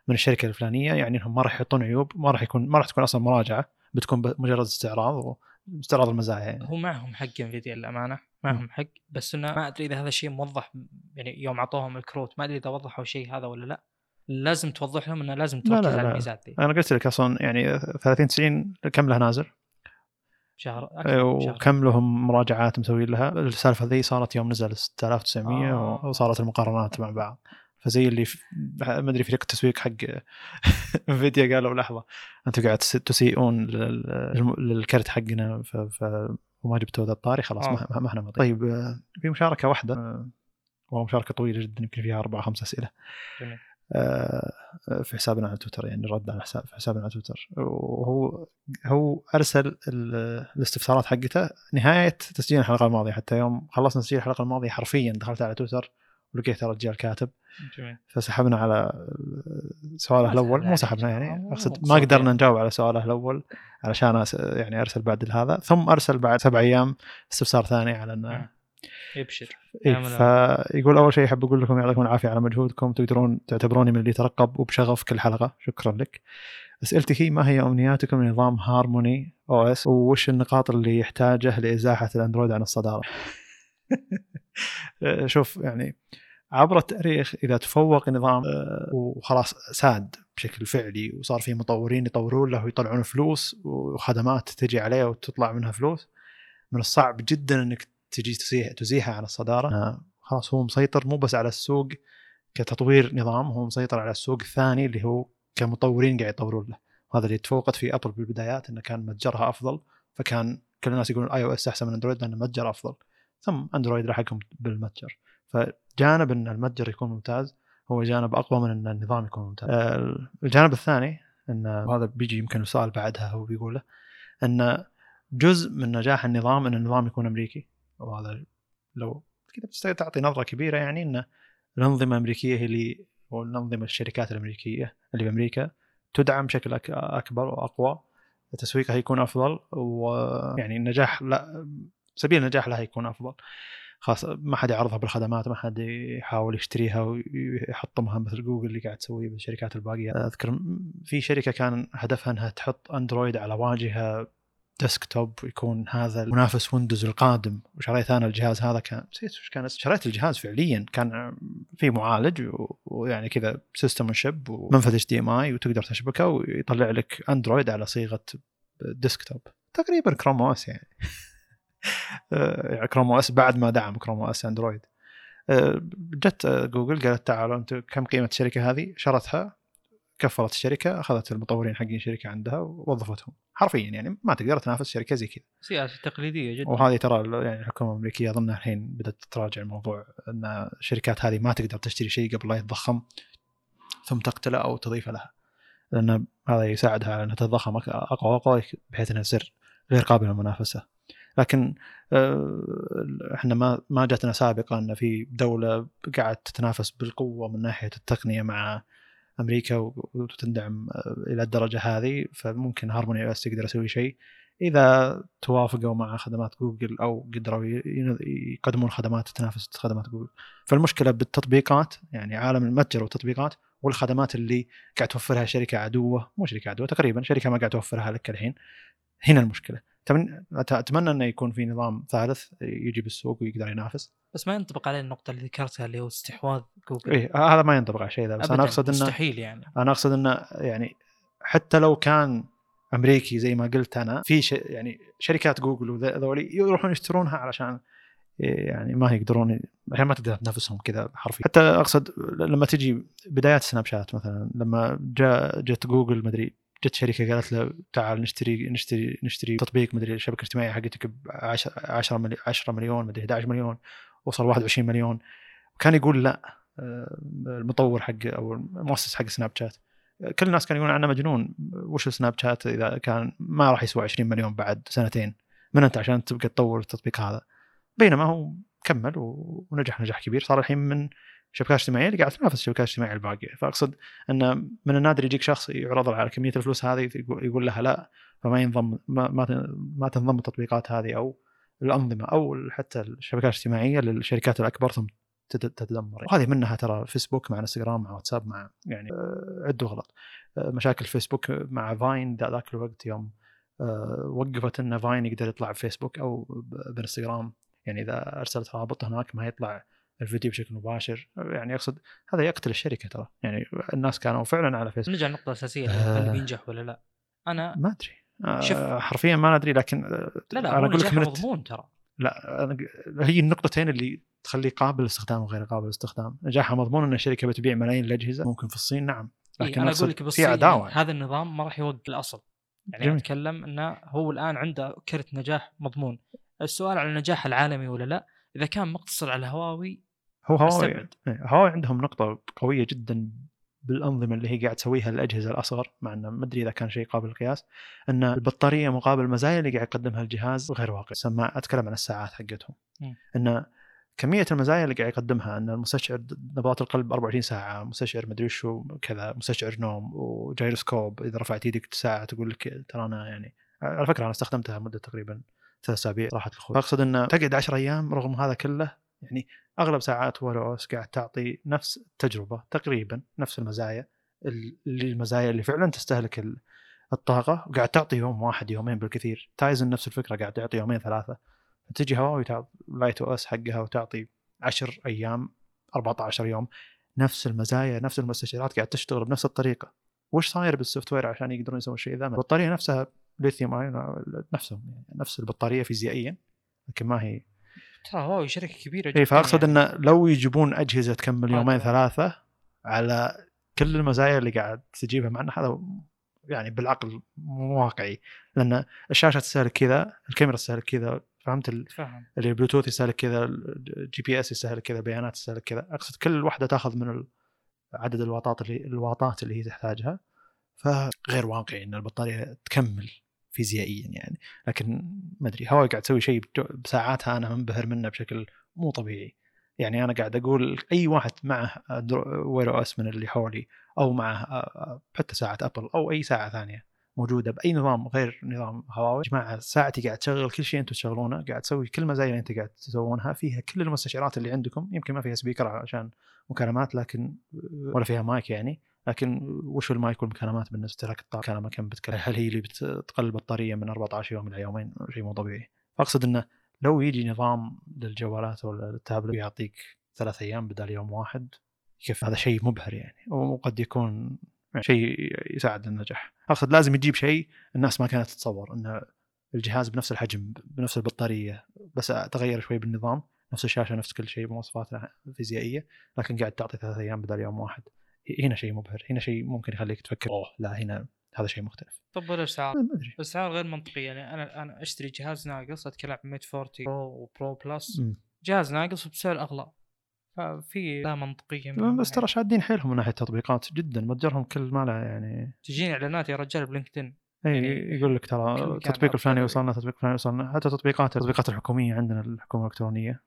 من الشركة الفلانية يعني إنهم ما راح يحطون عيوب ما راح يكون ما راح تكون أصلا مراجعة بتكون مجرد استعراض واستعراض المزايا يعني. هو معهم حق انفيديا للامانه معهم حق بس إنه ما أدري إذا هذا الشيء موضح يعني يوم أعطوهم الكروت ما أدري إذا وضحوا شيء هذا ولا لا. لازم توضح لهم إنه لازم تركز على الميزات دي أنا قلت لك أصلا يعني 30 90 كم له نازل؟ شهر أكثر وكم لهم مراجعات مسوين لها؟ السالفة ذي صارت يوم نزل 6900 آه. وصارت المقارنات مع بعض. فزي اللي ما أدري فريق التسويق حق انفيديا قالوا لحظة أنتم قاعد تسيئون للكرت حقنا ف, ف... وما جبتوا ذا الطاري خلاص آه. ما إحنا طيب في مشاركة واحدة. آه، وهو مشاركة طويلة جدا يمكن فيها أربع خمس أسئلة. جميل. آه، في حسابنا على تويتر يعني رد على حساب في حسابنا على تويتر. وهو هو أرسل الاستفسارات حقته نهاية تسجيل الحلقة الماضية. حتى يوم خلصنا تسجيل الحلقة الماضية حرفيا دخلت على تويتر ولقيت رجال كاتب. جميل. فسحبنا على سؤاله الأول. مو سحبنا يعني أقصد ما قدرنا نجاوب على سؤاله الأول علشان يعني أرسل بعد هذا. ثم أرسل بعد سبع أيام استفسار ثاني على إنه يبشر. إيه فيقول أول شيء احب أقول لكم يعطيكم العافية على مجهودكم. تقدرون تعتبروني من اللي يترقب وبشغف كل حلقة. شكرا لك. أسئلتي هي ما هي أمنياتكم لنظام Harmony OS؟ وش النقاط اللي يحتاجه لإزاحة ال Android عن الصدارة؟ شوف يعني عبر التاريخ إذا تفوق نظام آه، وخلاص ساد بشكل فعلي وصار في مطورين يطورون له ويطلعون فلوس وخدمات تجي عليه وتطلع منها فلوس من الصعب جدا إنك تجي تزيح تزيحه عن الصدارة. آه. خلاص هو مسيطر مو بس على السوق كتطوير نظام هو مسيطر على السوق الثاني اللي هو كمطورين قاعد يطورون له. وهذا اللي تفوقت في Apple بالبدايات إنه كان متجرها أفضل. فكان كل الناس يقولون iOS أحسن من Android لأنه متجر أفضل. ثم Android لحقهم بالمتجر. فجانب إن المتجر يكون ممتاز هو جانب أقوى من إن النظام يكون ممتاز. آه، الجانب الثاني إن وهذا بيجي يمكن السؤال بعدها هو بيقوله إن جزء من نجاح النظام إن النظام يكون أمريكي. وهذا لو كذا تعطي نظرة كبيرة يعني إن الأنظمة الأمريكية هي اللي والانظمه الشركات الأمريكية اللي بامريكا تدعم بشكل أكبر وأقوى. تسويقها يكون أفضل ويعني النجاح لا سبيل النجاح لها يكون أفضل. خاص ما حد يعرضها بالخدمات ما حد يحاول يشتريها ويحطمها مثل جوجل اللي قاعد تسويه بالشركات الباقية. أذكر في شركة كان هدفها إنها تحط Android على واجهة desktop يكون هذا منافس Windows القادم. وشريت أنا الجهاز هذا كان نسيت وش كان شريت الجهاز فعليا. كان في معالج ويعني كذا system chip ومنفذ HDMI وتقدر تشبكه ويطلع لك Android على صيغة desktop تقريبا Chrome OS يعني. Chrome OS بعد ما دعم Chrome OS Android جت جوجل قالت تعالوا أنتم كم قيمة الشركة هذه؟ شرتها كفرت الشركة أخذت المطورين حقين الشركة عندها ووظفتهم. حرفيا يعني ما تقدر تنافس شركة زي كذا. سياسة تقليدية جدا. وهذه ترى يعني الحكومة الأمريكية اظنها الحين بدأت تتراجع الموضوع إن الشركات هذه ما تقدر تشتري شيء قبل لا يتضخم ثم تقتله أو تضيف لها. لأن هذا يساعدها على إنها تتضخم أقوى وأقوى بحيث إنها تصير غير قابلة للمنافسة. لكن آه، إحنا ما ما جاتنا سابقا إن في دولة قاعد تتنافس بالقوة من ناحية التقنية مع أمريكا وتندعم آه، إلى الدرجة هذه فممكن Harmony OS يقدر يسوي شيء. إذا توافقوا مع خدمات جوجل أو قدروا يقدمون خدمات تنافس خدمات جوجل. فالمشكلة بالتطبيقات يعني عالم المتجر والتطبيقات والخدمات اللي قاعد توفرها شركة عدوة مو شركة عدوة تقريبا شركة ما قاعد توفرها لك الحين. هنا المشكلة. أتمنى إنه يكون في نظام ثالث يجي بالسوق ويقدر ينافس. بس ما ينطبق عليه النقطة اللي ذكرتها اللي هو استحواذ جوجل. إيه هذا ما ينطبق على شيء ذا بس أنا أقصد إنه مستحيل يعني. أنا أقصد إنه يعني حتى لو كان أمريكي زي ما قلت أنا في ش... يعني شركات جوجل وذولي يروحون يشترونها علشان يعني ما يقدرون عشان ما تقدر تنافسهم كذا حرفيا. حتى أقصد لما تجي بدايات Snapchat مثلا لما جاء جت جوجل مدري جت شركة قالت له تعال نشتري نشتري نشتري تطبيق مدري الشبكة الاجتماعية حقتك ب 10 10 مليون مدري 11 مليون. وصل 21 مليون. كان يقول لا آه، المطور حق أو المؤسس حق سناب شات كل الناس كانوا يقولون عنه مجنون. وش سناب شات إذا كان ما راح يسوى 20 مليون بعد سنتين؟ من أنت عشان تبقى تطور التطبيق هذا؟ بينما هو كمل ونجح نجاح كبير. صار الحين من الشبكات الاجتماعيه اللي قاعد تنافس الشبكات الاجتماعية الباقية. فأقصد أن من النادر يجيك شخص يعرض على كمية الفلوس هذه يقول لها لا فما ينضم ما, ما تنضم التطبيقات هذه أو الأنظمة أو حتى الشبكات الاجتماعية للشركات الأكبر ثم تت- تتدمر. وهذه منها ترى فيسبوك مع انستغرام مع واتساب مع يعني آه، عدوا غلط. آه، مشاكل فيسبوك مع Vine ذا- ذاك الوقت يوم آه، وقفت إن Vine يقدر يطلع بفيسبوك أو بإنستغرام. يعني إذا أرسلت رابط هناك ما يطلع الفيديو بشكل مباشر. يعني أقصد هذا يقتل الشركة ترى. يعني الناس كانوا فعلا على فيسبوك نرجع للنقطه الاساسيه. هل بينجح ولا لا؟ أنا ما أدري. آه، شوف. حرفيا ما ندري لكن آه، لا لا أنا أقول لك من مضمون ترى. لا أنا هي النقطتين اللي تخليه قابل للاستخدام وغير قابل للاستخدام نجاحها مضمون إن الشركة بتبيع ملايين الأجهزة. ممكن في الصين نعم. إيه لكن أنا أقصد أقول لك في بالصين يعني هذا النظام ما راح يوقف الأصل. يعني جميل. أتكلم إنه هو الآن عنده كرت نجاح مضمون. السؤال على النجاح العالمي ولا لا؟ إذا كان مقتصر على هواوي هو هواوي. إيه، هواوي عندهم نقطة قوية جدا بالأنظمة اللي هي قاعد تسويها للأجهزة الأصغر مع إنه ما أدري إذا كان شيء قابل للقياس إن البطارية مقابل المزايا اللي قاعد يقدمها الجهاز غير واقع. سماع أتكلم عن الساعات حقتهم. إن كمية المزايا اللي قاعد يقدمها إن المستشعر نبضات القلب 24 ساعة مستشعر مدري شو كذا مستشعر نوم وجايروسكوب إذا رفعت يدك ساعة تقول لك ترى أنا يعني على فكرة أنا استخدمتها مده تقريبا ثلاث أسابيع راحت الخوف أقصد انه تقعد 10 أيام رغم هذا كله يعني أغلب ساعات Wear OS قاعد تعطي نفس التجربة تقريبا نفس المزايا اللي المزايا اللي فعلا تستهلك ال- الطاقة وقاعد تعطي يوم واحد يومين بالكثير. تايزن نفس الفكرة قاعد تعطي يومين ثلاثة. تجي هواوي Lite OS حقها وتعطي 10 أيام 14 يوم نفس المزايا نفس المستشعرات قاعد تشتغل بنفس الطريقة. وش صاير بال software عشان يقدرون يسوون الشيء ذا؟ البطارية نفسها lithium-ion نفسهم يعني نفس البطارية فيزيائيا لكن ما هي ترى هواوي شركة كبيرة اي جدا فأقصد يعني. انه لو يجيبون أجهزة تكمل يومين هذا. ثلاثة على كل المزايا اللي قاعد تجيبها مع هذا يعني بالعقل مو واقعي. لأن الشاشة تستهلك كذا الكاميرا تستهلك كذا فهمت؟ اللي البلوتوث يستهلك كذا ال GPS يستهلك كذا بيانات تستهلك كذا. أقصد كل واحدة تأخذ من عدد الواطات اللي الواطات اللي هي تحتاجها. فغير واقعي إن البطارية تكمل. فيزيائيا يعني. لكن ما أدري هواوي قاعد تسوي شيء بساعاتها أنا منبهر منه بشكل مو طبيعي. يعني أنا قاعد أقول أي واحد معه Wear OS من اللي حولي أو معه حتى ساعة ابل أو أي ساعة ثانية موجودة بأي نظام غير نظام هواوي. جماعة ساعتي قاعد تشغل كل شيء أنتم تشغلونه قاعد تسوي كل المزايا اللي انت قاعد تسوونها فيها كل المستشعرات اللي عندكم. يمكن ما فيها speaker عشان مكالمات لكن ولا فيها مايك يعني. لكن وش المايك والمكالمات بالنسبة لك؟ الطاقه كم بتكلم؟ هل هي اللي بتقل البطاريه من 14 يوم إلى يومين؟ شيء مو طبيعي. فأقصد إنه لو يجي نظام للجوالات ولا التابلت يعطيك ثلاث أيام بدل يوم واحد كيف هذا شيء مبهر يعني وقد يكون شيء يساعد النجاح. أقصد لازم يجيب شيء الناس ما كانت تتصور إن الجهاز بنفس الحجم بنفس البطارية بس تغير شوي بالنظام نفس الشاشة نفس كل شيء بمواصفاتها الفيزيائية لكن قاعد تعطي ثلاث أيام بدل يوم واحد. هنا شيء مبهر هنا شيء ممكن يخليك تفكر أوه. لا هنا هذا شيء مختلف. طب والاسعار ما أدري. الاسعار غير منطقية يعني أنا أنا أشتري جهاز ناقص أتكلم عن Mate 40 Pro و Pro Plus مم. جهاز ناقص بسعر أغلى. ففي لا منطقية من بس ترى شادين حيلهم من ناحية التطبيقات جدا متجرهم كل ماله يعني. تجيني إعلانات يا رجال ب LinkedIn. اي يعني يقول لك ترى التطبيق الفلاني. وصلنا التطبيق الفلاني وصلنا حتى تطبيقات التطبيقات الحكومية عندنا الحكومة الإلكترونية.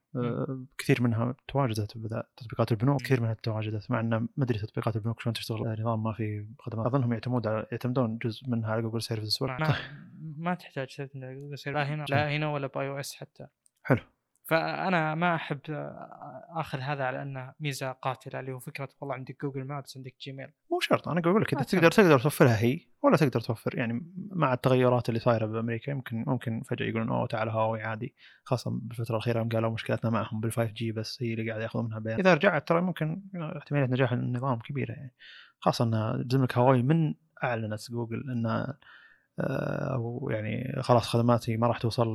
كثير منها تواجدت تطبيقات البنوك كثير منها تواجدت مع إنه ما أدري تطبيقات البنوك شلون تشتغل. آه، نظام ما في خدمات. أظنهم يعتمد على يعتمدون جزء منها على Google Services ما, تحتاج Google Services. لا هنا لا هنا ولا ب iOS حتى. حلو. فأنا ما أحب آخذ هذا على أنه ميزة قاتلة. اللي هو فكرة والله عندك Google Maps عندك Gmail مو شرط أنا أقول لك تهم. تقدر تقدر توفرها هي ولا تقدر توفر. يعني مع التغيرات اللي صايرة بأمريكا يمكن ممكن فجأة يقولون أوه تعال هواوي عادي. خاصة بالفترة الأخيرة هم قالوا مشكلتنا معهم بال 5G بس هي اللي قاعد ياخذون منها بيان إذا رجعت ترى ممكن احتمالية نجاح النظام كبيرة يعني. خاصة إن زملك هواوي من أعلنت جوجل إن آه، أو يعني خلاص خدماتي ما راح توصل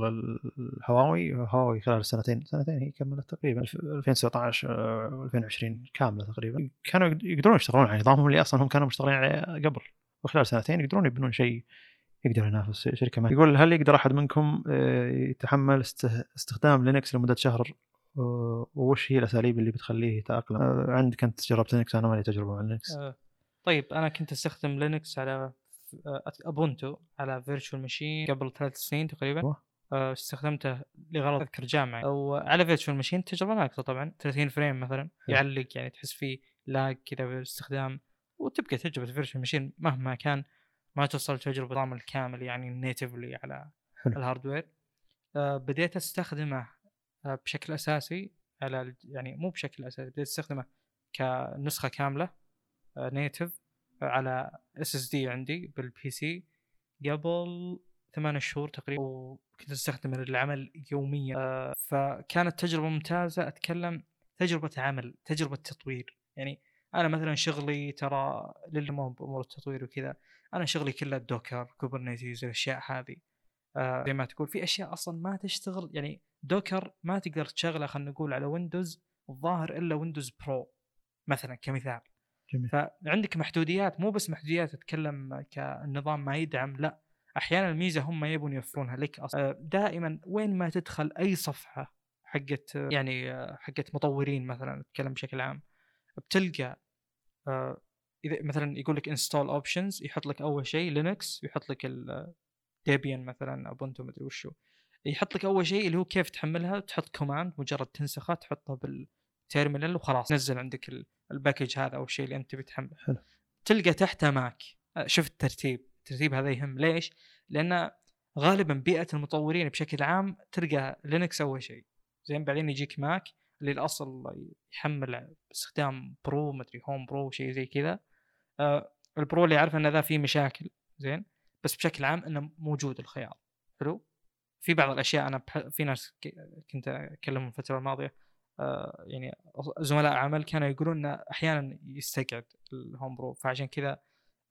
للهواوي هواوي خلال السنتين سنتين هي كملت تقريبا 2019 آه، 2020 كاملة تقريبا. كانوا يقدرون يشتغلون على نظامهم اللي أصلا هم كانوا مشتغلين عليه قبل. وخلال سنتين يقدرون يبنون شيء يقدر ينافس شركة ما. يقول هل يقدر أحد منكم آه، يتحمل است- استخدام Linux لمدة شهر؟ آه، وش هي الأساليب اللي بتخليه يتأقلم؟ آه، عندك أنت جربت Linux؟ أنا ما لي تجربة مع Linux. آه، طيب أنا كنت أستخدم Linux على آه، Ubuntu على virtual machine قبل ثلاث سنين تقريبا. آه، استخدمته لغرض أذكر جامعي أو على virtual machine تجربة ناقصه طبعا 30 frame مثلا حلو. يعلق يعني تحس فيه lag كذا بالاستخدام وتبقى تجربة virtual machine مهما كان ما توصل تجربة النظام الكامل يعني natively على حلو. ال hardware آه، بديت أستخدمه آه، بشكل أساسي على يعني مو بشكل أساسي بديت أستخدمه كنسخة كاملة native على SSD عندي بال PC قبل ثمان شهور تقريبا وكنت أستخدمه للعمل يوميا. آه، فكانت تجربة ممتازة. أتكلم تجربة عمل تجربة تطوير. يعني أنا مثلا شغلي ترى للي مو بأمور التطوير وكذا أنا شغلي كله Docker Kubernetes الاشياء هذه. آه، زي ما تقول في أشياء أصلا ما تشتغل. يعني Docker ما تقدر تشغله خلينا نقول على Windows الظاهر إلا Windows Pro مثلا كمثال. جميل. فعندك محدوديات مو بس محدوديات اتكلم كالنظام ما يدعم لا. أحيانا الميزة هم يبون يوفرونها. لك أصلا دائما وين ما تدخل أي صفحة حقت يعني حقت مطورين مثلا أتكلم بشكل عام بتلقى آه، إذا مثلا يقول لك install options يحط لك أول شيء Linux ويحط لك Debian مثلا Ubuntu مدري وشو. يحط لك أول شيء اللي هو كيف تحملها تحط command مجرد تنسخه تحطه بال terminal وخلاص نزل عندك ال- ال package هذا أو الشيء اللي أنت تبي تحمله. حلو. تلقى تحته Mac. آه، شوف الترتيب. الترتيب هذا يهم. ليش؟ لأن غالبا بيئة المطورين بشكل عام تلقى Linux أول شيء. زين بعدين يجيك Mac اللي الأصل يحمل باستخدام brew مدري Homebrew شيء زي كذا. آه ال brew اللي اعرف إن ذا فيه مشاكل. زين؟ بس بشكل عام إنه موجود الخيار. حلو؟ في بعض الأشياء أنا بح... في ناس. كنت أكلمهم الفترة الماضية. يعني زملاء عمل كانوا يقولون إنه أحيانا يستقعد ال Home Pro فعشان كذا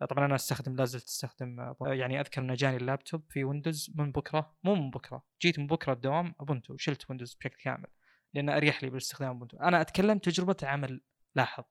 طبعا أنا أستخدم لا زلت أستخدم آه، يعني أذكر إنه جاني اللابتوب في ويندوز من بكرة مو من بكرة جيت من بكرة الدوام Ubuntu شلت ويندوز بشكل كامل لأنه أريح لي بالاستخدام Ubuntu أنا أتكلم تجربة عمل لاحظ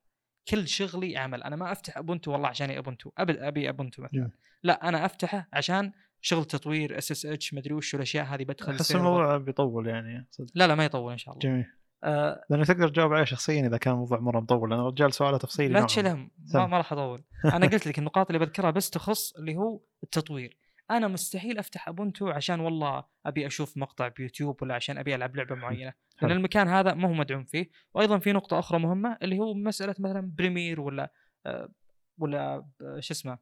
كل شغلي عمل أنا ما أفتح Ubuntu والله عشان Ubuntu ابد أبي Ubuntu مثلا. لا أنا أفتحه عشان شغل تطوير SSH مدري وش الاشياء هذه بدخل أحس. الموضوع بيطول يعني صدق. لا لا ما يطول إن شاء الله. جميل. آه لانك تقدر تجاوب عليه شخصيا إذا كان الموضوع مرة مطول لأن الرجال سؤاله تفصيلي لا تشيل ما. هم ما. ما راح أطول أنا قلت لك النقاط اللي بذكرها بس تخص اللي هو التطوير أنا مستحيل أفتح Ubuntu عشان والله أبي أشوف مقطع بيوتيوب ولا عشان أبي ألعب لعبة معينة. لأن المكان هذا ما هو مدعوم فيه وأيضا في نقطة أخرى مهمة اللي هو مسألة مثلا Premiere ولا آه، ولا آه، شو اسمه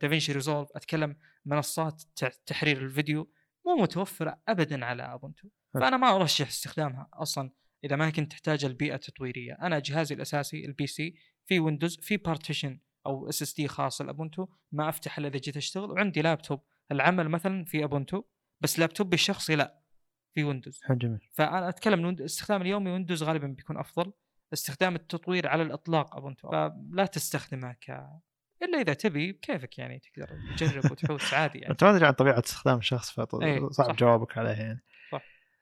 DaVinci Resolve أتكلم منصات تحرير الفيديو مو متوفرة ابدا على Ubuntu. فأنا ما أرشح استخدامها أصلا إذا ما كنت تحتاج البيئة التطويرية. أنا جهازي الأساسي ال PC في ويندوز في partition أو SSD خاص ل Ubuntu ما أفتح إلا إذا جيت أشتغل وعندي لابتوب العمل مثلا في Ubuntu بس لابتوبي الشخصي لا في ويندوز جميل. فأنا أتكلم من استخدام اليومي ويندوز غالبا بيكون أفضل. استخدام التطوير على الإطلاق Ubuntu فلا تستخدمه ك إلا إذا تبي بكيفك يعني تقدر تجرب وتحوس عادي يعني. انت ما تدري عن طبيعة استخدام الشخص إيه، فصعب صح. جوابك عليه يعني.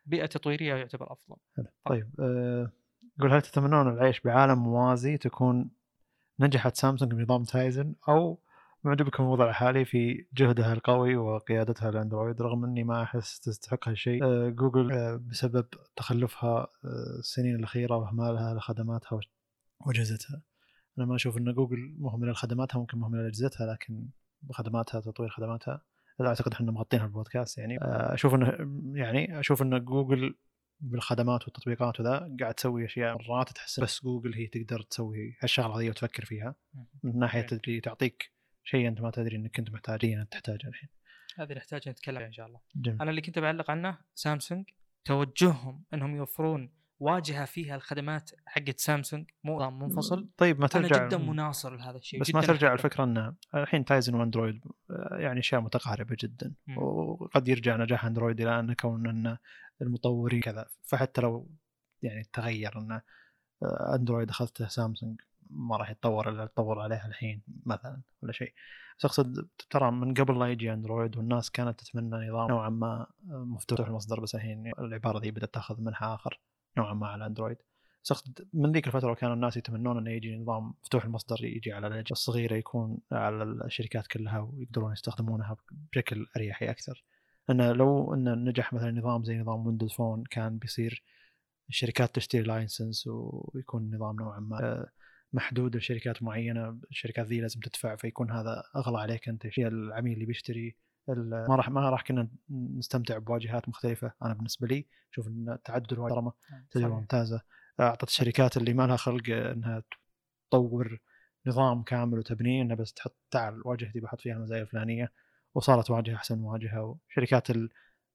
بيئة تطويرية يعتبر أفضل. حلو. طيب. آه، يقول هل تتمنون العيش بعالم موازي تكون نجحت سامسونج بنظام Tizen أو معجبكم الوضع الحالي في جهدها القوي وقيادتها الأندرويد رغم أني ما أحس تستحق هالشيء آه، جوجل آه، بسبب تخلفها السنين الأخيرة وإهمالها لخدماتها وأجهزتها. أنا ما أشوف أن جوجل مهمله لخدماتها ممكن مهمله لأجهزتها لكن خدماتها تطوير خدماتها هذا أعتقد إحنا مغطينها بالبودكاست يعني. آه، أشوف إنه يعني أشوف إن جوجل بالخدمات والتطبيقات وذا قاعد تسوي أشياء مرات تحس بس جوجل هي تقدر تسوي هالشغلة هذه وتفكر فيها. من ناحية. تدري تعطيك شيء أنت ما تدري إنك كنت محتاجين انت تحتاجه الحين. هذه نحتاج نتكلم عنها إن شاء الله. جميل. أنا اللي كنت بعلق عنه سامسونج توجههم إنهم يوفرون واجهة فيها الخدمات حقت سامسونج مو نظام منفصل طيب ما أنا ترجع جدا مناصر لهذا الشيء بس ما ترجع أحبه. الفكرة إن الحين تايزن وأندرويد آه، يعني أشياء متقاربة جدا مم. وقد يرجع نجاح أندرويد إلى أن كون أن المطورين كذا فحتى لو يعني تغير أن آه، أندرويد أخذته سامسونج ما راح يتطور إلا يتطور عليها الحين مثلا ولا شيء بس أقصد ترى من قبل لا يجي أندرويد والناس كانت تتمنى نظام نوعا ما آه، مفتوح المصدر بس الحين العبارة ذي بدأت تأخذ منحى آخر نوعا ما على أندرويد. من ذيك الفترة كانوا الناس يتمنون إنه يجي نظام مفتوح المصدر يجي على الأجهزة الصغيرة يكون على الشركات كلها ويقدرون يستخدمونها بشكل أريحي أكثر. انه لو إن نجح مثلا نظام زي نظام Windows Phone كان بيصير الشركات تشتري license ويكون نظام نوعا ما آه، محدود لشركات معينة الشركات ذي لازم تدفع فيكون هذا أغلى عليك أنت العميل اللي بيشتري ما راح ما راح كنا نستمتع بواجهات مختلفة. أنا بالنسبة لي أشوف إن تعدد الواجهات تجربه. ممتازة. أعطت الشركات اللي ما لها خلق إنها تطور نظام كامل وتبنيه إنها بس تحط تعال واجهتي بحط فيها المزايا الفلانية. وصارت واجهة أحسن واجهة. وشركات ال...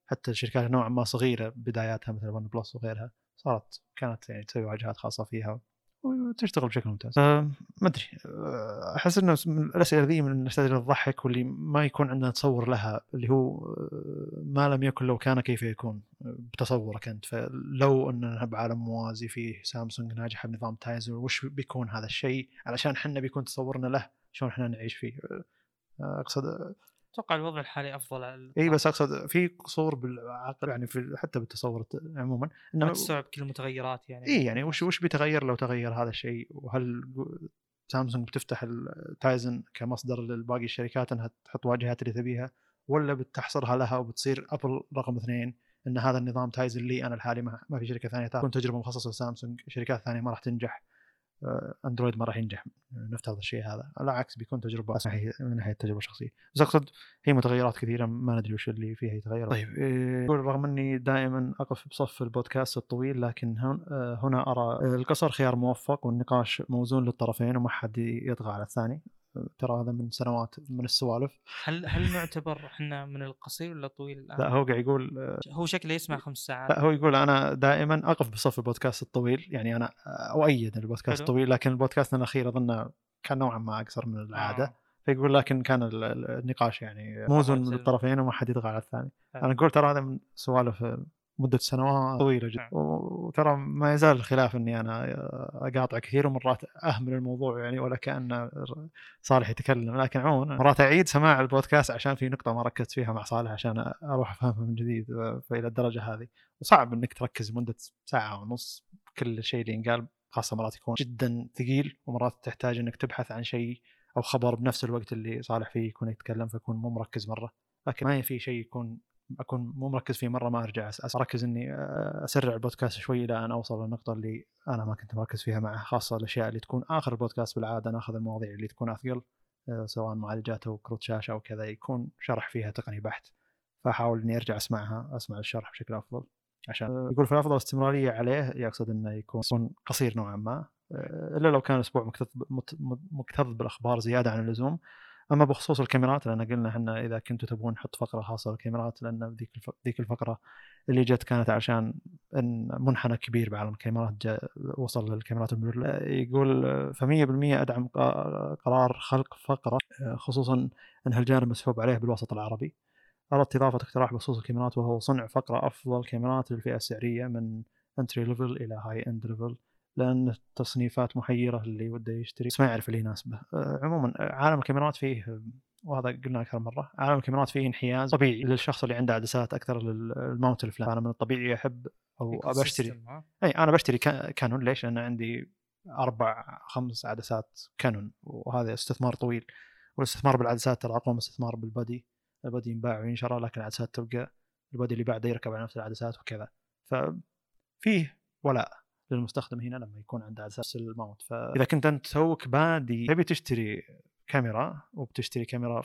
حتى الشركات نوعا ما صغيرة بداياتها مثل OnePlus وغيرها صارت كانت يعني تسوي واجهات خاصة فيها. وتشتغل بشكل ممتاز. أه ما أدري. أه، أحس إنه الأسئلة ذي من الأسئلة اللي تضحك واللي ما يكون عندنا تصور لها اللي هو أه، ما لم يكن لو كان كيف يكون بتصورك أنت. فلو اننا بعالم موازي فيه سامسونج ناجحة بنظام Tizen وش بيكون هذا الشيء؟ علشان إحنا بيكون تصورنا له شلون إحنا نعيش فيه؟ أقصد أتوقع الوضع الحالي أفضل على إي بس أقصد في قصور بالعقل يعني في حتى بالتصور عموما ما انه تستوعب كل المتغيرات يعني. إي يعني وش وش بيتغير لو تغير هذا الشيء؟ وهل سامسونج بتفتح ال Tizen كمصدر لباقي الشركات إنها تحط واجهات اللي تبيها؟ ولا بتحصرها لها وبتصير أبل رقم اثنين إن هذا النظام Tizen لي أنا الحالي ما, ما في شركة ثانية تكون تجربة مخصصة لسامسونج شركات ثانية ما راح تنجح. آه، أندرويد ما راح ينجح. نفترض الشيء هذا. العكس بيكون تجربة من ناحيه من ناحية التجربة الشخصية. بس أقصد هي متغيرات كثيرة ما ندري وش اللي فيها يتغير طيب إيه، يقول رغم إني دائما أقف بصف البودكاست الطويل لكن هن- آه، هنا أرى القصر خيار موفق والنقاش موزون للطرفين وما حد يطغى على الثاني. آه، ترى هذا من سنوات من السوالف هل هل نعتبر إحنا من القصير ولا الطويل الآن؟ لا هو قاعد يقول آه، هو شكله يسمع خمس ساعات لا هو يقول أنا دائما أقف بصف البودكاست الطويل يعني أنا أؤيد البودكاست حلو. الطويل لكن البودكاست الأخير أظن كان نوعا ما أقصر من العادة آه. فيقول لكن كان ال- ال- النقاش يعني موزون حلو. للطرفين وما حد يطغى على الثاني. أنا أقول ترى هذا من سوالف مدة سنوات طويلة جدا. نعم. وترى ما يزال الخلاف إني أنا أقاطع كثير ومرات أهمل الموضوع يعني ولا كأن صالح يتكلم. لكن عموما مرات أعيد سماع البودكاست عشان في نقطة ما ركزت فيها مع صالح عشان أروح أفهمها من جديد فإلى الدرجة هذه. وصعب إنك تركز مدة ساعة ونص كل شيء اللي ينقال خاصة مرات يكون جدا ثقيل ومرات تحتاج إنك تبحث عن شيء أو خبر بنفس الوقت اللي صالح فيه يكون يتكلم فيكون مو مركز مرة. لكن ما في شيء يكون أكون مو مركز فيه مرة ما أرجع أركز إني أسرع البودكاست شوي إلى أن أوصل للنقطة اللي أنا ما كنت مركز فيها معه خاصة الأشياء اللي تكون آخر البودكاست بالعادة ناخذ المواضيع اللي تكون أثقل سواء معالجات أو كروت شاشة أو كذا يكون شرح فيها تقني بحت. فأحاول إني أرجع أسمعها أسمع الشرح بشكل أفضل. عشان يقول في الأفضل استمرارية عليه يقصد إنه يكون قصير نوعا ما إلا لو كان أسبوع مكتظ بالأخبار زيادة عن اللزوم. أما بخصوص الكاميرات لأن قلنا إحنا إذا كنتوا تبغون نحط فقرة خاصة بالكاميرات لأن ذيك. ذيك الفقرة اللي جت كانت عشان إن منحنى كبير بعالم الكاميرات جاء وصل للكاميرات الميرور يقول ف 100% أدعم قرار خلق فقرة خصوصا إن هالجانب مسحوب عليه بالوسط العربي أردت إضافة اقتراح بخصوص الكاميرات وهو صنع فقرة أفضل كاميرات للفئة السعرية من entry level إلى high-end level لأن التصنيفات محيره اللي وده يشتري. بس ما يعرف اللي يناسبه. أه، عموما أه، عالم الكاميرات فيه وهذا قلنا أكثر مرة. عالم الكاميرات فيه انحياز طبيعي للشخص اللي عنده عدسات أكثر لل mount الفلاني أنا من الطبيعي أحب أو ها؟ أي أنا بشتري كا- كانون. ليش؟ لأن عندي أربع خمس عدسات كانون وهذا استثمار طويل. والاستثمار بالعدسات ترى أقوى من الاستثمار بال body. ال body ينباع وينشرى لكن العدسات تبقى ال body اللي بعده يركب على نفس العدسات وكذا. ففيه ولاء. للمستخدم هنا لما يكون عنده عدسات ال mount فاذا كنت أنت توك بادي تبي تشتري كاميرا وبتشتري كاميرا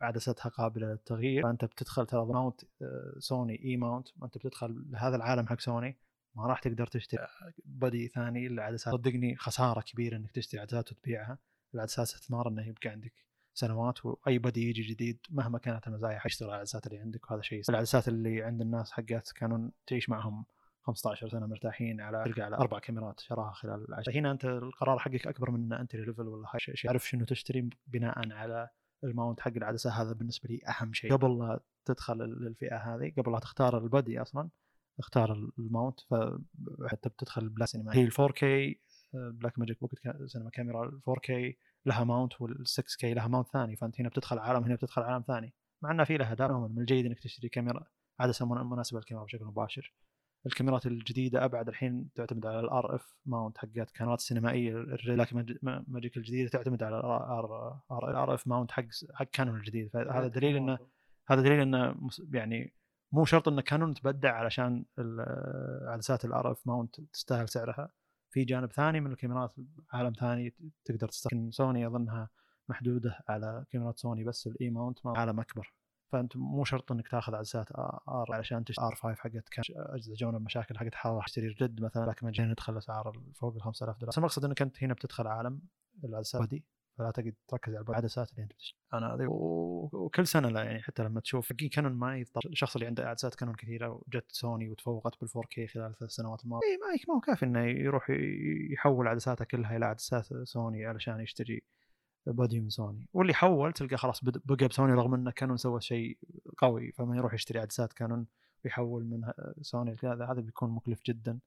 عدستها قابلة للتغيير فأنت بتدخل ترى mount آه، سوني E-mount وانت بتدخل لهذا العالم حق سوني ما راح تقدر تشتري. body ثاني للعدسات صدقني خسارة كبيرة إنك تشتري عدسات وتبيعها العدسات استثمار إنه يبقى عندك سنوات وأي body يجي جديد مهما كانت المزايا على العدسات اللي عندك وهذا شيء العدسات اللي عند الناس حقت كانون تعيش معهم 15 سنة مرتاحين على تلقى على أربع كاميرات شراها خلال العشر هنا أنت القرار حقك أكبر من entry level ولا شيء. تعرف شنو تشتري بناء على ال mount حق العدسة. هذا بالنسبة لي أهم شيء. قبل لا تدخل للفئه هذه قبل لا تختار ال body أصلا اختار ال mount. فحتى بتدخل البلاك سينما هي ال 4K Blackmagic Pocket Cinema Camera ال 4K لها mount وال 6K لها mount ثاني. فأنت هنا بتدخل عالم هنا بتدخل عالم ثاني. مع إنه في لها دائما من الجيد إنك تشتري كاميرا عدسة من- مناسبة للكاميرا بشكل مباشر. الكاميرات الجديدة أبعد الحين تعتمد على ال RF mount حقت كاميرات السينمائيه ال Blackmagic الجديدة تعتمد على ال RF mount حق حق كانون الجديد. فهذا دليل إنه هذا دليل إنه يعني مو شرط إن كانون تبدع علشان عدسات الار اف ماونت تستاهل سعرها. في جانب ثاني من الكاميرات عالم ثاني تقدر تستخدم. سوني أظنها محدودة على كاميرات سوني بس الاي ماونت عالم أكبر. فأنت مو شرط إنك تاخذ عدسات آر علشان تشتري آر 5 حقت كان أجهزة جونا بمشاكل حقت حراره تشتري جد مثلا لكن مجانا ندخل اسعار فوق ال 5000 دولار. بس المقصد إنك أنت هنا بتدخل عالم العدسات دي فلا تقعد تركز على العدسات اللي أنت بتشتري أنا وكل سنة لا يعني حتى لما تشوف حقين كانون ما يضطر الشخص اللي عنده عدسات كانون كثيرة وجت سوني وتفوقت بال 4K خلال ثلاث سنوات الماضيه اي ما هو كافي إنه يروح يحول عدساته كلها إلى عدسات سوني علشان يشتري body من سوني. واللي حول تلقى خلاص بقى بسوني رغم إنه كانون سوى شيء قوي فما يروح يشتري عدسات كانون ويحول من سوني هذا هذا بيكون مكلف جدا.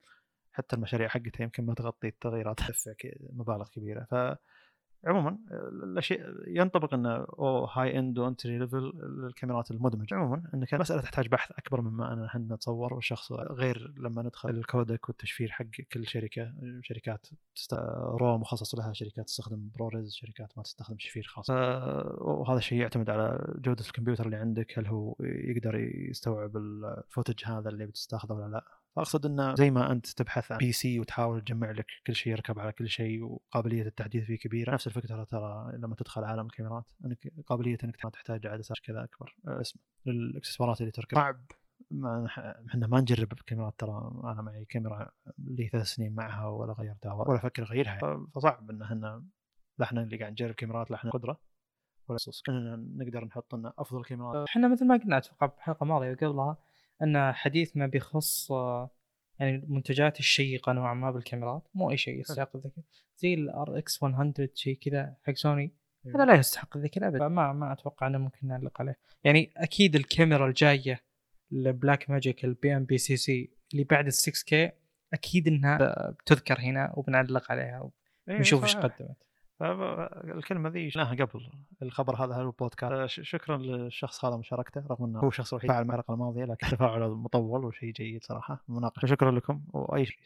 حتى المشاريع حقتها يمكن ما تغطي التغييرات تدفع مبالغ كبيرة. ف عموما الأشياء ينطبق إنه أو هاي اند وانتري ليفل الكاميرات المدمجة. عموما إن كانت المساله تحتاج بحث أكبر مما إحنا نتصور والشخص غير لما ندخل الكودك والتشفير حق كل شركة شركات تست... رو مخصص لها شركات تستخدم بروريز شركات ما تستخدم شفير خاص. وهذا الشيء يعتمد على جودة الكمبيوتر اللي عندك هل هو يقدر يستوعب ال footage هذا اللي بتستخدمه ولا لا. فاقصد انه زي ما أنت تبحث عن PC وتحاول تجمع لك كل شيء يركب على كل شيء وقابلية التحديث فيه كبيرة. نفس الفكرة ترى لما تدخل عالم الكاميرات إنك قابلية إنك تحتاج عدسات كذا أكبر. اسم للإكسسوارات اللي تركب. صعب ما إحنا ما نجرب الكاميرات ترى. أنا معي كاميرا لي ثلاث سنين معها ولا غيرتها ولا أفكر أغيرها. فصعب إن إحنا لا إحنا اللي قاعد نجرب كاميرات لا إحنا قدرة ولا نقدر نحط لنا أفضل كاميرات. إحنا مثل ما قلنا أتوقع بحلقه ماضيه وقبلها أن حديثنا بيخص يعني المنتجات الشيقة نوعا ما بالكاميرات مو أي شيء يستحق الذكر زي ال RX100 شيء كذا حق سوني. هذا لا يستحق الذكر ابدا ما ما أتوقع إنه ممكن نعلق عليه. يعني أكيد الكاميرا الجاية البلاك ماجيك ال BMPCC اللي بعد ال 6K أكيد إنها بتذكر هنا وبنعلق عليها ونشوف إيش قدمت. الكلمة ذي شفناها قبل الخبر هذا هو البودكاست شكرا للشخص هذا مشاركته رغم إنه هو الشخص الوحيد فعل الحلقة الماضية لكن تفاعله مطول وشيء جيد صراحة مناقشة. شكرا لكم وأي شيء